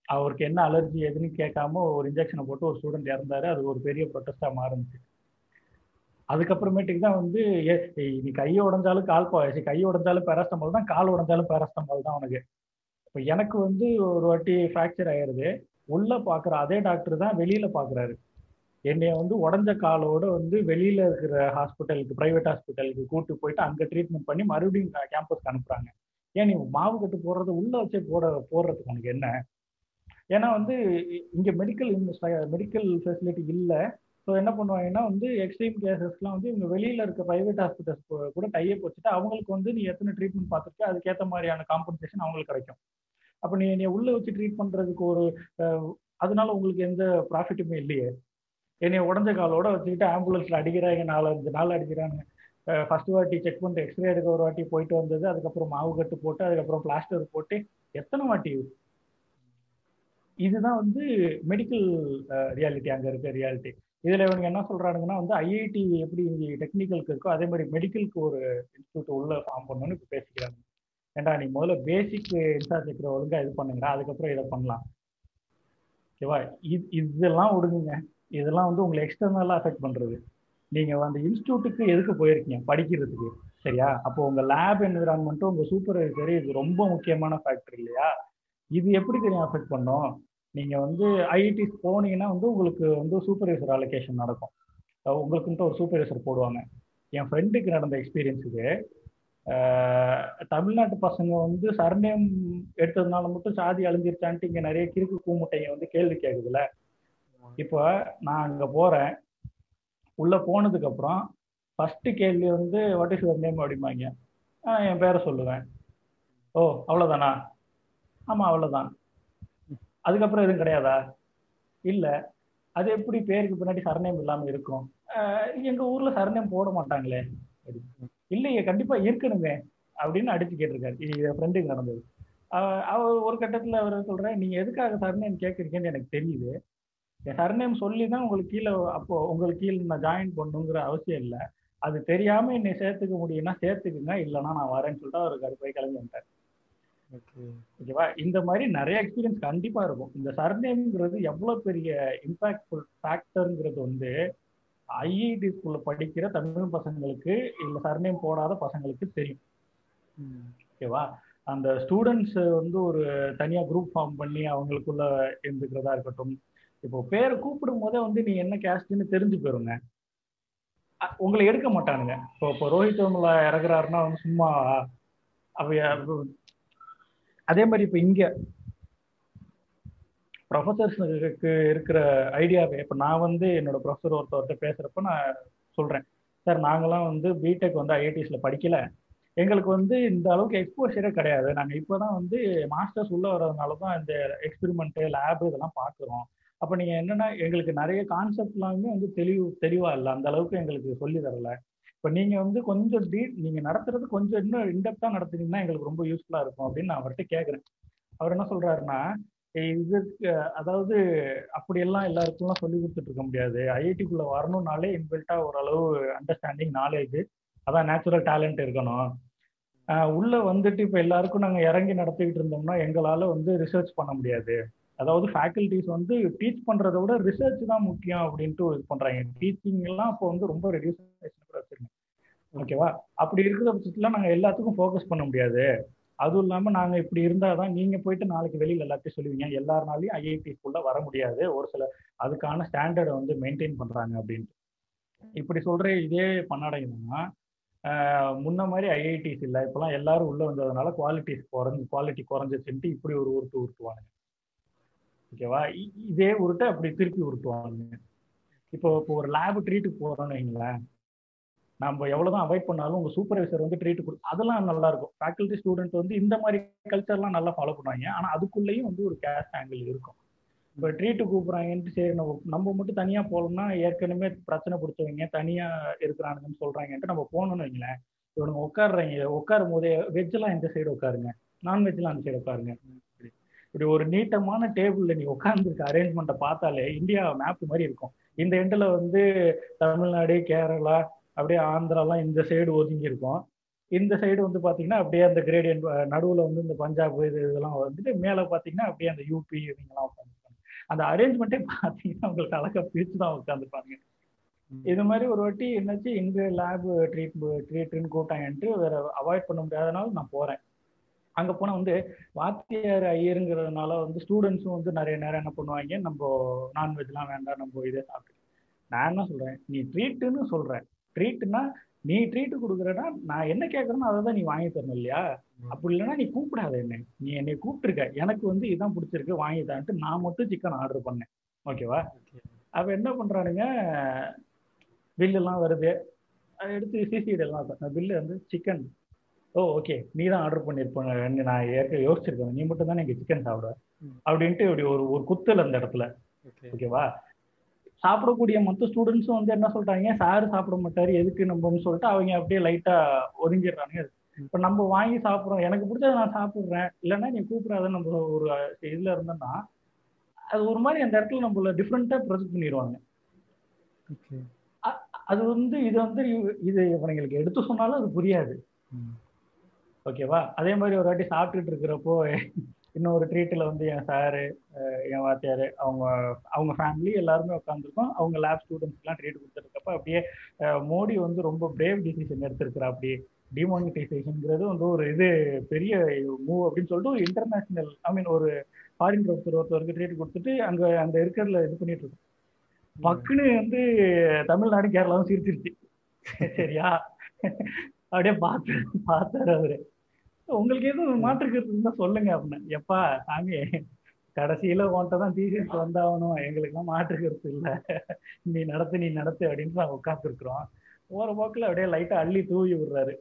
அவருக்கு என்ன அலர்ஜி எதுன்னு கேட்காம ஒரு இன்ஜெக்ஷனை போட்டு ஒரு ஸ்டூடெண்ட் இறந்தாரு. அது ஒரு பெரிய ப்ரொட்டஸ்டா மாறுச்சு. அதுக்கப்புறமேட்டுக்கு தான் வந்து நீ கையை உடஞ்சாலும் கால் கை உடஞ்சாலும் பேராஸ்டமால் தான் கால் உடஞ்சாலும் பேராஸ்டமால் தான் உனக்கு. இப்போ எனக்கு வந்து ஒரு வாட்டி ஃப்ராக்சர் ஆயிருது. உள்ள பாக்குற அதே டாக்டர் தான் வெளியில பாக்குறாரு. என்னைய வந்து உடஞ்ச காலோட வந்து வெளியில இருக்கிற ஹாஸ்பிட்டலுக்கு பிரைவேட் ஹாஸ்பிட்டலுக்கு கூட்டு போயிட்டு அங்க ட்ரீட்மெண்ட் பண்ணி மறுபடியும் கேம்பஸ்க்கு அனுப்புறாங்க. ஏன் நீ மாவு கட்டு போடுறது உள்ள வச்சே போட போடுறதுக்கு உனக்கு என்ன? ஏன்னா வந்து இங்க மெடிக்கல் மெடிக்கல் ஃபெசிலிட்டி இல்லை. ஸோ என்ன பண்ணுவாங்கன்னா வந்து எக்ஸ்ட்ரீம் கேசஸ்லாம் வந்து இவங்க வெளியில் இருக்க ப்ரைவேட் ஹாஸ்பிட்டல்ஸ் கூட டைப் வச்சுட்டு அவங்களுக்கு வந்து நீ எத்தனை ட்ரீட்மெண்ட் பார்த்துருக்க? அதுக்கேற்ற மாதிரியான காம்பன்சேஷன் அவங்களுக்கு கிடைக்கும். அப்போ நீ நீ உள்ளே வச்சு ட்ரீட் பண்ணுறதுக்கு ஒரு அதனால உங்களுக்கு எந்த ப்ராஃபிட்டுமே இல்லையே. என்னை உடஞ்ச காலோட வச்சுக்கிட்டு ஆம்புலன்ஸில் அடிக்கிறாங்க நாலஞ்சு நாள் அடிக்கிறாங்க. ஃபர்ஸ்ட் வாட்டி செக் பண்ணிட்டு எக்ஸ்ரே எடுக்க ஒரு வாட்டி போயிட்டு வந்தது அதுக்கப்புறம் மாவு கட்டு போட்டு அதுக்கப்புறம் பிளாஸ்டர் போட்டு எத்தனை வாட்டி? இதுதான் வந்து மெடிக்கல் ரியாலிட்டி அங்கே இருக்க ரியாலிட்டி இதுல இவங்க என்ன சொல்றானுங்கன்னா வந்து ஐஐடி எப்படி டெக்னிக்கலுக்கு இருக்கோ அதே மாதிரி மெடிக்கலுக்கு ஒரு இன்ஸ்டியூட் உள்ள ஃபார்ம் பண்ணணும்னு இப்போ பேசிக்கிறாங்க. ஏன்டா நீ முதல்ல பேசிக் இன்ஃப்ராஸ்ட்ரக்சர் ஒழுங்கா இது பண்ணுங்கடா அதுக்கப்புறம் இதை பண்ணலாம். ஓகேவா? இது இதெல்லாம் விடுங்க. இதெல்லாம் வந்து உங்களை எக்ஸ்டர்னலாக அஃபெக்ட் பண்றது. நீங்க அந்த இன்ஸ்டியூட்டுக்கு எதுக்கு போயிருக்கீங்க? படிக்கிறதுக்கு. சரியா? அப்போ உங்க லேப் என்விரான்மெண்ட்டும் உங்க சூப்பர்வைசர் இது ரொம்ப முக்கியமான ஃபேக்டர் இல்லையா? இது எப்படி தெரியும் அஃபெக்ட் பண்ணும்? நீங்கள் வந்து ஐஐடிஸ் போனீங்கன்னா வந்து உங்களுக்கு வந்து சூப்பர்வைசர் அலோகேஷன் நடக்கும். உங்களுக்குன்ட்டு ஒரு சூப்பர்வைசர் போடுவாங்க. என் ஃப்ரெண்டுக்கு நடந்த எக்ஸ்பீரியன்ஸுக்கு தமிழ்நாட்டு பசங்க வந்து சர்நேம் எடுத்ததுனால மட்டும் சாதி அழிஞ்சிருச்சான்ட்டு இங்கே நிறைய கிறுக்கு கூமுட்டைங்க வந்து கேள்வி கேட்குதுல இப்போ நான் அங்கே போகிறேன் உள்ளே போனதுக்கப்புறம் ஃபஸ்ட்டு கேள்வி வந்து வாட் இஸ் யுவர் நேம் அப்படிம்பாங்க. என் பேரை சொல்லுவேன். ஓ அவ்வளோதானா ஆமாம் அவ்வளோதான் அதுக்கப்புறம் எதுவும் கிடையாதா? இல்ல. அது எப்படி பேருக்கு பின்னாடி சரணேம் இல்லாம இருக்கும்? எங்க ஊர்ல சரணேம் போட மாட்டாங்களே. இல்லையே கண்டிப்பா இருக்கணுமே அப்படின்னு அடிச்சு கேட்டிருக்காரு. இது என் ஃப்ரெண்டுக்கு நடந்தது. அவர் ஒரு கட்டத்துல அவர் சொல்றேன் நீங்க எதுக்காக சரணேம் கேட்குறீங்கன்னு எனக்கு தெரியுது. என் சர்நேம் சொல்லி தான் உங்களுக்கு கீழே அப்போ உங்களுக்கு கீழே நான் ஜாயின் பண்ணுங்கிற அவசியம் இல்லை. அது தெரியாம என்னை சேர்த்துக்க முடியும்னா சேர்த்துக்குங்க. இல்லைன்னா நான் வரேன்னு சொல்லிட்டு அவர் கருப்பை கிளம்பி வந்துட்டார். ஓகேவா இந்த மாதிரி நிறைய எக்ஸ்பீரியன்ஸ் கண்டிப்பா இருக்கும். இந்த சர்நேம்ங்கிறது எவ்வளவு பெரிய இம்பாக்ட்ஃபுல் ஃபேக்டருங்கிறது வந்து ஐஐடி ஸ்கூல்ல படிக்கிற தமிழ் பசங்களுக்கு இல்ல சர்நேம் போடாத பசங்களுக்கு தெரியும். ஓகேவா அந்த ஸ்டூடெண்ட்ஸ் வந்து ஒரு தனியா குரூப் ஃபார்ம் பண்ணி அவங்களுக்குள்ள இருந்துக்கிறதா இருக்கட்டும். இப்போ பேரை கூப்பிடும் போதே வந்து நீ என்ன கேஸ்ட்னு தெரிஞ்சு போயிருங்க. உங்களை எடுக்க மாட்டானுங்க. இப்போ இப்போ ரோஹித் அவங்கள இறக்குறாருன்னா வந்து சும்மா அதே மாதிரி இப்போ இங்க ப்ரொஃபசர்ஸுக்கு இருக்கிற ஐடியாவே இப்போ நான் வந்து என்னோட ப்ரொஃபஸர் ஒருத்தவர்கிட்ட பேசுறப்ப நான் சொல்றேன். சார் நாங்களாம் வந்து பிடெக் வந்து ஐஐடிஸ்ல படிக்கல. எங்களுக்கு வந்து இந்த அளவுக்கு எக்ஸ்போஷரே கிடையாது. நாங்கள் இப்போதான் வந்து மாஸ்டர்ஸ் உள்ள வர்றதுனால தான் இந்த எக்ஸ்பெரிமெண்ட்டு லேபு இதெல்லாம் பார்க்குறோம் அப்போ நீங்கள் என்னன்னா எங்களுக்கு நிறைய கான்செப்ட்லாமே வந்து தெளிவு தெளிவாக இல்லை. அந்த அளவுக்கு எங்களுக்கு சொல்லி தரல. இப்போ நீங்க வந்து கொஞ்சம் டீ நீங்க நடத்துறது கொஞ்சம் இன்னும் இன்டெப்தா நடத்துனீங்கன்னா எங்களுக்கு ரொம்ப யூஸ்ஃபுல்லா இருக்கும் அப்படின்னு நான் அவர்கிட்ட கேட்குறேன் அவர் என்ன சொல்றாருன்னா இதுக்கு அதாவது அப்படியெல்லாம் எல்லாருக்கும்லாம் சொல்லி கொடுத்துட்டு இருக்க முடியாது. ஐஐடிக்குள்ள வரணும்னாலே இன்பில்ட்டா ஓரளவு அண்டர்ஸ்டாண்டிங் நாலேஜ் அதான் நேச்சுரல் டேலண்ட் இருக்கணும். உள்ள வந்துட்டு இப்போ எல்லாருக்கும் நாங்கள் இறங்கி நடத்திக்கிட்டு இருந்தோம்னா எங்களால் வந்து ரிசர்ச் பண்ண முடியாது. அதாவது ஃபேக்கல்டிஸ் வந்து டீச் பண்றதை விட ரிசர்ச் தான் முக்கியம் அப்படின்ட்டு இது பண்றாங்க. டீச்சிங் எல்லாம் இப்போ வந்து ரொம்ப ரெடியூஸ் வச்சிருக்கோம் ஓகேவா அப்படி இருக்கிற பட்சத்துல நாங்க எல்லாத்துக்கும் ஃபோக்கஸ் பண்ண முடியாது. அதுவும் இல்லாம நாங்க இப்படி இருந்தாதான் நீங்க போயிட்டு நாளைக்கு வெளியில எல்லாத்தையும் சொல்லுவீங்க. எல்லாருனாலையும் ஐஐடிக்குள்ள வர முடியாது. ஒரு சில அதுக்கான ஸ்டாண்டர்டை வந்து மெயின்டைன் பண்றாங்க அப்படின்ட்டு. இப்படி சொல்ற இதே பண்ணாடைங்கன்னா முன்ன மாதிரி ஐஐடிஸ் இல்லை. இப்பெல்லாம் எல்லாரும் உள்ள வந்ததுனால குவாலிட்டிஸ் குறைஞ்சு குவாலிட்டி குறைஞ்சிச்சுன்ட்டு இப்படி ஒரு உருட்டு உருட்டுவானுங்க. ஓகேவா இதே உருட்டை அப்படி திருப்பி உருட்டுவானுங்க. இப்போ இப்போ ஒரு லேப் ட்ரீட்டுக்கு போறோம்னு வைங்களேன். நம்ம எவ்வளவுதான் அவாய்ட் பண்ணாலும் உங்க சூப்பர்வைசர் வந்து ட்ரீட் கொடு அதெல்லாம் நல்லா இருக்கும் ஃபேக்கல்ட்டி ஸ்டூடெண்ட் வந்து இந்த மாதிரி கல்ச்சர்லாம் நல்லா ஃபாலோ பண்ணுவாங்க. ஆனா அதுக்குள்ளேயும் வந்து ஒரு கேஸ்ட் ஆங்கிள் இருக்கும். இப்போ ட்ரீட்டு கூப்பிட்றாங்கன்ட்டு சரி நம்ம நம்ம மட்டும் தனியா போகணும்னா ஏற்கனவே பிரச்சனை பிடிச்சவங்க தனியா இருக்கிறானுங்கன்னு சொல்றாங்கன்ட்டு நம்ம போகணும்னு வைங்களேன். இவனுங்க உட்காடுறீங்க உட்காரும் போதே வெஜ்லாம் இந்த சைடு உட்காருங்க? நான்வெஜ்லாம் அந்த சைடு உட்காருங்க. இப்படி ஒரு நீட்டமான டேபிள்ல நீ உட்காந்துருக்க அரேஞ்ச்மெண்ட்டை பார்த்தாலே இந்தியா மேப் மாதிரி இருக்கும். இந்த எண்டில் வந்து தமிழ்நாடு கேரளா அப்படியே ஆந்திராலாம் இந்த சைடு ஒதுங்கி இருக்கும் இந்த சைடு வந்து பார்த்தீங்கன்னா அப்படியே அந்த கிரேடியன்ட் நடுவில் வந்து இந்த பஞ்சாப் இது இதெல்லாம் வந்துட்டு மேலே பார்த்தீங்கன்னா அப்படியே அந்த யூபி இவங்கெல்லாம் உட்காந்துருப்பாங்க அந்த அரேஞ்ச்மெண்ட்டே பார்த்தீங்கன்னா உங்களுக்கு அழகாக பிரித்து தான் உட்காந்துருப்பாங்க இது மாதிரி ஒரு வாட்டி என்னாச்சு எங்க லேப் ட்ரீட் ட்ரீட்னு கூட்டாங்கன்ட்டு வேற அவாய்ட் பண்ண முடியாதனால நான் போறேன். அங்க போனா வந்து வாத்தியார் ஐயருங்கிறதுனால வந்து ஸ்டூடெண்ட்ஸும் வந்து நிறைய நேரம் என்ன பண்ணுவாங்க நம்ம நான்வெஜ்லாம் வேண்டாம் நம்ம இதே சாப்பிட்டு நான் என்ன சொல்றேன் நீ ட்ரீட்டுன்னு சொல்றேன். ட்ரீட்னா நீ ட்ரீட் கொடுக்குறனா நான் என்ன கேட்கறேனோ அதை தான் நீ வாங்கி தரணும் இல்லையா? அப்படி இல்லைன்னா நீ கூப்பிடாத என்ன. நீ என்னை கூப்பிட்டுருக்க. எனக்கு வந்து இதான் பிடிச்சிருக்கு வாங்கி தான்ட்டு நான் மட்டும் சிக்கன் ஆர்டர் பண்ணேன். ஓகேவா அப்ப என்ன பண்றானுங்க? பில்லெல்லாம் வருது. அதை எடுத்து சிசிடி எல்லாம் பில்லு வந்து சிக்கன் ஓ ஓகே நீ தான் ஆர்டர் பண்ணியிருப்பேன் நான் ஏற்க யோசிச்சிருக்கேன். நீ மட்டும் தானே இங்கே சிக்கன் சாப்பிடுவேன் அப்படின்ட்டு இப்படி ஒரு ஒரு குத்தல் அந்த இடத்துல. ஓகேவா சாப்பிடக்கூடிய மற்ற ஸ்டூடெண்ட்ஸும் வந்து என்ன சொல்றாங்க சார் சாப்பிட மாட்டாரு எதுக்கு நம்மன்னு சொல்லிட்டு அவங்க அப்படியே லைட்டா ஒதுங்கிடுறாங்க இப்ப நம்ம வாங்கி சாப்பிட்றோம். எனக்கு பிடிச்சத நான் சாப்பிடுறேன். இல்லைன்னா நீ கூப்பிடாத நம்ம ஒரு இதுல இருந்தோம்னா அது ஒரு மாதிரி அந்த இடத்துல நம்மள டிஃப்ரெண்டா ப்ரொஜெக்ட் பண்ணிடுவாங்க. அது வந்து இது வந்து இது இவனுங்களுக்கு எடுத்து சொன்னாலும் அது புரியாது. ஓகேவா அதே மாதிரி ஒரு வாட்டி சாப்பிட்டுட்டு இருக்கிறப்போ இன்னொரு ட்ரீட்டில் வந்து என் சாரு என் வாத்தியார் அவங்க அவங்க ஃபேமிலி எல்லாருமே உட்காந்துருக்கோம் அவங்க லேப் ஸ்டூடெண்ட்ஸ்லாம் ட்ரீட் கொடுத்துருக்கப்ப அப்படியே மோடி வந்து ரொம்ப பிரேவ் டிசிஷன் எடுத்திருக்கிறா அப்படியே. டிமானிட்டைசேஷன்ங்கிறது வந்து ஒரு இது பெரிய மூவ் அப்படின்னு சொல்லிட்டு ஒரு இன்டர்நேஷனல் ஐ மீன் ஒரு ஃபாரின் ஒருத்தர் ஒருத்தருக்கு ட்ரீட் கொடுத்துட்டு அங்கே அந்த இருக்கிறதுல இது பண்ணிட்டு இருக்கோம். பக்குன்னு வந்து தமிழ்நாடு கேரளாவும் சிரிச்சிருச்சு. சரியா? அப்படியே பார்த்து பார்த்தாரு அவரு. உங்களுக்கு எதுவும் மாற்றுக்கிறது இருந்தா சொல்லுங்க அப்படின்னு. எப்பா சாமி கடைசியில உன்ட்ட தான் தீசிட்டு வந்தாகணும். எங்களுக்குலாம் மாற்று கருத்து இல்லை. நீ நடத்து நீ நடத்து அப்படின்னு நான் உட்காந்துருக்குறோம் போற போக்கில் அப்படியே லைட்டா அள்ளி தூவி விடுறாரு.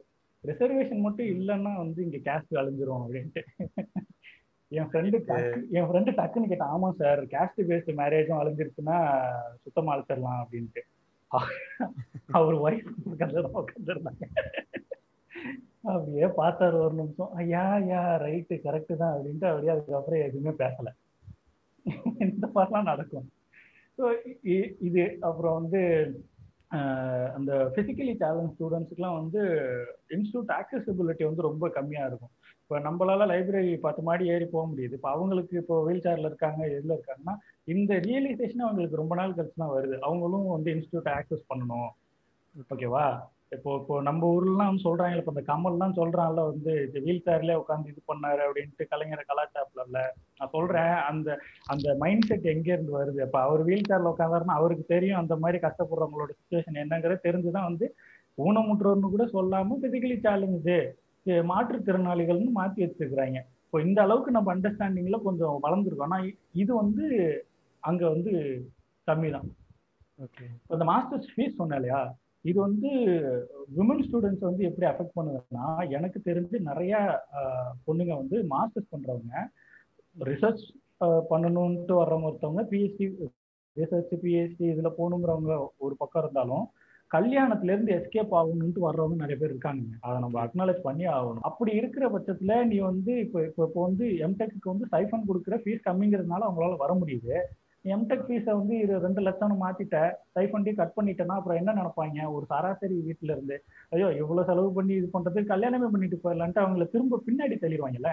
ரிசர்வேஷன் மட்டும் இல்லைன்னா வந்து இங்க கேஸ்ட் அழிஞ்சிரும் அப்படின்ட்டு. என் ஃப்ரெண்டு என் ஃப்ரெண்டு டக்குன்னு கேட்டான் ஆமா சார் கேஸ்ட் பேஸ்டு மேரேஜும் அழிஞ்சிருச்சுன்னா சுத்தமா அழைச்சிடலாம் அப்படின்ட்டு. அவர் ஒய்ஃப் உட்காந்துருந்தாங்க அப்படியே பார்த்தாரு ஒரு நிமிஷம். ஐயா ஐயா ரைட்டு கரெக்டு தான் அப்படின்ட்டு அப்படியே அதுக்கப்புறம் எதுவுமே பேசல. இந்த மாதிரிலாம் நடக்கும். ஸோ இது அப்புறம் வந்து அந்த ஃபிசிக்கலி சேலஞ்ச் ஸ்டூடெண்ட்ஸுக்குலாம் வந்து இன்ஸ்டியூட் ஆக்சசிபிலிட்டி வந்து ரொம்ப கம்மியாக இருக்கும். இப்போ நம்மளால லைப்ரரி பத்து மாடி ஏறி போக முடியுது. இப்போ அவங்களுக்கு இப்போ வீல் சேரில் இருக்காங்க எதில் இருக்காங்கன்னா இந்த ரியலைசேஷன் அவங்களுக்கு ரொம்ப நாள் கழிச்சு தான் வருது. அவங்களும் வந்து இன்ஸ்டியூட் ஆக்சஸ் பண்ணணும். ஓகேவா? இப்போ இப்போ நம்ம ஊர்லாம் சொல்றாங்க இப்போ இந்த கமல்லாம் சொல்றான்ல வந்து இந்த வீல் சேர்ல உட்காந்து இது பண்ணாரு அப்படின்ட்டு கலைஞர் கலாச்சாரத்துல. நான் சொல்றேன் அந்த அந்த மைண்ட் செட் எங்க இருந்து வருது? அப்ப அவர் வீல் சேர்ல உட்காந்தாருன்னா அவருக்கு தெரியும் அந்த மாதிரி கஷ்டப்படுறவங்களோட சுச்சுவேஷன் என்னங்கிறது தெரிஞ்சுதான் வந்து ஊனமுற்றோர்னு கூட சொல்லாம பிசிக்கலி சேலஞ்சு மாற்றுத்திறனாளிகள்னு மாத்தி வச்சிருக்கிறாங்க. இப்போ இந்த அளவுக்கு நம்ம அண்டர்ஸ்டாண்டிங்ல கொஞ்சம் வளர்ந்துருக்கோம். ஆனா இது வந்து அங்க வந்து கம்மி தான் இப்போ இந்த மாஸ்டர்ஸ் ஃபீஸ் சொன்னேன் இல்லையா? இது வந்து விமன் ஸ்டூடெண்ட்ஸ் வந்து எப்படி அஃபெக்ட் பண்ணுதுன்னா எனக்கு தெரிஞ்சு நிறைய பொண்ணுங்க வந்து மாஸ்டர்ஸ் பண்றவங்க ரிசர்ச் பண்ணணும்ட்டு வர்றவங்க ஒருத்தவங்க பிஎஸ்சி ரிசர்ச் பிஎஸ்சி இதுல போகணுங்கிறவங்க ஒரு பக்கம் இருந்தாலும் கல்யாணத்துல இருந்து எஸ்கேப் ஆகணும்ட்டு வர்றவங்க நிறைய பேர் இருக்காங்க. அதை நம்ம அக்னாலேஜ் பண்ணி ஆகணும். அப்படி இருக்கிற பட்சத்துல நீ வந்து இப்போ இப்போ இப்போ வந்து எம்டெக்கு வந்து சைஃபன் கொடுக்குற ஃபீஸ் கம்மிங்கிறதுனால அவங்களால வர முடியுது. எம்டெக் ஃபீஸை வந்து இரு ரெண்டு லட்சம்னு மாத்திட்டேன் ஸ்டைஃபண்டி கட் பண்ணிட்டேன்னா அப்புறம் என்ன நினைப்பாங்க? ஒரு சராசரி வீட்டுல இருந்து ஐயோ இவ்வளவு செலவு பண்ணி இது பண்றது கல்யாணமே பண்ணிட்டு போயிடலான்ட்டு அவங்கள திரும்ப பின்னாடி தள்ளிடுவாங்கல்ல?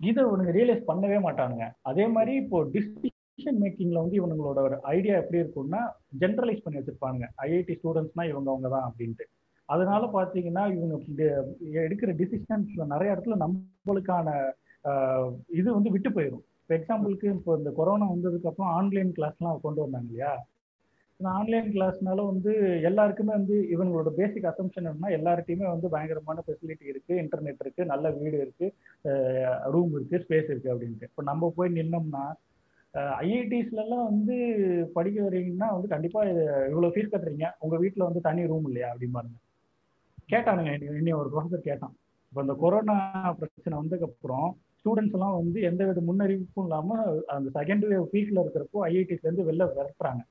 இதை இவனுங்க ரியலைஸ் பண்ணவே மாட்டானுங்க. அதே மாதிரி இப்போ டிசிஷன் மேக்கிங்ல வந்து இவனுங்களோட ஒரு ஐடியா எப்படி இருக்கும்னா ஜென்ரலைஸ் பண்ணி வச்சிருப்பாங்க ஐஐடி ஸ்டூடெண்ட்ஸ்னா இவங்க அவங்க தான் அப்படின்ட்டு. அதனால பாத்தீங்கன்னா இவங்க எடுக்கிற டிசிஷன்ஸ்ல நிறைய இடத்துல நம்மளுக்கான இது வந்து விட்டு போயிடும் இப்போ எக்ஸாம்பிளுக்கு இப்போ இந்த கொரோனா வந்ததுக்கப்புறம் ஆன்லைன் கிளாஸ்லாம் கொண்டு வந்தாங்க இல்லையா? இந்த ஆன்லைன் கிளாஸ்னால வந்து எல்லாருக்குமே வந்து இவங்களோட பேசிக் அசம்ஷன் என்னன்னா எல்லார்ட்டையுமே வந்து பயங்கரமான ஃபெசிலிட்டி இருக்கு இன்டர்நெட் இருக்கு நல்ல வீடு இருக்கு ரூம் இருக்கு ஸ்பேஸ் இருக்கு அப்படின்ட்டு. இப்போ நம்ம போய் நின்னோம்னா ஐஐடிஸ்லலாம் வந்து படிக்க வரீங்கன்னா வந்து கண்டிப்பா இவ்வளோ ஃபீஸ் கட்டுறீங்க. உங்க வீட்டில் வந்து தனி ரூம் இல்லையா அப்படிம்பாருங்க கேட்டானுங்க இன்னும் ஒரு ப்ரொஃபஸர் கேட்டான். இப்போ இந்த கொரோனா பிரச்சனை வந்ததுக்கப்புறம் ஸ்டூடெண்ட்ஸ் எல்லாம் வந்து எந்த வித முன்னறிவிப்பும் இல்லாம அந்த செகண்ட் வேவ் பீக்ல இருக்கிறப்போ ஐஐடிஸ்ல இருந்து வெளில விரட்டுறாங்க.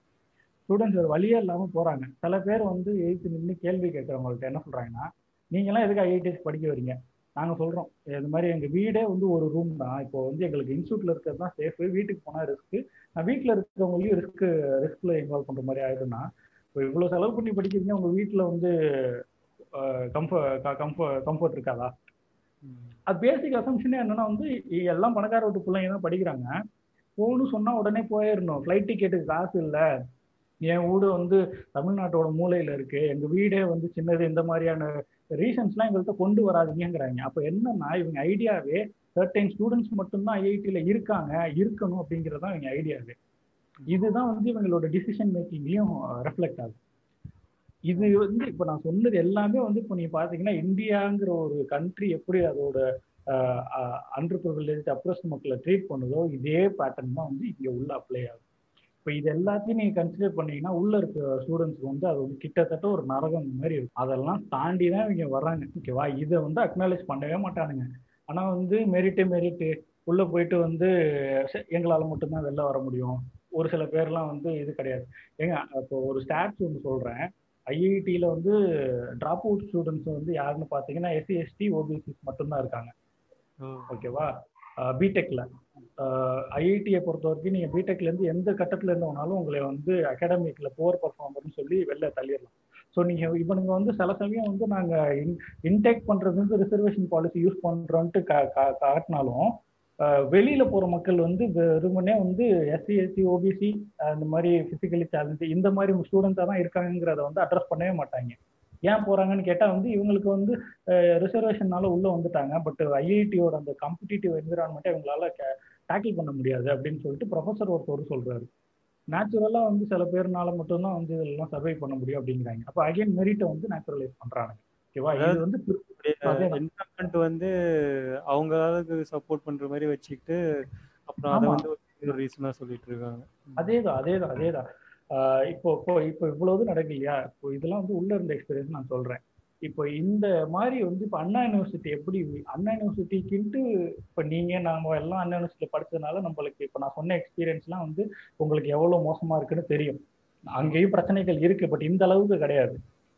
ஸ்டூடெண்ட்ஸ் ஒரு வழியே இல்லாம போறாங்க. சில பேர் வந்து எயித்து நின்று கேள்வி கேட்கறவங்கள்ட்ட என்ன சொல்றாங்கன்னா நீங்க எல்லாம் எதுக்கு ஐஐடிஎஸ் படிக்க வரீங்க நாங்க சொல்றோம். இது மாதிரி எங்க வீடே வந்து ஒரு ரூம் தான். இப்போ வந்து எங்களுக்கு இன்ஸ்டியூட்ல இருக்கிறது தான் சேஃபு வீட்டுக்கு போனா ரிஸ்க் நான் வீட்டுல இருக்கிறவங்களையும் ரிஸ்க் ரிஸ்க்ல இன்வால்வ் பண்ற மாதிரி ஆயிடும்னா இப்போ இவ்வளவு செலவு பண்ணி படிக்கிறீங்க உங்க வீட்டுல வந்து கம்ஃபர்ட் கம்ஃபர்ட் கம்ஃபர்ட் இருக்காதா? அது பேசிக் அசம்ஷனே என்னன்னா வந்து எல்லாம் பணக்கார வீட்டு பிள்ளைங்க தான் படிக்கிறாங்க. போகணும் சொன்னா உடனே போயிடணும் ஃப்ளைட் டிக்கெட்டுக்கு காசு இல்லை. என் வீடு வந்து தமிழ்நாட்டோட மூலையில இருக்கு. எங்க வீடே வந்து சின்னது இந்த மாதிரியான ரீசன்ஸ்லாம் எங்கள்கிட்ட கொண்டு வராதிங்கிறாங்க அப்போ என்னன்னா இவங்க ஐடியாவே சர்டைன் ஸ்டூடெண்ட்ஸ் மட்டும்தான் ஐஐடியில் இருக்காங்க இருக்கணும் அப்படிங்கிறது தான் இவங்க ஐடியாவே இதுதான் வந்து இவங்களோட டிசிஷன் மேக்கிங்லயும் ரெஃப்ளெக்ட் ஆகுது. இது வந்து இப்போ நான் சொன்னது எல்லாமே வந்து இப்போ நீங்க பாத்தீங்கன்னா இந்தியாங்கிற ஒரு கண்ட்ரி எப்படி அதோட அண்டர் அப்ரஸ் மக்களை ட்ரீட் பண்ணுதோ இதே பேட்டர்ன் தான் வந்து இங்க உள்ள அப்ளை ஆகும் இப்போ இது எல்லாத்தையும் நீங்க கன்சிடர் பண்ணீங்கன்னா உள்ள இருக்க ஸ்டூடெண்ட்ஸ்க்கு வந்து அது வந்து கிட்டத்தட்ட ஒரு நரகம் மாதிரி இருக்கும். அதெல்லாம் தாண்டி தான் இவங்க வர்றாங்க. ஓகேவா இதை வந்து அக்னாலேஜ் பண்ணவே மாட்டானுங்க. ஆனா வந்து மெரிட்டு மெரிட்டு உள்ள போயிட்டு வந்து எங்களால் மட்டும்தான் வெளில வர முடியும். ஒரு சில பேர்லாம் வந்து இது கிடையாது. ஏங்க இப்போ ஒரு ஸ்டாட்ஸ் ஒன்று சொல்றேன். ஐஐடியில வந்து டிராப் அவுட் ஸ்டூடெண்ட்ஸ் வந்து யாருன்னு பார்த்தீங்கன்னா எஸ்சி எஸ்டி ஓபிசிஸ் மட்டும்தான் இருக்காங்க. ஓகேவா பிடெக்ல ஐஐடியை பொறுத்த வரைக்கும் நீங்க பிடெக்ல இருந்து எந்த கட்டத்துல இருந்தவனாலும் உங்களை வந்து அகாடமிக்ல போர் பர்ஃபார்மர்னு சொல்லி வெளில தள்ளிடலாம். ஸோ நீங்க இவனுங்க வந்து சில சமயம் வந்து நாங்க இன்டேக் பண்றது வந்து ரிசர்வேஷன் பாலிசி யூஸ் பண்றோன்ட்டு காட்டினாலும் வெளியில போற மக்கள் வந்து வெறுமனே வந்து எஸ்சி எஸ்சி ஓபிசி அந்த மாதிரி பிசிக்கலி சேலஞ்சு இந்த மாதிரி ஸ்டூடெண்ட்ஸா தான் இருக்காங்கிறத வந்து அட்ரஸ் பண்ணவே மாட்டாங்க. ஏன் போறாங்கன்னு கேட்டா வந்து இவங்களுக்கு வந்து ரிசர்வேஷன்னால உள்ள வந்துட்டாங்க. பட் ஐஐடியோட அந்த காம்படிட்டிவ் என்விரான்மெண்ட்டை இவங்களால டேக்கிள் பண்ண முடியாது அப்படின்னு சொல்லிட்டு ப்ரொஃபஸர் ஒருத்தர் சொல்றாரு. நேச்சுரலா வந்து சில பேர்னால மட்டும்தான் வந்து இதெல்லாம் சர்வை பண்ண முடியும் அப்படிங்கிறாங்க. அப்போ அகைன் மெரிட்டை வந்து நேச்சுரலைஸ் பண்றாங்க ஓகேவா? இது வந்து வந்து அவங்க அளவுக்கு சப்போர்ட் பண்ற மாதிரி வச்சுக்கிட்டு அப்புறம் அதை வந்து ஒரு ரீசனா சொல்லிட்டு இருக்காங்க அதேதான் அதேதான் அதேதான். இப்போ இப்போ இப்போ இவ்வளவு நடக்கு இல்லையா இப்போ இதெல்லாம் வந்து உள்ள இருந்த எக்ஸ்பீரியன்ஸ் நான் சொல்றேன். இப்போ இந்த மாதிரி வந்து இப்போ அண்ணா யூனிவர்சிட்டி எப்படி அண்ணா யூனிவர்சிட்டிக்குன்ட்டு இப்போ நீங்க நாம எல்லாம் அண்ணா யூனிவர்சிட்டியில படிச்சதுனால நம்மளுக்கு இப்போ நான் சொன்ன எக்ஸ்பீரியன்ஸ்லாம் வந்து உங்களுக்கு எவ்வளவு மோசமா இருக்குன்னு தெரியும். அங்கேயும் பிரச்சனைகள் இருக்கு பட் இந்த அளவுக்கு கிடையாது.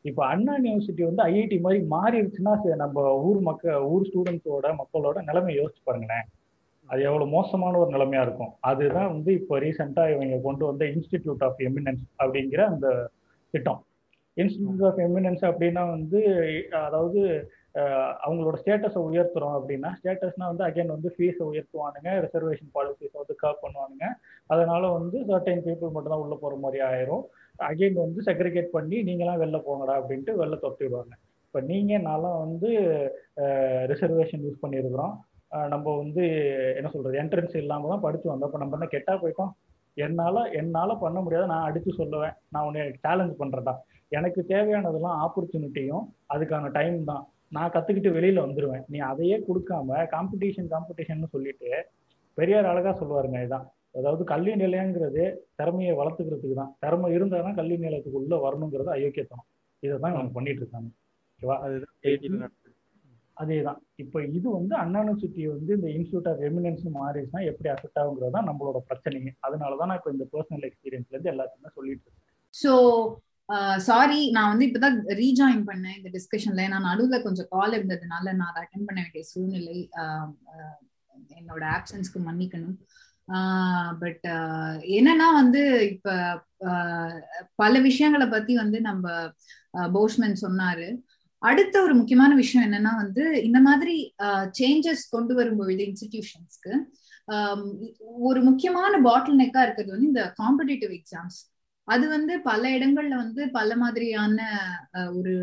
இப்போ அண்ணா யூனிவர்சிட்டி வந்து ஐஐடி மாதிரி மாறிடுச்சுன்னா நம்ம ஊர் மக்க ஊர் ஸ்டூடெண்ட்ஸோட மக்களோட நிலைமை யோசிச்சு பாருங்களேன். அது எவ்வளவு மோசமான ஒரு நிலைமையா இருக்கும். அதுதான் வந்து இப்போ ரீசெண்டா இவங்க கொண்டு வந்த இன்ஸ்டிடியூட் ஆஃப் எமினன்ஸ் அப்படிங்கிற அந்த திட்டம். இன்ஸ்டிடியூட் ஆஃப் எமினன்ஸ் அப்படின்னா வந்து அதாவது அவங்களோட ஸ்டேட்டஸை உயர்த்துறோம் அப்படின்னா ஸ்டேட்டஸ்னா வந்து அகைன் வந்து ஃபீஸை உயர்த்துவானுங்க ரிசர்வேஷன் பாலிசிஸை வந்து கர் பண்ணுவானுங்க. அதனால வந்து சர்டைன் பீப்புள் மட்டும் தான் உள்ள போற மாதிரி ஆயிரும். அகைன் வந்து செக்ரிகேட் பண்ணி நீங்களாம் வெளில போங்கடா அப்படின்ட்டு வெளில தொட்டி விடுவாங்க. இப்போ நீங்கள் நான்லாம் வந்து ரிசர்வேஷன் யூஸ் பண்ணியிருக்கிறோம். நம்ம வந்து என்ன சொல்கிறது என்ட்ரன்ஸ் இல்லாமல் தான் படித்து வந்தோம். அப்போ நம்ம என்ன கெட்டாக போயிட்டோம்? என்னால் என்னால் பண்ண முடியாது நான் அடித்து சொல்லுவேன். நான் உன்னை சேலஞ்ச் பண்றேன்டா எனக்கு தேவையானதெல்லாம் ஆப்பர்ச்சுனிட்டியும் அதுக்கான டைம் தான். நான் கற்றுக்கிட்டு வெளியில் வந்துடுவேன் நீ அதையே கொடுக்காம காம்படிஷன் காம்படிஷன் சொல்லிட்டு பெரியார் அழகாக சொல்லுவாருங்க இதான். அதாவது கல்வி நிலையங்கிறது திறமையை வளர்த்துக்கிறதுக்கு தான். திறமை இருந்தால் தான் கல்வி நிலையத்துக்கு உள்ள வரணுங்கிறது அயோக்கியத்தனம் இதை தான் இவங்க பண்ணிட்டு இருக்காங்க. ஓகேவா? அதுதான் அதேதான். இப்போ இது வந்து அண்ணா யூனிவர்சிட்டி வந்து இந்த இன்ஸ்டியூட் ஆஃப் எமினன்ஸ் மாறிடுச்சுன்னா எப்படி அஃபெக்ட் ஆகுங்கிறது தான் நம்மளோட பிரச்சனைங்க அதனால தான் நான் இப்போ இந்த பர்சனல் எக்ஸ்பீரியன்ஸ்ல இருந்து எல்லாத்தையுமே சொல்லிட்டு இருக்கேன். ஸோ சாரி நான் வந்து இப்பதான் ரீஜாயின் பண்ணேன் இந்த டிஸ்கஷன்ல நான் நடுவுல கொஞ்சம் கால் இருந்ததுனால நான் அதை அட்டன் பண்ண வேண்டிய சூழ்நிலை என்னோட ஆப்சன்ஸ்க்கு மன்னிக்கணும். பட் என்னன்னா வந்து இப்ப பல விஷயங்களை பத்தி வந்து நம்ம போஷ்மேன் சொன்னாரு. அடுத்த ஒரு முக்கியமான விஷயம் என்னன்னா வந்து இந்த மாதிரி சேஞ்சஸ் கொண்டு வரும்பொழுது இன்ஸ்டிடியூஷன்ஸ்க்கு ஒரு முக்கியமான பாட்டில் நெக்கா இருக்கிறது வந்து இந்த காம்படிட்டிவ் எக்ஸாம்ஸ் அது வந்து பல இடங்கள்ல வந்து பல மாதிரியான ஒரு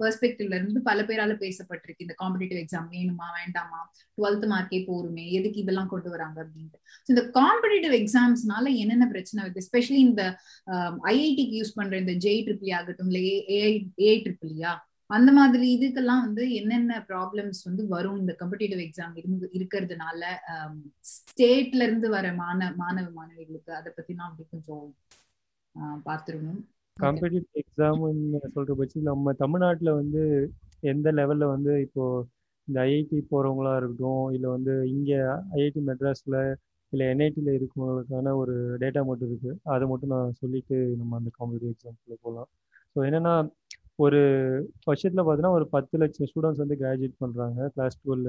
பெர்ஸ்பெக்டிவ்ல இருந்து பல பேரால பேசப்பட்டிருக்கு. இந்த காம்படிட்டிவ் எக்ஸாம் வேணுமா வேண்டாமா? டுவெல்த் மார்க்கே போருமே எதுக்கு இதெல்லாம் கொண்டு வராங்க அப்படின்ட்டு. இந்த காம்படிட்டிவ் எக்ஸாம்ஸ்னால என்னென்ன பிரச்சனை வருது? எஸ்பெஷலி இந்த ஐஐடிக்கு யூஸ் பண்ற இந்த ஜெய் ட்ரிபிள் e ஆகட்டும் இல்ல ஏஐ ஏஐ ட்ரிபிள்யா அந்த மாதிரி இதுக்கெல்லாம் வந்து என்னென்ன ப்ராப்ளம்ஸ் வந்து வரும் இந்த காம்படிட்டிவ் எக்ஸாம் இருந்து இருக்கிறதுனால ஸ்டேட்ல இருந்து வர மாணவ மாணவ மாணவிகளுக்கு? அதை பத்தி நான் அப்படி கொஞ்சம் பார்த்துருவோம் காம்படிட்டிவ் எக்ஸாம்னு சொல்ற பட்சத்தில் நம்ம தமிழ்நாட்டில் வந்து எந்த லெவல்ல வந்து இப்போ இந்த ஐஐடி போறவங்களா இருக்கட்டும் இல்லை வந்து இங்கே ஐஐடி மெட்ராஸ்ல இல்லை என்ஐடியில் இருக்கவங்களுக்கான ஒரு டேட்டா மட்டும் இருக்கு. அதை மட்டும் நான் சொல்லிட்டு நம்ம அந்த காம்படிட்டிவ் எக்ஸாம்குள்ள போகலாம் ஸோ என்னன்னா ஒரு வருஷத்தில் பார்த்தீங்கன்னா ஒரு பத்து லட்சம் ஸ்டூடெண்ட்ஸ் வந்து கிராஜுவேட் பண்ணுறாங்க கிளாஸ் டுவெல்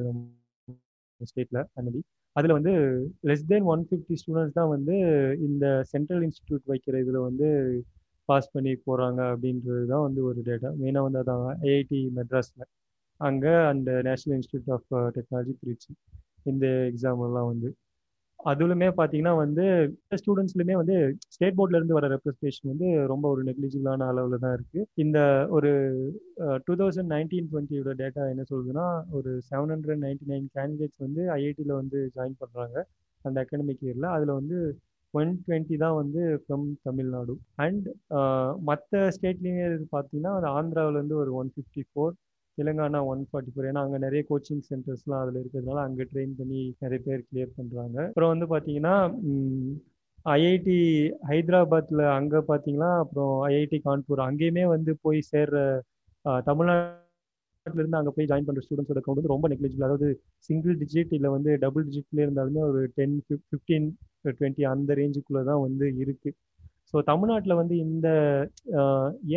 ஸ்டேட்டில் அன்னடி அதில் வந்து less than one fifty students தான் வந்து இந்த சென்ட்ரல் இன்ஸ்டிடியூட் வைக்கிற இதில் வந்து பாஸ் பண்ணி போகிறாங்க அப்படின்றது தான் வந்து ஒரு டேட்டா மெயினாக வந்து அதான் ஐஐடி மெட்ராஸில் அங்கே அந்த national institute of technology Trichy இந்த எக்ஸாம்லாம் வந்து அதுலுமே பார்த்தீங்கன்னா வந்து ஸ்டூடெண்ட்ஸ்லையுமே வந்து ஸ்டேட் போர்ட்ல இருந்து வர ரெப்ரஸன்டேஷன் வந்து ரொம்ப ஒரு நெக்லிஜிபிளான அளவில் தான் இருக்கு. இந்த ஒரு டூ தௌசண்ட் நைன்டீன் டுவெண்ட்டியோட டேட்டா என்ன சொல்லுதுன்னா ஒரு seven hundred ninety nine candidates வந்து ஐஐடியில் வந்து ஜாயின் பண்ணுறாங்க அந்த அகாடமிக் இயரில் அதில் வந்து ஒன் டுவெண்ட்டி தான் வந்து ஃப்ரம் தமிழ்நாடு அண்ட் மற்ற ஸ்டேட்லேயுமே பார்த்தீங்கன்னா அது ஆந்திராவிலேருந்து ஒரு one fifty four Telangana one forty four ஏன்னா அங்கே நிறைய கோச்சிங் சென்டர்ஸ்லாம் அதில் இருக்கிறதுனால அங்கே ட்ரெயின் பண்ணி நிறைய பேர் கிளியர் பண்ணுறாங்க அப்புறம் வந்து பார்த்தீங்கன்னா ஐஐடி ஹைதராபாத்தில் அங்கே பார்த்தீங்கன்னா அப்புறம் ஐஐடி கான்பூர் அங்கேயுமே வந்து போய் சேர்ற தமிழ்நாட்டிலேருந்து அங்கே போய் ஜாயின் பண்ணுற ஸ்டூடெண்ட்ஸோட கவுண்ட் வந்து ரொம்ப நெக்லிஜிபிள் அதாவது சிங்கிள் டிஜிட் இல்லை வந்து டபுள் டிஜிட்லேயே இருந்தாலுமே ஒரு டென் ஃபிஃப்டீன் டுவெண்ட்டி அந்த ரேஞ்சுக்குள்ளே தான் வந்து இருக்குது ஸோ தமிழ்நாட்டில் வந்து இந்த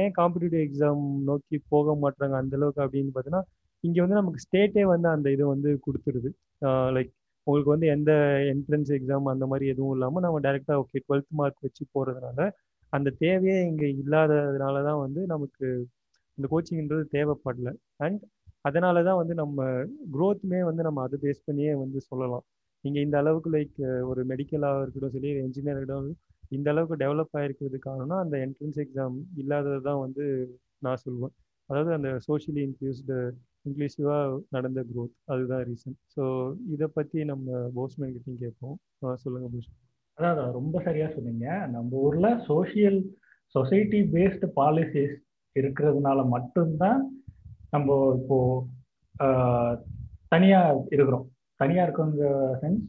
ஏன் காம்படிட்டிவ் எக்ஸாம் நோக்கி போக மாட்டுறாங்க அந்த அளவுக்கு அப்படின்னு பார்த்தீங்கன்னா இங்கே வந்து நமக்கு ஸ்டேட்டே வந்து அந்த இது வந்து கொடுத்துருது. லைக் உங்களுக்கு வந்து எந்த என்ட்ரன்ஸ் எக்ஸாம் அந்த மாதிரி எதுவும் இல்லாமல் நம்ம டேரெக்டாக ஓகே டுவெல்த் மார்க் வச்சு போகிறதுனால அந்த தேவையே இங்கே இல்லாததுனால தான் வந்து நமக்கு இந்த கோச்சிங்ன்றது தேவைப்படல. அண்ட் அதனால தான் வந்து நம்ம க்ரோத்துமே வந்து நம்ம அதை பேஸ் பண்ணியே வந்து சொல்லலாம். நீங்கள் இந்த அளவுக்கு லைக் ஒரு மெடிக்கலாக இருக்கட்டும் சரி இன்ஜினியர் இருக்கட்டும் இந்த அளவுக்கு டெவலப் ஆகிருக்கிறது காரணம் அந்த என்ட்ரன்ஸ் எக்ஸாம் இல்லாதது தான் வந்து நான் சொல்லுவேன் அதாவது அந்த சோஷியலி இன்க்ளூஸ்டு இன்க்ளூசிவாக நடந்த க்ரோத் அதுதான் ரீசன் ஸோ இதை பற்றி நம்ம போஸ்மேன் கிட்டையும் கேட்போம். சொல்லுங்கள் போஸ்மேன் அதான் ரொம்ப சரியாக சொன்னீங்க. நம்ம ஊரில் சோஷியல் சொசைட்டி பேஸ்டு பாலிசிஸ் இருக்கிறதுனால மட்டும்தான் நம்ம இப்போ தனியாக இருக்கிறோம். தனியாக இருக்குங்கிற சென்ஸ்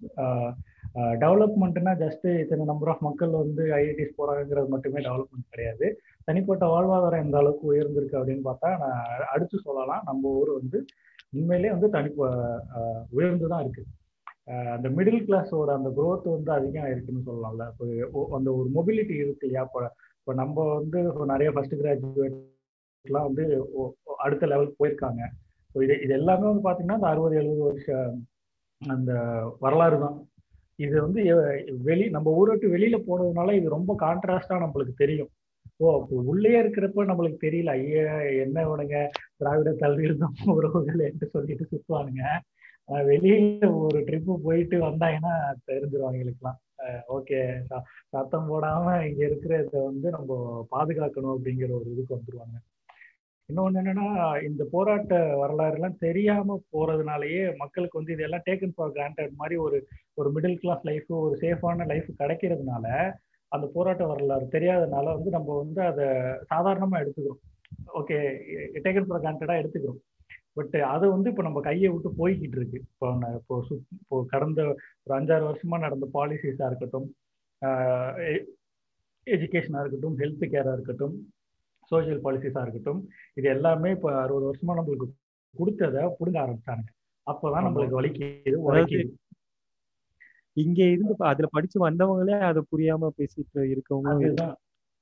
டெவலப்மெண்ட்னா ஜஸ்ட் இத்தனை நம்பர் ஆஃப் மக்கள் வந்து ஐஐடிஸ் போறாங்கிறது மட்டுமே டெவலப்மெண்ட் கிடையாது. தனிப்பட்ட வாழ்வாதாரம் எந்த அளவுக்கு உயர்ந்திருக்கு அப்படின்னு பார்த்தா நான் அடுத்து சொல்லலாம். நம்ம ஊர் வந்து உண்மையிலே வந்து தனி உயர்ந்து தான் இருக்கு. அந்த மிடில் கிளாஸோட அந்த குரோத் வந்து அதிகம் இருக்குன்னு சொல்லலாம்ல. இப்போ அந்த ஒரு மொபிலிட்டி இருக்கு இல்லையா? இப்போ இப்போ நம்ம வந்து நிறைய ஃபர்ஸ்ட் கிராஜுவேட்லாம் வந்து அடுத்த லெவலுக்கு போயிருக்காங்க. ஸோ இது இது எல்லாமே வந்து பார்த்தீங்கன்னா அந்த அறுபது எழுபது வருஷம் அந்த வரலாறு தான் இது வந்து வெளி நம்ம ஊரை விட்டு வெளியில போனதுனால இது ரொம்ப கான்ட்ராஸ்டா நம்மளுக்கு தெரியும். ஓ உள்ளே இருக்கிறப்ப நம்மளுக்கு தெரியல ஐயா என்ன இவனுங்க திராவிட கல்வியில் தான் உறவுகள் என்று சொல்லிட்டு சுத்துவானுங்க. வெளியில ஒரு ட்ரிப்பு போயிட்டு வந்தாங்கன்னா தெரிஞ்சிடும் அவங்களுக்குலாம் ஓகே சத்தம் போடாம இங்க இருக்கிற இதை வந்து நம்ம பாதுகாக்கணும் அப்படிங்கிற ஒரு இதுக்கு வந்துருவாங்க. இன்னொன்று என்னன்னா இந்த போராட்ட வரலாறுலாம் தெரியாம போறதுனாலயே மக்களுக்கு வந்து இதெல்லாம் டேக்கன் ஃபார் கிராண்டட் மாதிரி ஒரு ஒரு மிடில் கிளாஸ் லைஃப் ஒரு சேஃபான லைஃப் கிடைக்கிறதுனால அந்த போராட்ட வரலாறு தெரியாதனால வந்து நம்ம வந்து அதை சாதாரணமா எடுத்துக்கிறோம். ஓகே டேக்கன் ஃபார் கிராண்டடா எடுத்துக்கிறோம். பட் அது வந்து இப்போ நம்ம கையை விட்டு போய்கிட்டு இருக்கு. இப்போ இப்போ இப்போ கடந்த ஒரு அஞ்சாறு வருஷமா நடந்த பாலிசிஸா இருக்கட்டும் எஜுகேஷனாக இருக்கட்டும் ஹெல்த் கேராக இருக்கட்டும் சோசியல் பாலிசிஸாக இருக்கட்டும் இது எல்லாமே இப்போ அறுபது வருஷமா நம்மளுக்கு கொடுத்ததை பிடுங்க ஆரம்பிச்சாங்க அப்போதான் நம்மளுக்கு வலிக்குது உழைக்குது. இங்க இருந்து அதுல படிச்சு வந்தவங்களே அதை புரியாம பேசிட்டு இருக்கவங்க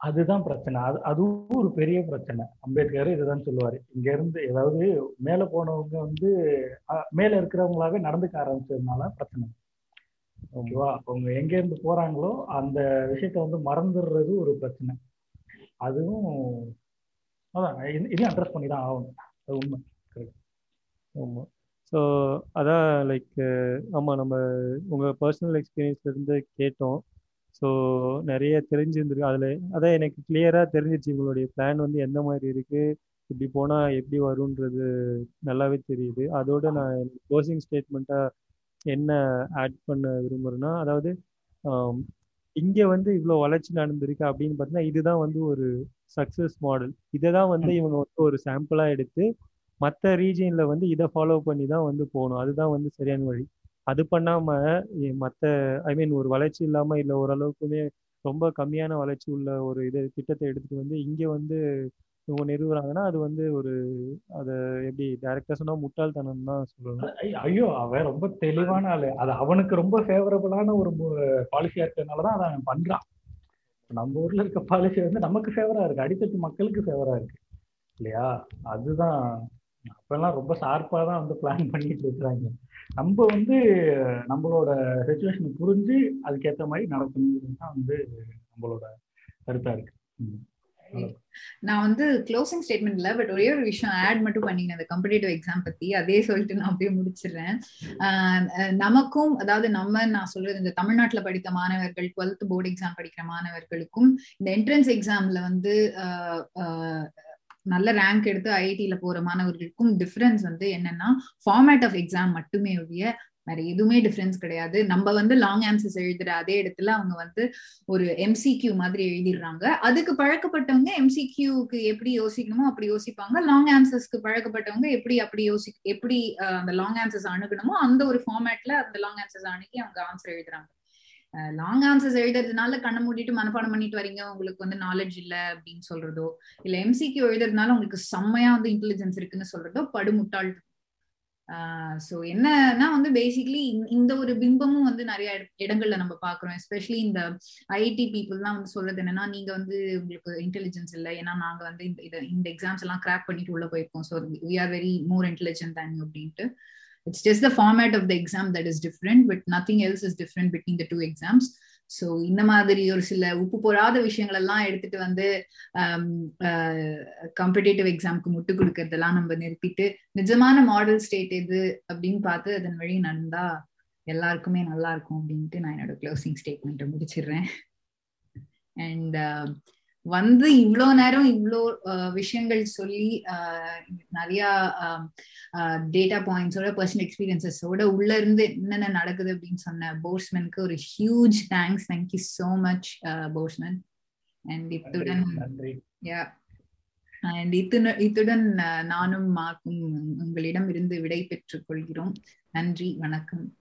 அதுதான் பிரச்சனை. அது அதுவும் ஒரு பெரிய பிரச்சனை. அம்பேத்கர் இதுதான் சொல்லுவாரு. இங்க இருந்து ஏதாவது மேல போனவங்க வந்து மேல இருக்கிறவங்களாவே நடந்துக்க ஆரம்பிச்சதுனால பிரச்சனை. ஓகேவா? அவங்க எங்க இருந்து போறாங்களோ அந்த விஷயத்த வந்து மறந்துடுறது ஒரு பிரச்சனை. அதுவும் அதான் இதையும் அட்ரஸ் பண்ணி தான் ஆகணும். அது உண்மை. ஆமாம் ஸோ அதான் லைக் ஆமாம் நம்ம உங்கள் பர்சனல் எக்ஸ்பீரியன்ஸ்லேருந்து கேட்டோம். ஸோ நிறைய தெரிஞ்சிருந்துருக்கு. அதில் அதான் எனக்கு கிளியராக தெரிஞ்சிச்சு உங்களுடைய பிளான் வந்து எந்த மாதிரி இருக்குது இப்படி போனால் எப்படி வரும்ன்றது நல்லாவே தெரியுது. அதோட நான் க்ளோசிங் ஸ்டேட்மெண்ட்டாக என்ன ஆட் பண்ண விரும்புகிறேன்னா அதாவது இங்கே வந்து இவ்வளோ வளர்ச்சி நடந்திருக்கு அப்படின்னு பார்த்தீங்கன்னா இதுதான் வந்து ஒரு சக்ஸஸ் மாடல் இதை தான் வந்து இவங்க வந்து ஒரு சாம்பிளாக எடுத்து மற்ற ரீஜியனில் வந்து இதை ஃபாலோ பண்ணி தான் வந்து போகணும். அதுதான் வந்து சரியான வழி. அது பண்ணாமல் மற்ற ஐ மீன் ஒரு வளர்ச்சி இல்லாமல் இல்லை ஓரளவுக்குமே ரொம்ப கம்மியான வளர்ச்சி உள்ள ஒரு இது திட்டத்தை எடுத்துகிட்டு வந்து இங்கே வந்து இவங்க நிறுவுறாங்கன்னா அது வந்து ஒரு அதை எப்படி டைரக்டா சொன்னா முட்டாள்தனம் தான் சொல்லணும் ஐயோ அவன் ரொம்ப தெளிவான ஆளு. அது அவனுக்கு ரொம்ப ஃபேவரபிளான ஒரு பாலிசியா இருக்கிறதுனாலதான் அதை அவன் பண்றான். நம்ம ஊர்ல இருக்க பாலிசி வந்து நமக்கு ஃபேவரா இருக்கு. அடித்தட்டு மக்களுக்கு ஃபேவரா இருக்கு. இல்லையா? அதுதான். அப்பெல்லாம் ரொம்ப ஷார்ப்பா தான் வந்து பிளான் பண்ணிட்டு இருக்கிறாங்க. நம்ம வந்து நம்மளோட சுச்சுவேஷனை புரிஞ்சு அதுக்கேற்ற மாதிரி நடக்கணுங்கிறது தான் வந்து நம்மளோட கருத்தா இருக்கு. ம். நான் வந்து க்ளோசிங் ஸ்டேட்மெண்ட்ல பட் ஒரே ஒரு விஷயம் ஆட் மட்டும் பண்ணிங்க அந்த கம்படிட்டிவ் எக்ஸாம் பத்தி. அதே சொல்லிட்டு நான் அப்படியே முடிச்சிடுறேன். ஆஹ் நமக்கும் அதாவது நம்ம நான் சொல்றது இந்த தமிழ்நாட்டுல படித்த மாணவர்கள் டுவெல்த் போர்டு எக்ஸாம் படிக்கிற மாணவர்களுக்கும் இந்த என்ட்ரன்ஸ் எக்ஸாம்ல வந்து ஆஹ் நல்ல ரேங்க் எடுத்து ஐஐடியில போற மாணவர்களுக்கும் டிஃபரன்ஸ் வந்து என்னன்னா ஃபார்மேட் ஆஃப் எக்ஸாம் மட்டுமே ஒழிய வேற எதுவுமே டிஃபரன்ஸ் கிடையாது. நம்ம வந்து லாங் ஆன்சர்ஸ் எழுதுற அதே இடத்துல அவங்க வந்து ஒரு எம்சிக்யூ மாதிரி எழுதிடுறாங்க. அதுக்கு பழக்கப்பட்டவங்க எம்சிக்யூக்கு எப்படி யோசிக்கணுமோ அப்படி யோசிப்பாங்க. லாங் ஆன்சர்ஸ்க்கு பழக்கப்பட்டவங்க எப்படி அப்படி யோசி எப்படி அந்த லாங் ஆன்சர்ஸ் அணுகணுமோ அந்த ஒரு ஃபார்மேட்ல அந்த லாங் ஆன்சர்ஸ் அணுகி அவங்க ஆன்சர் எழுதுறாங்க. லாங் ஆன்சர்ஸ் எழுதுறதுனால கண்ணை மூடிட்டு மனப்பாடம் பண்ணிட்டு வரீங்க உங்களுக்கு வந்து நாலேஜ் இல்ல அப்படின்னு சொல்றதோ இல்ல எம்சிக்யூ எழுதுறதுனால உங்களுக்கு செம்மையா வந்து இன்டெலிஜென்ஸ் இருக்குன்னு சொல்றதோ படுமுட்டாள் ஸோ என்னன்னா வந்து பேசிக்கலி இந்த ஒரு பிம்பமும் வந்து நிறைய இடங்கள்ல நம்ம பாக்குறோம் எஸ்பெஷலி இந்த ஐடி பீப்புள்லாம் வந்து சொல்றது என்னன்னா நீங்க வந்து உங்களுக்கு இன்டெலிஜென்ஸ் இல்லை. ஏன்னா நாங்க வந்து இந்த இந்த எக்ஸாம்ஸ் எல்லாம் கிராக் பண்ணிட்டு உள்ள போயிருக்கோம். So we are very more intelligent than அப்படின்ட்டு. It's just the format of the exam that is different but nothing else is different between the two exams so இந்த மாதிரி ஒரு சில உப்பு போடாத விஷயங்கள் எல்லாம் எடுத்துட்டு வந்து காம்படேட்டிவ் எக்ஸாம்க்கு முட்டு கொடுக்கறதெல்லாம் நம்ம நிறுத்திட்டு நிஜமான மாடல் ஸ்டேட் எது அப்படின்னு பார்த்து அதன் வழி நடந்தா எல்லாருக்குமே நல்லா இருக்கும் அப்படின்ட்டு நான் என்னோட க்ளோசிங் ஸ்டேட்மெண்ட்டை முடிச்சிடுறேன். அண்ட் வந்து இவ்வளோ நேரம் இவ்வளோ விஷயங்கள் சொல்லி நிறைய டேட்டா பாயிண்ட்ஸோட பர்சனல் எக்ஸ்பீரியன்சஸோட உள்ள இருந்து என்னென்ன நடக்குது அப்படின்னு சொன்ன போர்ஸ்மேனுக்கு ஒரு huge thanks thank you so much போர்ஸ்மேன் and இத்துடன் யா அண்ட் இத்துடன் இத்துடன் நானும் மாக்கும் உங்களிடம் இருந்து விடை பெற்றுக் கொள்கிறோம். நன்றி. வணக்கம்.